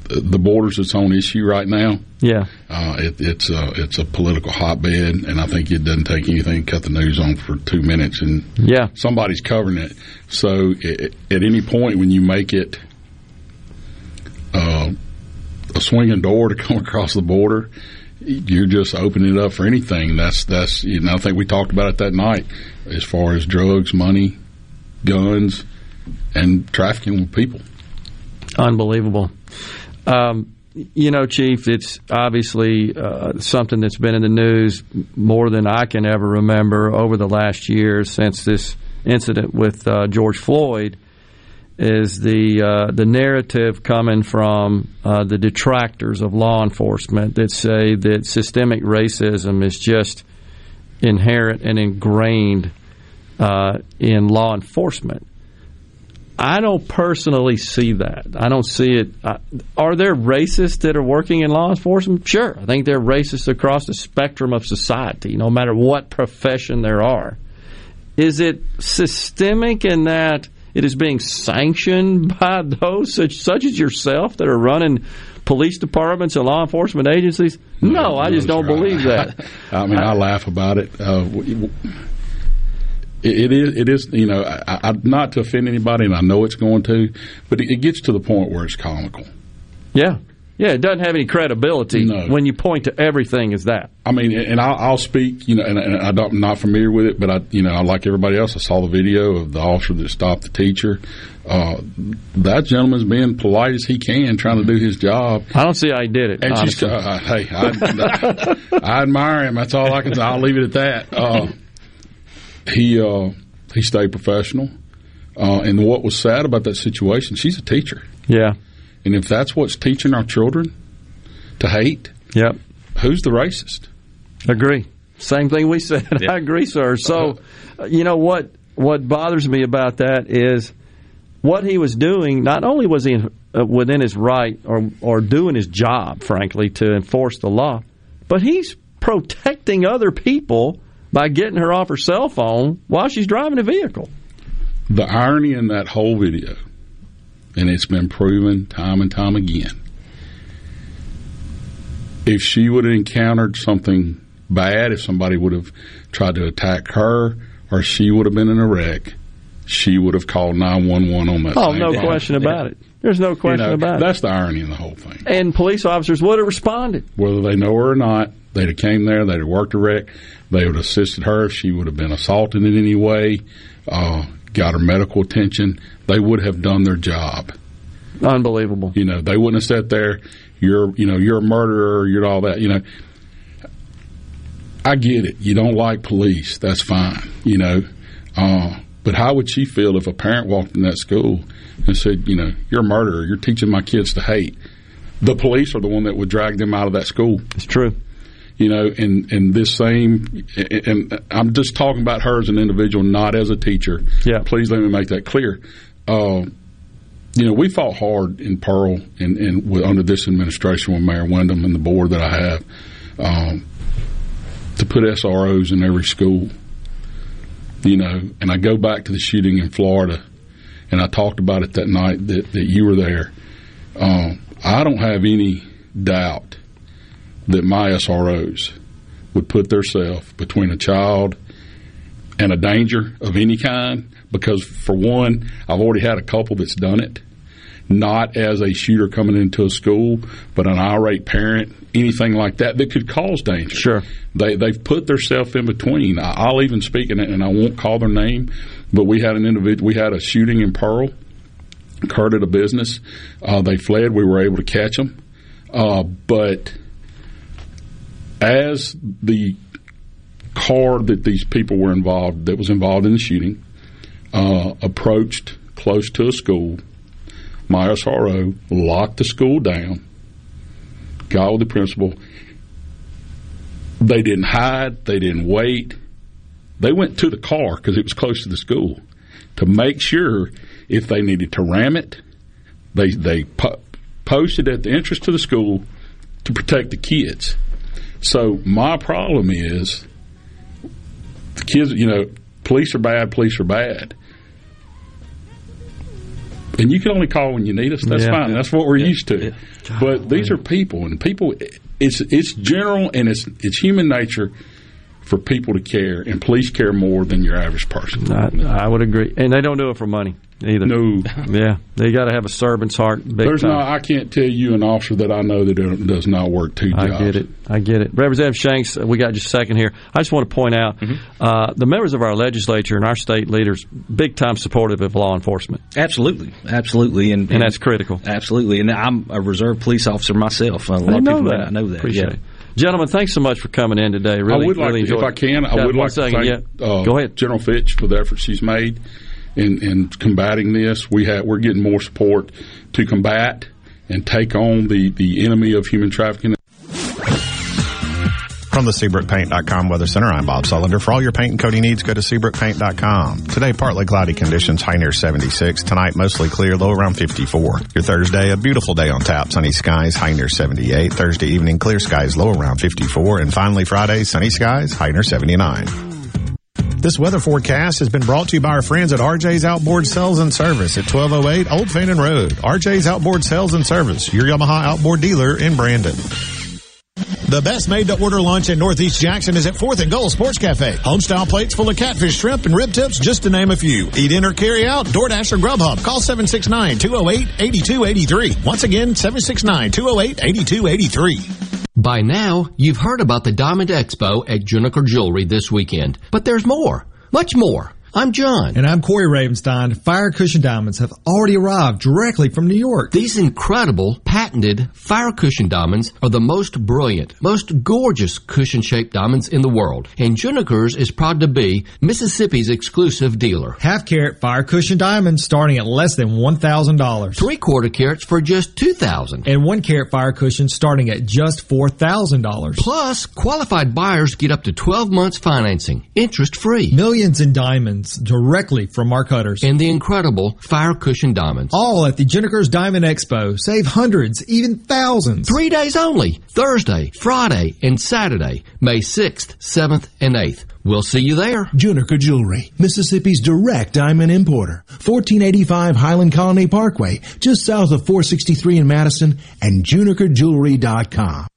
the border's its own issue right now. Yeah. Uh, it, it's a it's a political hotbed, and I think it doesn't take anything to cut the news on for two minutes, and yeah, somebody's covering it. So it, at any point when you make it uh, a swinging door to come across the border, you're just opening it up for anything. That's that's you know I think we talked about it that night as far as drugs, money, guns, and trafficking with people. Unbelievable. Um, you know, Chief, it's obviously uh, something that's been in the news more than I can ever remember over the last year since this incident with uh, George Floyd. Is the uh, the narrative coming from uh, the detractors of law enforcement that say that systemic racism is just inherent and ingrained uh, in law enforcement? I don't personally see that. I don't see it. Uh, are there racists that are working in law enforcement? Sure. I think there are racists across the spectrum of society, no matter what profession there are. Is it systemic in that it is being sanctioned by those such, such as yourself that are running police departments and law enforcement agencies? No, I just don't believe that. I mean, I, laugh about it. Uh, it, it is, it is, you know, I, I, not to offend anybody, and I know it's going to, but it, it gets to the point where it's comical. Yeah. Yeah, it doesn't have any credibility when you point to everything as that. I mean, and I'll, I'll speak, you know, and, and I I'm not familiar with it, but I, you know, I like everybody else. I saw the video of the officer that stopped the teacher. Uh, that gentleman's being polite as he can, trying to do his job. I don't see how he did it. And she's, uh, hey, I, I admire him. That's all I can say. I'll leave it at that. Uh, he uh, he stayed professional. Uh, and what was sad about that situation, she's a teacher. Yeah. And if that's what's teaching our children to hate, yep. who's the racist? Agree. Same thing we said. I agree, sir. So, uh, you know what? What bothers me about that is what he was doing. Not only was he uh, within his right or or doing his job, frankly, to enforce the law, but he's protecting other people by getting her off her cell phone while she's driving a vehicle. The irony in that whole video, and it's been proven time and time again, if she would have encountered something bad, if somebody would have tried to attack her, or she would have been in a wreck, she would have called 911 on that Oh, no question about it. There's no question You know, about it. That's the irony in the whole thing. And police officers would have responded. Whether they know her or not, they'd have came there, they'd have worked a wreck, they would have assisted her if she would have been assaulted in any way, uh, got her medical attention. They would have done their job. Unbelievable. You know, they wouldn't have sat there. You're, you know, you're a murderer. You're all that. You know, I get it. You don't like police. That's fine. You know, uh, but how would she feel if a parent walked in that school and said, you know, you're a murderer. You're teaching my kids to hate. The police are the one that would drag them out of that school. It's true. You know, and and this same, and I'm just talking about her as an individual, not as a teacher. Yeah. Please let me make that clear. Uh, you know, we fought hard in Pearl and, and with, under this administration with Mayor Windham and the board that I have um, to put SROs in every school. You know, and I go back to the shooting in Florida, and I talked about it that night that, that you were there. Um, I don't have any doubt that my SROs would put themselves between a child and a danger of any kind because, for one, I've already had a couple that's done it. Not as a shooter coming into a school, but an irate parent, anything like that that could cause danger. Sure, they they've put themselves in between. I'll even speak in it, and I won't call their name, but we had an individual. We had a shooting in Pearl. Occurred at a business. Uh, they fled. We were able to catch them, uh, but as the car that these people were involved that was involved in the shooting uh, approached close to a school. My SRO locked the school down, got with the principal. They didn't hide. They didn't wait. They went to the car because it was close to the school to make sure if they needed to ram it, they they po- posted at the entrance to the school to protect the kids. So my problem is the kids. You know, police are bad. Police are bad. And you can only call when you need us. That's Yeah. fine. That's what we're used to. But these are people, and people. It's it's general, and it's it's human nature for people to care, and police care more than your average person. I, I would agree. And they don't do it for money either. No. Yeah. They got to have a servant's heart. Big There's time. not. I can't tell you an officer that I know that don't- does not work two jobs. I get it. I get it. Representative Shanks, uh, we got just a second here. I just want to point out uh, the members of our legislature and our state leaders, big time supportive of law enforcement. Absolutely, absolutely, and, And that's critical. Absolutely, and I'm a reserve police officer myself. A lot I of know people that. I know that. Appreciate yeah. it. Gentlemen, thanks so much for coming in today. Really, I would like really to, if I it. can, I would like second. to yeah. thank uh, Go ahead. General Fitch for the effort she's made in, in combating this. We have we're getting more support to combat and take on the, the enemy of human trafficking. From the SeabrookPaint.com Weather Center, I'm Bob Sullender. For all your paint and coating needs, go to SeabrookPaint.com. Today, partly cloudy conditions, high near 76. Tonight, mostly clear, low around 54. Your Thursday, a beautiful day on tap, sunny skies, high near 78. Thursday evening, clear skies, low around 54. And finally, Friday, sunny skies, high near 79. This weather forecast has been brought to you by our friends at RJ's Outboard Sales and Service at 1208 Old Fannin Road. RJ's Outboard Sales and Service, your Yamaha outboard dealer in Brandon. The best made to order lunch in Northeast Jackson is at 4th and Goal Sports Cafe. Homestyle plates full of catfish, shrimp, and rib tips, just to name a few. Eat in or carry out, DoorDash or Grubhub. Call 769-208-8283. Once again, 769-208-8283. By now, you've heard about the Diamond Expo at Juniker Jewelry this weekend. But there's more. Much more. I'm John. And I'm Corey Ravenstein. Fire Cushion Diamonds have already arrived directly from New York. These incredible, patented fire cushion diamonds are the most brilliant, most gorgeous cushion shaped diamonds in the world. And Juniker's is proud to be Mississippi's exclusive dealer. Half carat Fire Cushion Diamonds starting at less than $1,000. Three quarter carats for just $2,000. And one carat Fire Cushion starting at just $4,000. Plus, qualified buyers get up to 12 months financing, interest free. Millions in diamonds directly from our cutters. And the incredible fire cushion diamonds. All at the Juniker's Diamond Expo. Save hundreds, even thousands. Three days only. Thursday, Friday, and Saturday, May 6th, 7th, and 8th. We'll see you there. Juniker Jewelry, Mississippi's direct diamond importer. 1485 Highland Colony Parkway, just south of 463 in Madison, and junikerjewelry.com.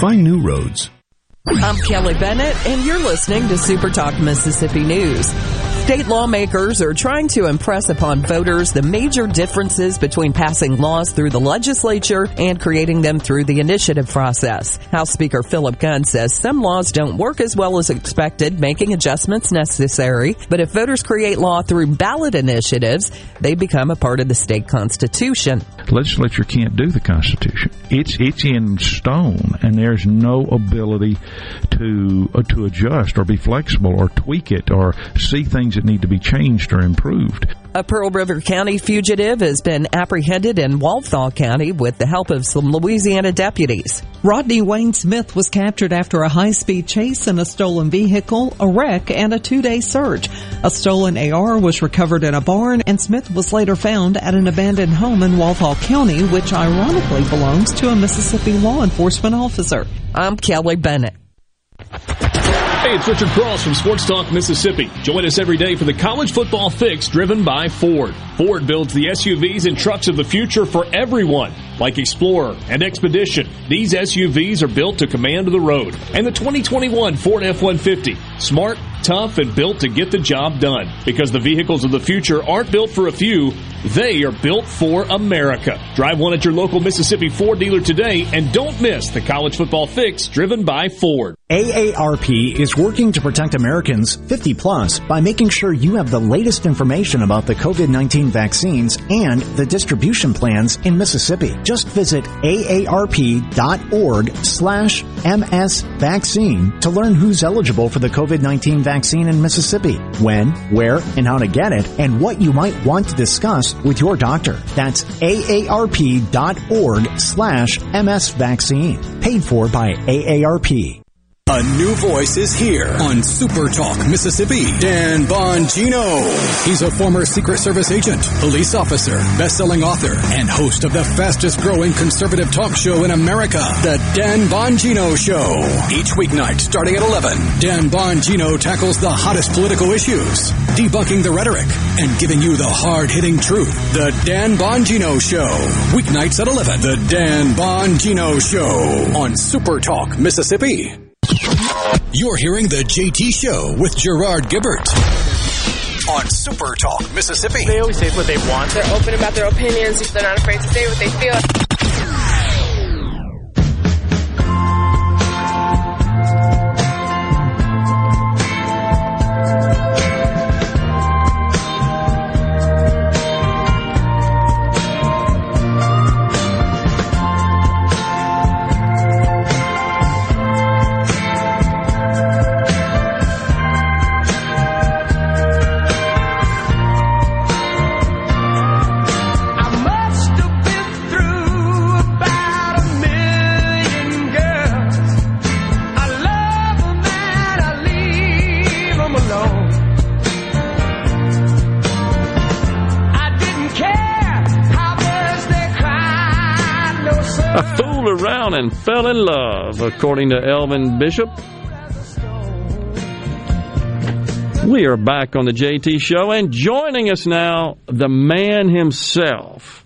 Find new roads. I'm Kelly Bennett, and you're listening to Super Talk Mississippi News. State lawmakers are trying to impress upon voters the major differences between passing laws through the legislature and creating them through the initiative process. House Speaker Philip Gunn says some laws don't work as well as expected, making adjustments necessary. But if voters create law through ballot initiatives, they become a part of the state constitution. The legislature can't do the Constitution. It's it's in stone, and there's no ability to uh, to adjust or be flexible or tweak it or see things that need to be changed or improved. A Pearl River County fugitive has been apprehended in Walthall County with the help of some Louisiana deputies. Rodney Wayne Smith was captured after a high speed chase in a stolen vehicle, a wreck, and a two day search. A stolen AR was recovered in a barn, and Smith was later found at an abandoned home in Walthall County, which ironically belongs to a Mississippi law enforcement officer. I'm Kelly Bennett. Hey, it's Richard Cross from Sports Talk Mississippi. Join us every day for the college football fix driven by Ford. Ford builds the SUVs and trucks of the future for everyone, like Explorer and Expedition. These SUVs are built to command the road. And the 2021 Ford F-150. Smart, tough, and built to get the job done. Because the vehicles of the future aren't built for a few, they are built for America. Drive one at your local Mississippi Ford dealer today and don't miss the college football fix driven by Ford. AARP is working to protect Americans 50 plus by making sure you have the latest information about the COVID-19 vaccines and the distribution plans in Mississippi. Just visit aarp.org slash msvaccine to learn who's eligible for the COVID-19 vaccine in Mississippi, when, where, and how to get it, and what you might want to discuss with your doctor. That's aarp.org slash msvaccine. Paid for by AARP. A new voice is here on Super Talk Mississippi. Dan Bongino. He's a former Secret Service agent, police officer, best-selling author, and host of the fastest growing conservative talk show in America, The Dan Bongino Show. Each weeknight starting at 11, Dan Bongino tackles the hottest political issues, debunking the rhetoric, and giving you the hard-hitting truth. The Dan Bongino Show. Weeknights at 11, The Dan Bongino Show on Super Talk Mississippi. You're hearing the JT Show with Gerard Gibert on Super Talk Mississippi. They always say what they want. They're open about their opinions. They're not afraid to say what they feel. And fell in love, according to Elvin Bishop. We are back on the JT Show, and joining us now, the man himself,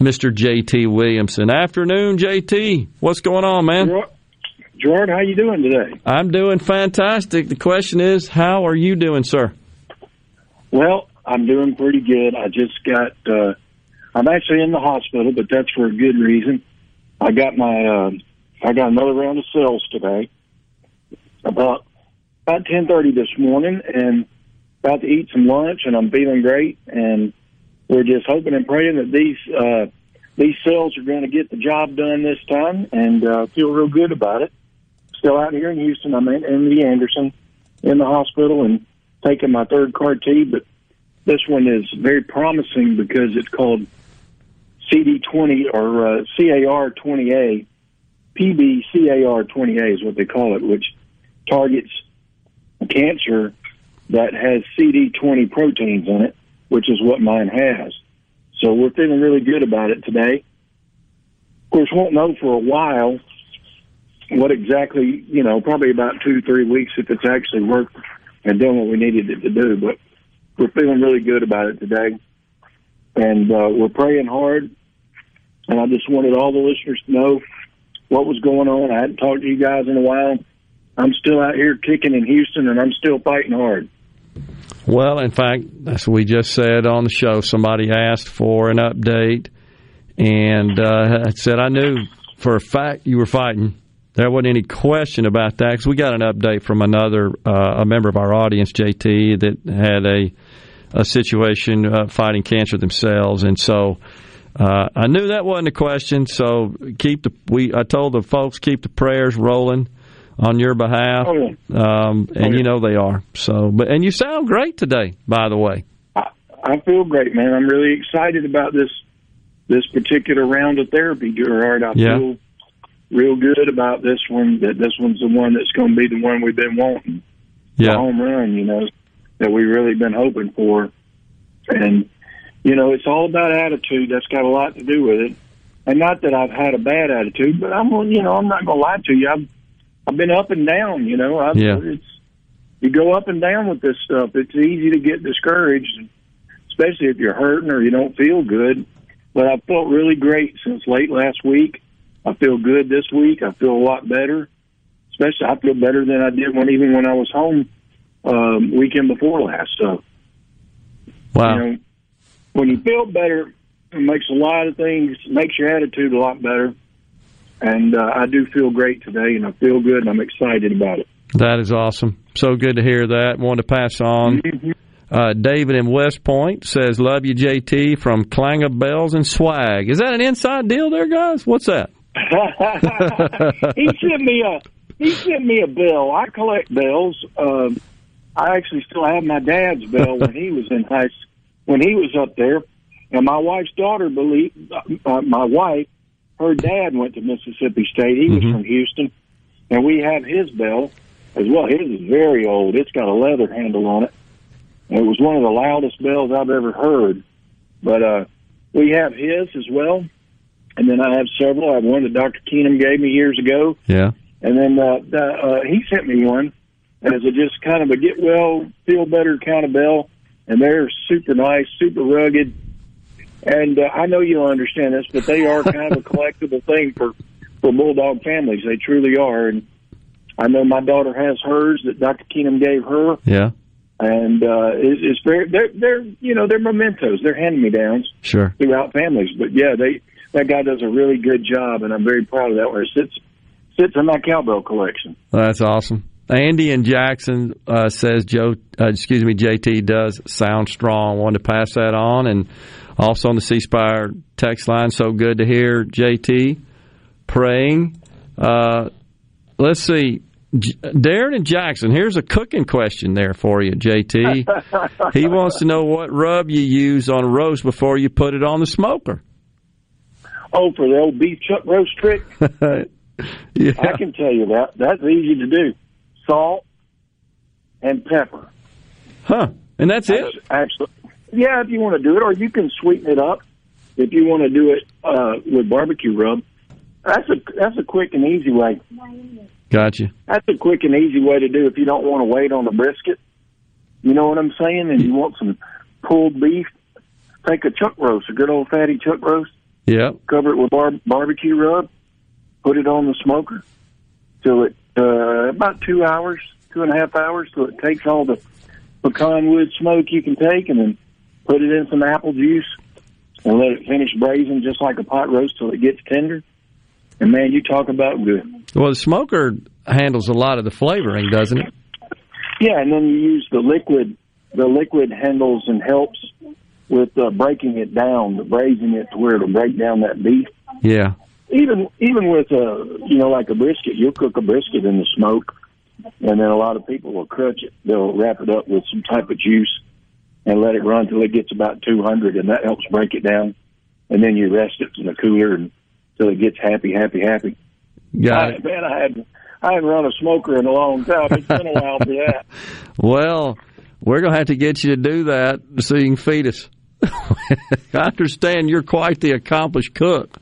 Mr. JT Williamson. Afternoon, JT. What's going on, man? Gerard, how you doing today? I'm doing fantastic. The question is, how are you doing, sir? Well, I'm doing pretty good. I just got. Uh, I'm actually in the hospital, but that's for a good reason. I got my. Uh, I got another round of cells today. About about ten thirty this morning, and about to eat some lunch, and I'm feeling great. And we're just hoping and praying that these uh, these cells are going to get the job done this time, and uh, feel real good about it. Still out here in Houston, I'm in MD Anderson in the hospital and taking my third CAR T, but this one is very promising because it's called CD20 or uh, CAR20A. PBCAR20A is what they call it, which targets cancer that has CD20 proteins in it, which is what mine has. So we're feeling really good about it today. Of course, won't know for a while what exactly, you know, probably about two, three weeks if it's actually worked and done what we needed it to do. But we're feeling really good about it today. And uh, we're praying hard. And I just wanted all the listeners to know what was going on. I hadn't talked to you guys in a while. I'm still out here kicking in Houston, and I'm still fighting hard. Well, in fact, what we just said on the show. Somebody asked for an update, and uh, said I knew for a fact you were fighting. There wasn't any question about that because we got an update from another uh, a member of our audience, JT, that had a a situation uh, fighting cancer themselves, and so uh, I knew that wasn't a question. So keep the we I told the folks keep the prayers rolling on your behalf, oh, yeah. um, and oh, yeah. you know they are. So, but and you sound great today, by the way. I, I feel great, man. I'm really excited about this this particular round of therapy, Gerard. I yeah. feel real good about this one. That this one's the one that's going to be the one we've been wanting. Yeah, the home run, you know, that we've really been hoping for. And you know, it's all about attitude. That's got a lot to do with it. And not that I've had a bad attitude, but I'm, you know, I'm not going to lie to you. I've I've been up and down, you know. I've, yeah. It's you go up and down with this stuff. It's easy to get discouraged, especially if you're hurting or you don't feel good. But I felt really great since late last week. I feel good this week. I feel a lot better. Especially, I feel better than I did when even when I was home um, weekend before last. So, wow. You know, when you feel better, it makes a lot of things makes your attitude a lot better and uh, I do feel great today, and I feel good, and I'm excited about it. That is awesome. So good to hear that. Want to pass on. Mm-hmm. Uh, David in West Point says, "Love you, JT from Clang of Bells and Swag." Is that an inside deal, there, guys? What's that? he sent me a he sent me a bill. I collect bells. Um, I actually still have my dad's bell when he was in high when he was up there, and my wife's daughter believe uh, my wife her dad went to Mississippi State. He was Mhm. from Houston, and we have his bell as well. His is very old. It's got a leather handle on it. And it was one of the loudest bells I've ever heard. But uh, we have his as well, and then I have several. I have one that Dr. Keenum gave me years ago, Yeah. and then uh, the, uh, he sent me one as a just kind of a get well, feel better kind of bell. And they're super nice, super rugged. And uh, I know you don't understand this, but they are kind of a collectible thing for for bulldog families. They truly are. And I know my daughter has hers that Dr. Keenum gave her, Yeah. and uh, it's, it's very they're they're you know they're mementos, they're hand me downs Sure. throughout families. But yeah, they that guy does a really good job, and I'm very proud of that. Where it sits sits in my cowbell collection. That's awesome. Andy and Jackson uh, says Joe, uh, excuse me, JT does sound strong. Wanted to pass that on, and also on the C Spire text line. So good to hear JT praying. Uh, let's see, J- Darren and Jackson. Here's a cooking question there for you, JT. he wants to know what rub you use on a roast before you put it on the smoker. Oh, for the old beef chuck roast trick, yeah. I can tell you that that's easy to do. Salt and pepper. Huh? And that's it. Actually, yeah, if you want to do it, or you can sweeten it up if you want to do it uh, with barbecue rub. That's a that's a quick and easy way. Gotcha. That's a quick and easy way to do if you don't want to wait on the brisket. You know what I'm saying? And you want some pulled beef. Take a chuck roast, a good old fatty chuck roast. Yeah. Cover it with bar- barbecue rub. Put it on the smoker. till it uh, about two hours, two and a half hours, till it takes all the pecan wood smoke you can take, and then put it in some apple juice and let it finish braising just like a pot roast till it gets tender. And man, you talk about good. Well, the smoker handles a lot of the flavoring, doesn't it? Yeah, and then you use the liquid. The liquid handles and helps with uh, breaking it down, the braising it to where it'll break down that beef. Yeah. Even even with a you know like a brisket, you'll cook a brisket in the smoke, and then a lot of people will crunch it. They'll wrap it up with some type of juice and let it run till it gets about 200, and that helps break it down. And then you rest it in the cooler until it gets happy, happy, happy. Got I, man, I had I hadn't run a smoker in a long time. It's been a while for that. Well, we're going to have to get you to do that so you can feed us. I understand you're quite the accomplished cook.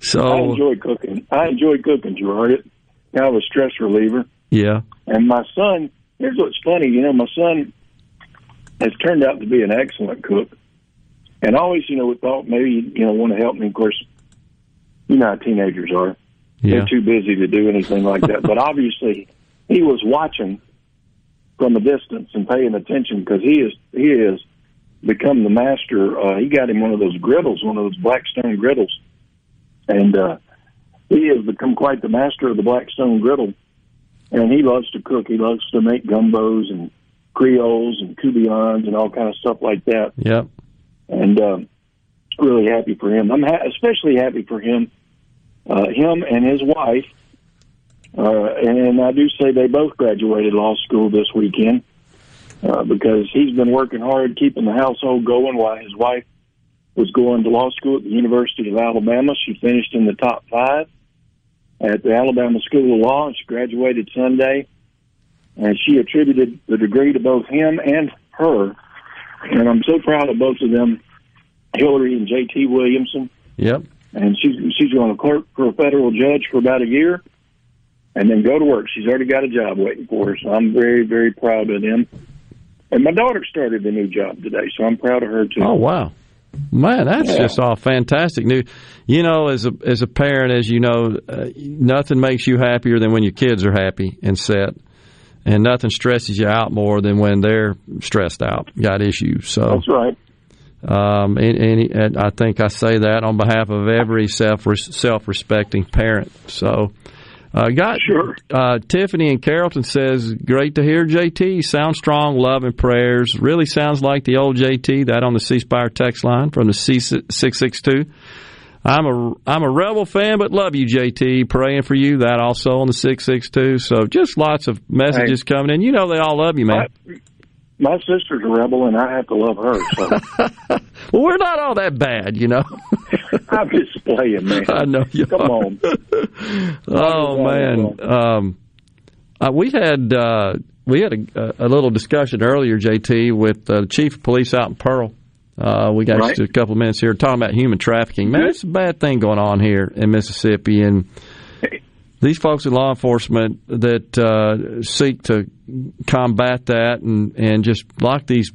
So I enjoy cooking. I enjoy cooking, Gerard. It kind of a stress reliever. Yeah. And my son, here's what's funny. You know, my son has turned out to be an excellent cook. And always, you know, we thought maybe, you know, want to help me. Of course, you know how teenagers are. Yeah. They're too busy to do anything like that. but obviously, he was watching from a distance and paying attention because he is he is become the master. Uh, he got him one of those griddles, one of those Blackstone griddles, and uh, he has become quite the master of the Blackstone griddle. And he loves to cook. He loves to make gumbos and creoles and coubillons and all kind of stuff like that. Yep. And um, really happy for him. I'm ha- especially happy for him, uh, him and his wife. Uh, and I do say they both graduated law school this weekend uh, because he's been working hard keeping the household going while his wife was going to law school at the University of Alabama. She finished in the top five at the Alabama School of Law, and she graduated Sunday. And she attributed the degree to both him and her. And I'm so proud of both of them, Hillary and J.T. Williamson. Yep. And she's she's going to clerk for a federal judge for about a year, and then go to work. She's already got a job waiting for her, so I'm very very proud of them. And my daughter started a new job today, so I'm proud of her too. Oh wow, man, that's Yeah. just all fantastic news. You know, as a as a parent, as you know, uh, nothing makes you happier than when your kids are happy and set, and nothing stresses you out more than when they're stressed out, got issues. So That's right. Um, and, and, and I think I say that on behalf of every self self respecting parent. So, uh, got sure. Uh, Tiffany in Carrollton says, "Great to hear JT. Sound strong, love and prayers. Really sounds like the old JT that on the C Spire text line from the C six six two. I'm a I'm a rebel fan, but love you, JT. Praying for you. That also on the six six two. So just lots of messages coming in. You know they all love you, man. My sister's a rebel, and I have to love her. So Well, we're not all that bad, you know. I'm just playing, man. I know you Come are. on. Oh man, um, uh, we had uh, we had a, a little discussion earlier, JT, with uh, the chief of police out in Pearl. Uh, we got Right. just a couple of minutes here talking about human trafficking. Man, it's a bad thing going on here in Mississippi, and these folks in law enforcement that uh, seek to combat that and and just lock these,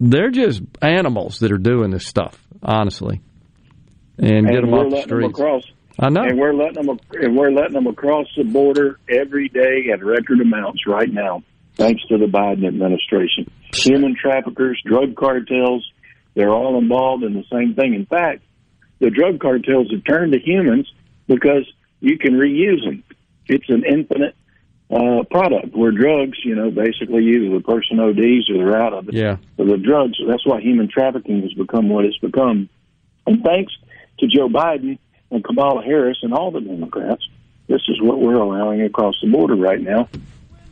they're just animals that are doing this stuff. Honestly, and, get them we're off the letting them streets. across. I know. And we're letting them and we're letting them across the border every day at record amounts right now, thanks to the Biden administration. Human traffickers, drug cartels, they're all involved in the same thing. In fact, the drug cartels have turned to humans because you can reuse them. It's an infinite uh, product where drugs, you know, basically either the person ODs or they're out of it. Yeah. So the drugs, that's why human trafficking has become what it's become. And thanks to Joe Biden and Kamala Harris and all the Democrats, this is what we're allowing across the border right now.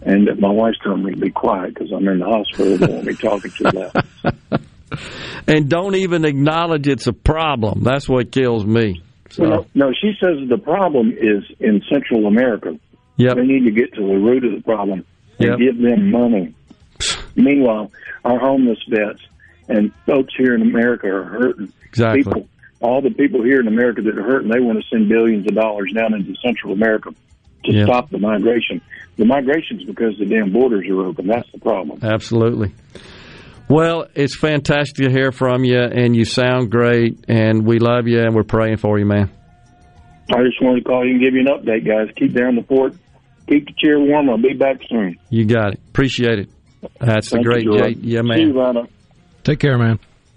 And my wife's telling me to be quiet because I'm in the hospital. They won't be talking too loud. and don't even acknowledge it's a problem. That's what kills me. So, No, no, she says the problem is in Central America. Yep. They need to get to the root of the problem and Yep. give them money. Meanwhile, our homeless vets and folks here in America are hurting. Exactly. People, all the people here in America that are hurting, they want to send billions of dollars down into Central America to Yep. stop the migration. The migration's because the damn borders are open. That's the problem. absolutely. Well, it's fantastic to hear from you, and you sound great, and we love you, and we're praying for you, man. I just wanted to call you and give you an update, guys. Keep down the fort. Keep the chair warm. I'll be back soon. You got it. Appreciate it. That's Thank the great you, J. Gerard. Yeah, See man. you, Rhino. Take care, man.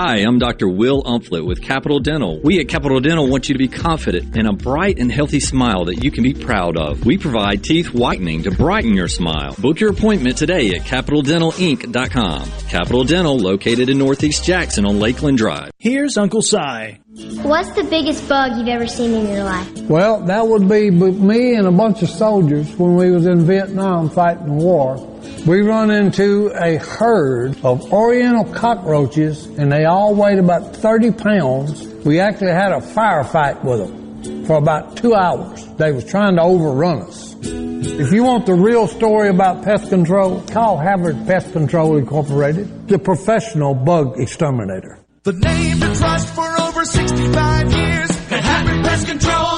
Hi, I'm Dr. Will Umflett with Capital Dental. We at Capital Dental want you to be confident in a bright and healthy smile that you can be proud of. We provide teeth whitening to brighten your smile. Book your appointment today at CapitalDentalInc.com. Capital Dental, located in Northeast Jackson on Lakeland Drive. Here's Uncle Si. What's the biggest bug you've ever seen in your life? Well, that would be me and a bunch of soldiers when we was in Vietnam fighting the war. We run into a herd of oriental cockroaches and they all weighed about 30 pounds. We actually had a firefight with them for about two hours. They was trying to overrun us. If you want the real story about pest control, call Havard Pest Control Incorporated, the professional bug exterminator. The name to trust for over 65 years. At Havard Pest Control,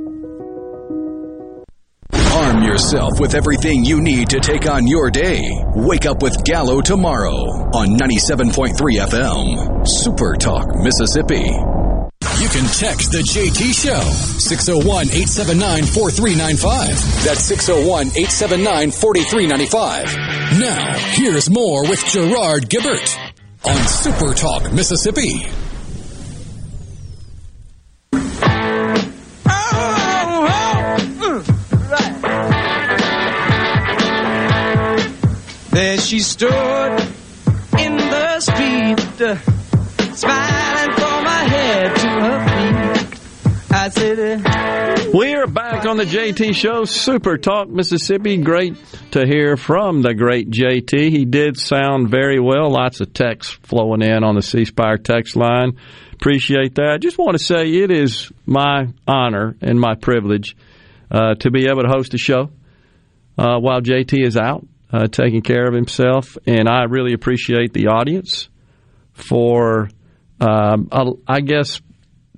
Arm yourself with everything you need to take on your day. Wake up with Gallo tomorrow on 97.3 FM. Super Talk, Mississippi. You can text the JT Show, 601 879 4395. That's 601 879 4395. Now, here's more with Gerard Gibert on Super Talk, Mississippi. She stood in the street, smiling from her head to her feet. I said, We're back on the JT Show, Super Talk Mississippi. Great to hear from the great JT. He did sound very well. Lots of text flowing in on the C Spire text line. Appreciate that. Just want to say it is my honor and my privilege uh, to be able to host a show uh, while JT is out uh, taking care of himself, and I really appreciate the audience for, um, I guess,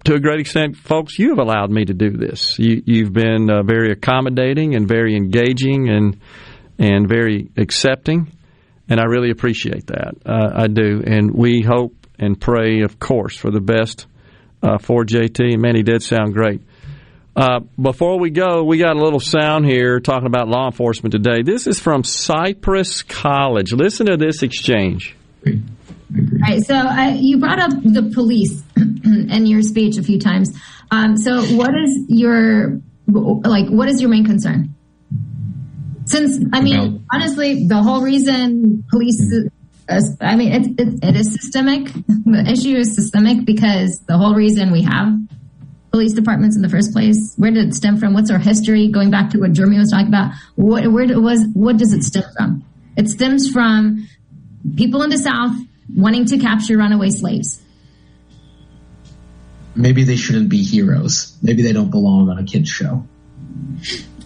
to a great extent, folks, you have allowed me to do this. You, have been uh, very accommodating and very engaging and and very accepting, and I really appreciate that. Uh, I do, and we hope and pray, of course, for the best uh, for JT. Man, he did sound great. Uh, before we go, we got a little sound here talking about law enforcement today. This is from Cypress College. Listen to this exchange. All right. So uh, you brought up the police in your speech a few times. Um, so what is your like? What is your main concern? Since I mean, honestly, the whole reason police. Uh, I mean, it, it, it is systemic. The issue is systemic because the whole reason we have police departments in the first place? Where did it stem from? What's our history? Going back to what Jeremy was talking about, what, where was, what does it stem from? It stems from people in the South wanting to capture runaway slaves. Maybe they shouldn't be heroes. Maybe they don't belong on a kids show.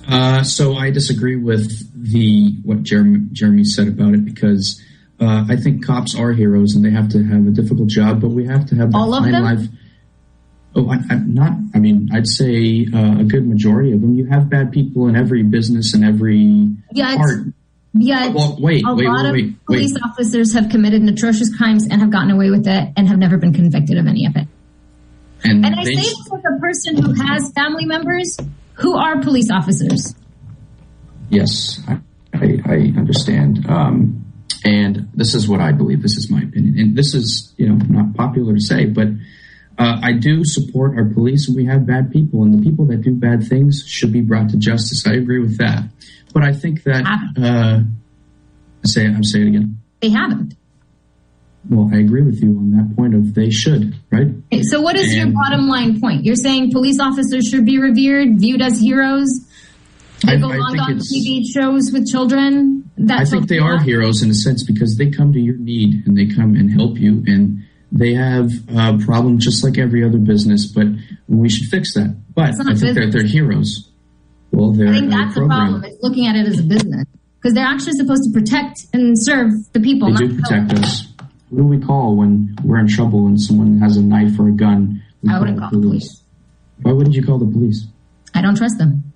Uh, so I disagree with the what Jeremy, Jeremy said about it because uh, I think cops are heroes and they have to have a difficult job, but we have to have all of them. Life. Oh, I, am not. I mean, I'd say uh, a good majority of them. You have bad people in every business and every yeah, part. Yeah, well, wait, a wait, lot wait, of police wait. officers have committed atrocious crimes and have gotten away with it and have never been convicted of any of it. And, and I say this as a person who has family members who are police officers. Yes, I, I, I understand. Um, and this is what I believe. This is my opinion. And this is, you know, not popular to say, but uh, I do support our police, and we have bad people, and the people that do bad things should be brought to justice. I agree with that, but I think that uh, say it. I'm saying it again. They haven't. Well, I agree with you on that point of they should, right? Okay, so, what is and, your bottom line point? You're saying police officers should be revered, viewed as heroes. They I, belong on TV shows with children. That's I think they are heroes in a sense because they come to your need and they come and help you and they have a problem just like every other business, but we should fix that. But I think they're, they're heroes. Well, they're I think that's the problem. It's looking at it as a business because they're actually supposed to protect and serve the people. They do protect us. Who do we call when we're in trouble and someone has a knife or a gun? We I wouldn't call the police. Why wouldn't you call the police? I don't trust them.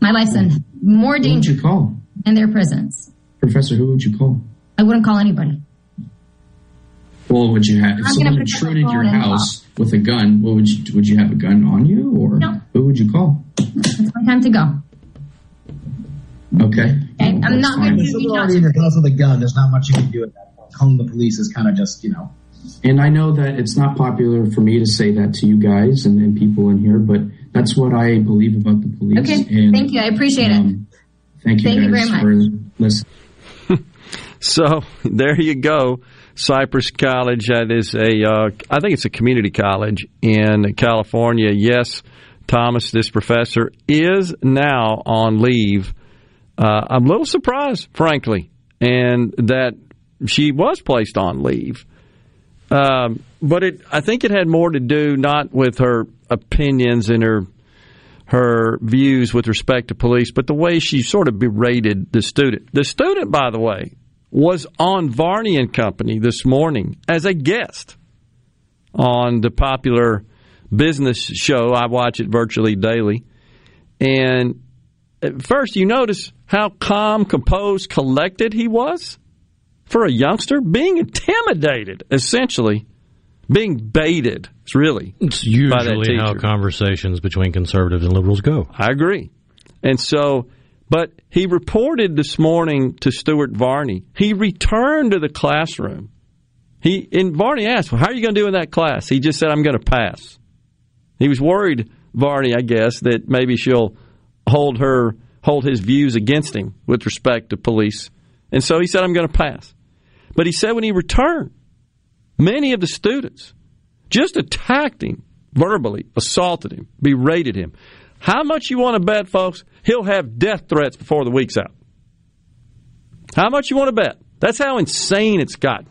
My life's in more danger. Who would you call? In their presence. Professor, who would you call? I wouldn't call anybody. Well, would you have if someone intruded your house with a gun? What would you would you have a gun on you, or no. who would you call? It's my time to go. Okay. okay. I'm not going to. If someone already in your house with a gun, there's not much you can do at that point. Calling the police is kind of just you know. And I know that it's not popular for me to say that to you guys and, and people in here, but that's what I believe about the police. Okay. And, thank you. I appreciate um, it. Thank you. Thank you very much. for listening. so there you go. Cypress College. That is a, uh, I think it's a community college in California. Yes, Thomas, this professor, is now on leave. Uh, I'm a little surprised, frankly, and that she was placed on leave. Um, but it, I think it had more to do not with her opinions and her her views with respect to police, but the way she sort of berated the student. The student, by the way, was on Varney and Company this morning as a guest on the popular business show. I watch it virtually daily. And first, you notice how calm, composed, collected he was for a youngster, being intimidated, essentially, being baited. It's really it's usually how conversations between conservatives and liberals go. I agree, and so but he reported this morning to Stuart Varney. He returned to the classroom. He and Varney asked, well, "How are you going to do in that class?" He just said, "I'm going to pass." He was worried, Varney, I guess, that maybe she'll hold her hold his views against him with respect to police, and so he said, "I'm going to pass." But he said when he returned, many of the students just attacked him verbally, assaulted him, berated him. How much you want to bet, folks? He'll have death threats before the week's out. How much you want to bet? That's how insane it's gotten.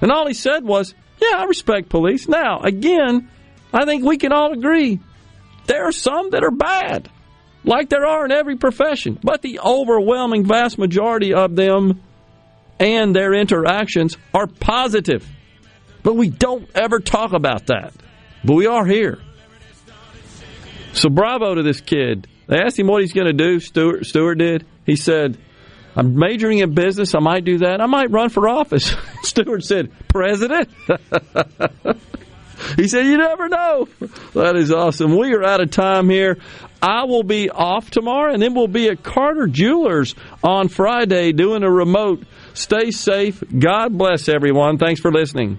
And all he said was, Yeah, I respect police. Now, again, I think we can all agree there are some that are bad, like there are in every profession. But the overwhelming vast majority of them and their interactions are positive. But we don't ever talk about that. But we are here. So bravo to this kid. They asked him what he's going to do. Stuart, Stuart did. He said, I'm majoring in business. I might do that. I might run for office. Stuart said, President? he said, You never know. That is awesome. We are out of time here. I will be off tomorrow, and then we'll be at Carter Jewelers on Friday doing a remote. Stay safe. God bless everyone. Thanks for listening.